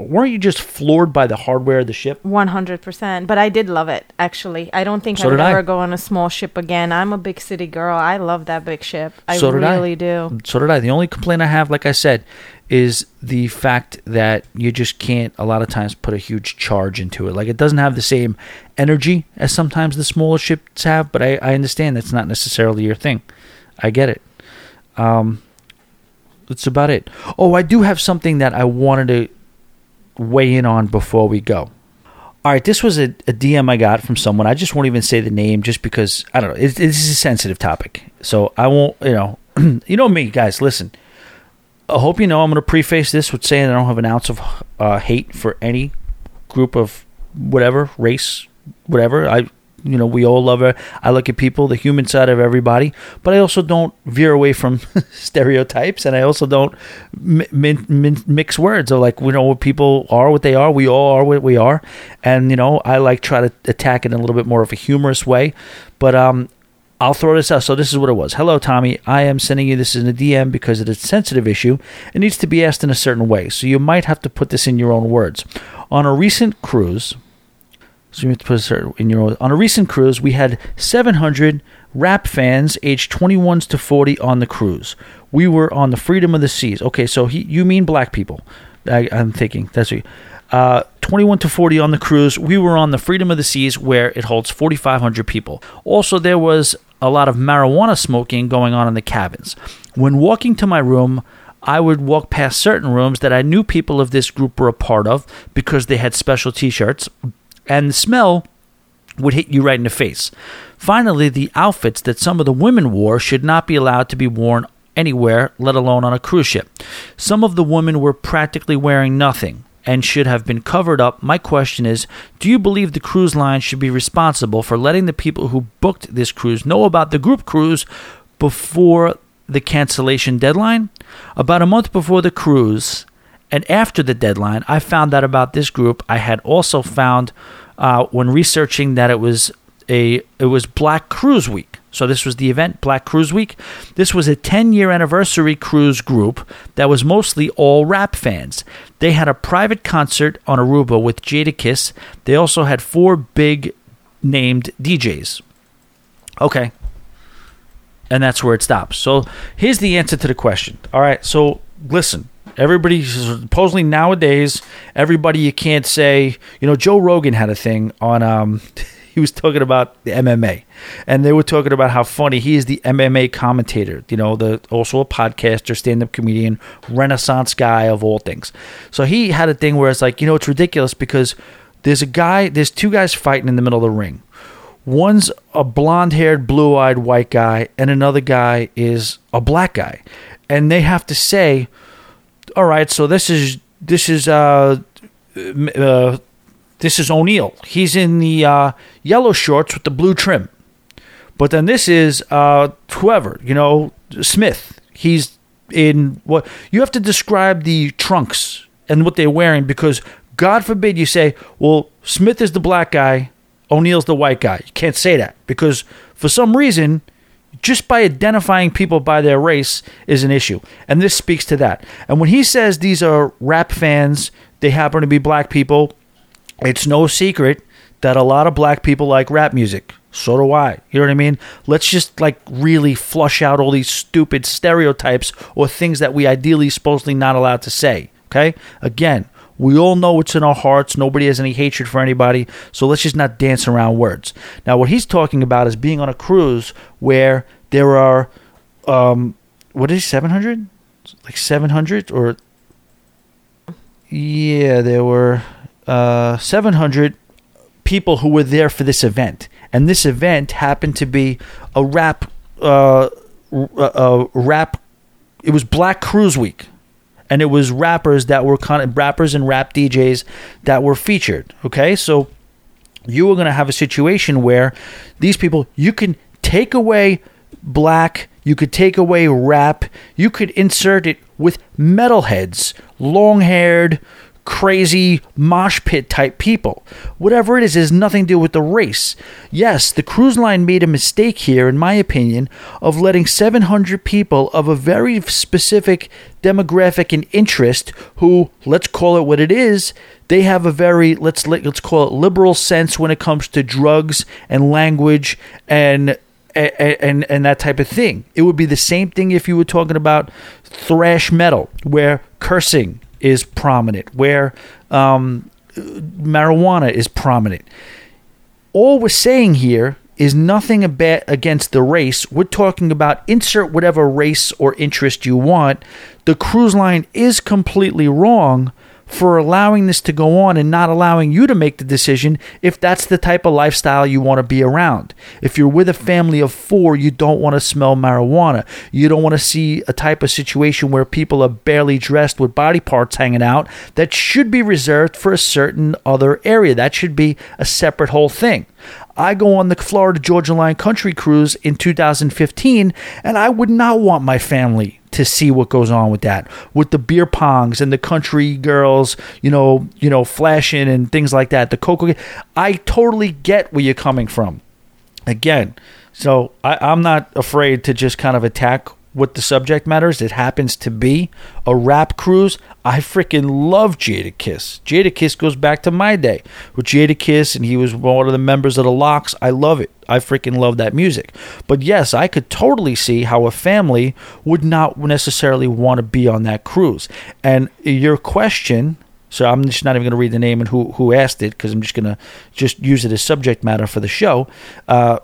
weren't you just floored by the hardware of the ship? One hundred percent. But I did love it. Actually, I don't think So I would did I. ever go on a small ship again. I'm a big city girl. I love that big ship. I So did I. really do. So did I. The only complaint I have, like I said, is the fact that you just can't a lot of times put a huge charge into it. Like it doesn't have the same energy as sometimes the smaller ships have, but I, I understand that's not necessarily your thing. I get it. Um that's about it. Oh, I do have something that I wanted to weigh in on before we go. All right, this was a, a DM I got from someone. I just won't even say the name just because I don't know. It, this is a sensitive topic, so I won't. You know, you know me, guys. Listen, I hope you know I'm going to preface this with saying I don't have an ounce of uh, hate for any group of whatever race, whatever. I, you know, we all love it. I look at people, the human side of everybody, but I also don't veer away from stereotypes, and I also don't mi- min- mix words. Or like, we know, what people are, what they are. We all are what we are, and you know, I like try to attack it in a little bit more of a humorous way. But um, I'll throw this out. So this is what it was. Hello, Tommy. I am sending you this in a DM because it's a sensitive issue. It needs to be asked in a certain way. So you might have to put this in your own words. On a recent cruise, so you have to put in your. On a recent cruise, we had 700 rap fans aged 21 to 40 on the cruise. We were on the Freedom of the Seas. Okay, so he, you mean black people? I, I'm thinking that's. You, uh, 21 to 40 on the cruise. We were on the Freedom of the Seas where it holds 4,500 people. Also, there was a lot of marijuana smoking going on in the cabins. When walking to my room, I would walk past certain rooms that I knew people of this group were a part of because they had special t shirts, and the smell would hit you right in the face. Finally, the outfits that some of the women wore should not be allowed to be worn anywhere, let alone on a cruise ship. Some of the women were practically wearing nothing and should have been covered up. My question is Do you believe the cruise line should be responsible for letting the people who booked this cruise know about the group cruise before the cancellation deadline? About a month before the cruise and after the deadline, I found out about this group. I had also found uh, when researching that it was a it was Black Cruise Week. So this was the event, Black Cruise Week. This was a 10 year anniversary cruise group that was mostly all rap fans. They had a private concert on Aruba with Jadakiss. They also had four big named DJs. Okay. And that's where it stops. So here's the answer to the question. All right. So listen, everybody supposedly nowadays, everybody you can't say, you know, Joe Rogan had a thing on um he was talking about the MMA, and they were talking about how funny he is the MMA commentator. You know, the also a podcaster, stand-up comedian, Renaissance guy of all things. So he had a thing where it's like, you know, it's ridiculous because there's a guy, there's two guys fighting in the middle of the ring. One's a blonde-haired, blue-eyed white guy, and another guy is a black guy, and they have to say, "All right, so this is this is uh, uh this is O'Neill. He's in the uh, yellow shorts with the blue trim. But then this is uh, whoever, you know, Smith. He's in what you have to describe the trunks and what they're wearing because God forbid you say, well, Smith is the black guy, O'Neill's the white guy. You can't say that because for some reason, just by identifying people by their race is an issue. And this speaks to that. And when he says these are rap fans, they happen to be black people, it's no secret that a lot of black people like rap music. So do I. You know what I mean? Let's just like really flush out all these stupid stereotypes or things that we ideally supposedly not allowed to say. Okay? Again, we all know what's in our hearts. Nobody has any hatred for anybody. So let's just not dance around words. Now, what he's talking about is being on a cruise where there are, um, what is 700? Like 700 or. Yeah, there were uh, 700 people who were there for this event, and this event happened to be a rap, uh, a rap. It was Black Cruise Week, and it was rappers that were kind of rappers and rap DJs that were featured. Okay, so you were going to have a situation where these people you can take away black you could take away rap you could insert it with metalheads long haired crazy mosh pit type people. Whatever it is, it has nothing to do with the race. Yes, the cruise line made a mistake here, in my opinion, of letting 700 people of a very specific demographic and interest who, let's call it what it is, they have a very let's let's call it liberal sense when it comes to drugs and language and and, and and that type of thing. It would be the same thing if you were talking about thrash metal, where cursing is prominent, where um, marijuana is prominent. All we're saying here is nothing about against the race. We're talking about insert whatever race or interest you want. The cruise line is completely wrong for allowing this to go on and not allowing you to make the decision if that's the type of lifestyle you want to be around. If you're with a family of four, you don't want to smell marijuana. You don't want to see a type of situation where people are barely dressed with body parts hanging out. That should be reserved for a certain other area. That should be a separate whole thing. I go on the Florida Georgia Line Country Cruise in 2015, and I would not want my family to see what goes on with that, with the beer pongs and the country girls, you know, you know, flashing and things like that. The cocoa. I totally get where you're coming from. Again, So I, I'm not afraid to just kind of attack what the subject matter is. It happens to be a rap cruise. I freaking love Jadakiss. Jada Kiss goes back to my day with Jadakiss, and he was one of the members of the LOX. I love it. I freaking love that music. But yes, I could totally see how a family would not necessarily want to be on that cruise. And your question, so I'm just not even going to read the name and who who asked it because I'm just going to just use it as subject matter for the show. Uh,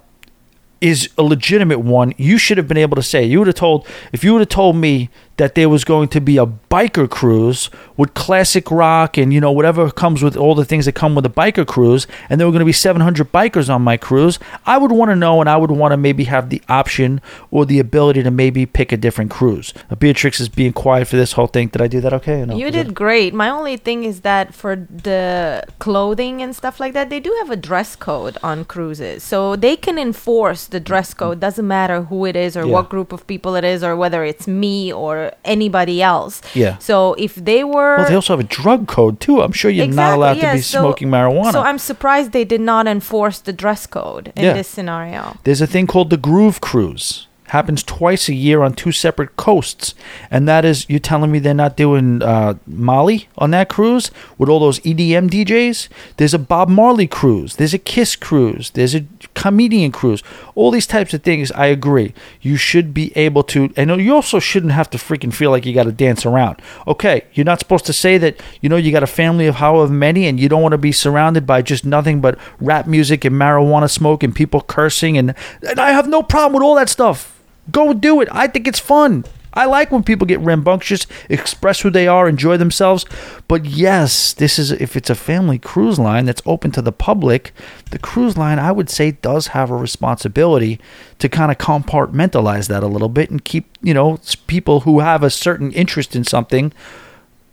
is a legitimate one. You should have been able to say. You would have told if you would have told me that there was going to be a biker cruise with classic rock and you know whatever comes with all the things that come with a biker cruise, and there were going to be 700 bikers on my cruise. I would want to know, and I would want to maybe have the option or the ability to maybe pick a different cruise. Uh, Beatrix is being quiet for this whole thing. Did I do that okay? No? You did that- great. My only thing is that for the clothing and stuff like that, they do have a dress code on cruises. So they can enforce the dress code. Doesn't matter who it is or Yeah. what group of people it is or whether it's me or anybody else. Yeah. So if they were Well, they also have a drug code too. I'm sure you're not allowed yeah, to be so- smoking marijuana. So I'm surprised they did not enforce the dress code in Yeah. this scenario. There's a thing called the Groove Cruise. Happens twice a year on two separate coasts, and that is you're telling me they're not doing uh, Molly on that cruise with all those EDM DJs. There's a Bob Marley cruise. There's a Kiss cruise. There's a comedian cruise. All these types of things. I agree. You should be able to, and you also shouldn't have to freaking feel like you got to dance around. Okay, you're not supposed to say that. You know, you got a family of however many, and you don't want to be surrounded by just nothing but rap music and marijuana smoke and people cursing, and and I have no problem with all that stuff. Go do it. I think it's fun. I like when people get rambunctious, express who they are, enjoy themselves. But yes, this is if it's a family cruise line that's open to the public, the cruise line I would say does have a responsibility to kind of compartmentalize that a little bit and keep, you know, people who have a certain interest in something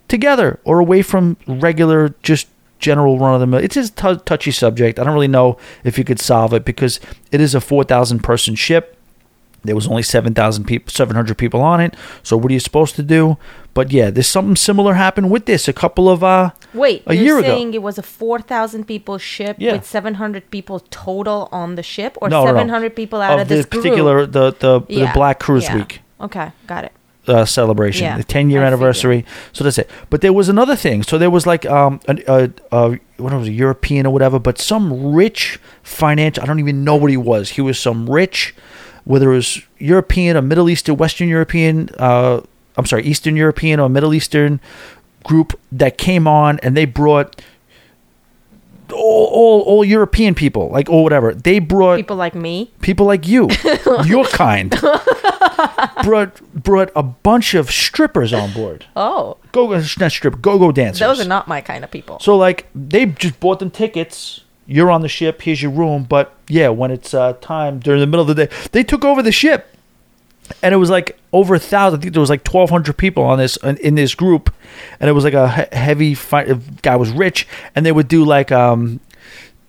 together or away from regular just general run of the mill. It's a t- touchy subject. I don't really know if you could solve it because it is a 4,000 person ship. There was only 7,000 people, 700 people on it. So what are you supposed to do? But yeah, there's something similar happened with this a couple of uh Wait, a you're year ago. saying it was a 4,000 people ship Yeah. with 700 people total on the ship or no, no, no. 700 people out of, the this particular the the, the Yeah, Black Cruise yeah. Week. Okay, got it. uh, celebration, Yeah, the 10 year I anniversary. So that's it. But there was another thing. So there was like um an, a, a what was it, European or whatever, but some rich financial. I don't even know what he was. He was some rich, whether it was European or Middle Eastern, Western European. Uh, I'm sorry, Eastern European or Middle Eastern group that came on and they brought. All, all, all European people, like or whatever, they brought People like me. people like you, your kind, brought brought a bunch of strippers on board. Oh, Go go not stripper, go go dancers. those are not my kind of people. So like they just bought them tickets. You're on the ship. Here's your room. But yeah, when it's uh, time during the middle of the day, they took over the ship, and it was like over a thousand. I think there was like twelve hundred people on this in, in this group, and it was like a he- heavy fight. Guy was rich, and they would do like um,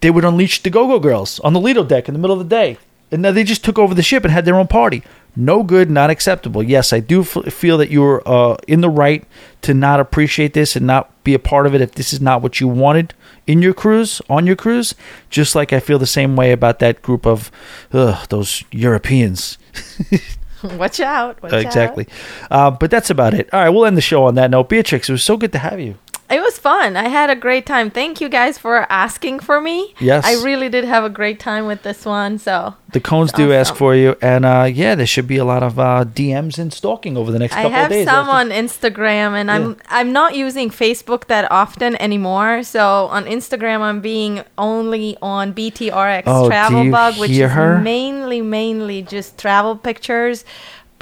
they would unleash the Go Go Girls on the Lido deck in the middle of the day, and then they just took over the ship and had their own party. No good, not acceptable. Yes, I do f- feel that you're uh, in the right to not appreciate this and not be a part of it if this is not what you wanted in your cruise, on your cruise. Just like I feel the same way about that group of ugh, those Europeans. Watch out. Watch exactly. Uh, but that's about it. All right, we'll end the show on that note. Beatrix, it was so good to have you. It was fun. I had a great time. Thank you guys for asking for me. Yes. I really did have a great time with this one. So The cones do ask for you, and uh, yeah, there should be a lot of uh, DMs and stalking over the next couple of days. I have some on Instagram, and I'm I'm not using Facebook that often anymore. So on Instagram, I'm being only on BTRX Oh, Travel Bug, which hear is her? mainly mainly just travel pictures.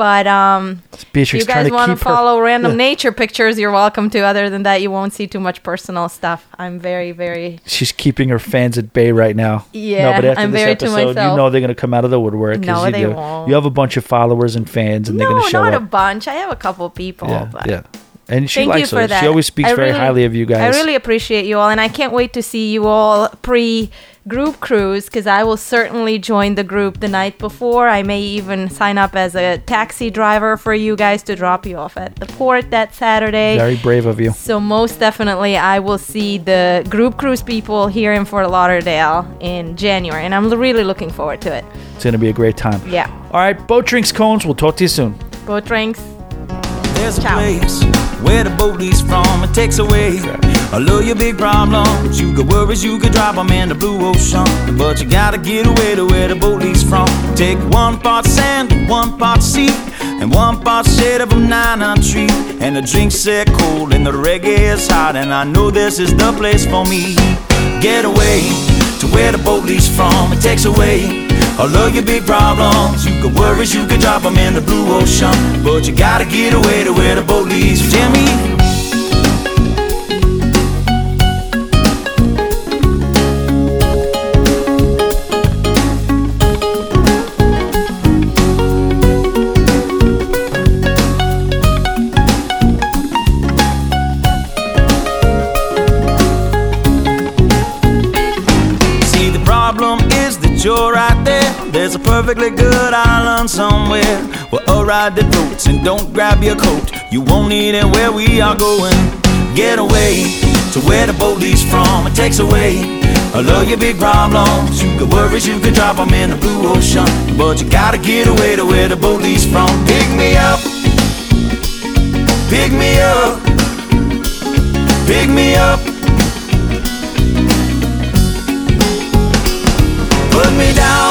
But um, Beatrix you guys want to keep her- follow random Yeah. nature pictures, you're welcome to. Other than that, you won't see too much personal stuff. I'm very very She's keeping her fans at bay right now. Yeah, no, but after I'm this episode, you know they're gonna come out of the woodwork. No, you they do. won't. You have a bunch of followers and fans, and they're gonna show not a bunch. I have a couple people. yeah, but yeah. And she Thank likes you for her. that. She always speaks I very highly of you guys. I really appreciate you all, and I can't wait to see you all pre group cruise because I will certainly join the group the night before. I may even sign up as a taxi driver for you guys to drop you off at the port that Saturday. Very brave of you. So most definitely, I will see the group cruise people here in Fort Lauderdale in January, and I'm really looking forward to it. It's going to be a great time. Yeah. All right, boat drinks, cones. We'll talk to you soon. Boat drinks. There's a Ciao. Where the boat leaves from. It takes away all of your big problems. You got worries, you could drop 'em in the blue ocean. But you gotta get away to where the boat leaves from. Take one part sand, one part sea, and one part shade of a nine-on tree. And the drinks set cold, and the reggae is hot. And I know this is the place for me. Get away to where the boat leaves from. It takes away of your big problems. You could worries, you could drop 'em in the blue ocean. But you gotta get away to where the boat leaves. Jimmy. A perfectly good island somewhere where a ride that floats and don't grab your coat. You won't need it where we are going. Get away to where the boat leaves from. It takes away all of your big problems. You could worries, you could them in the blue ocean. But you gotta get away to where the boat leaves from. Pick me up. Pick me up. Pick me up. Put me down,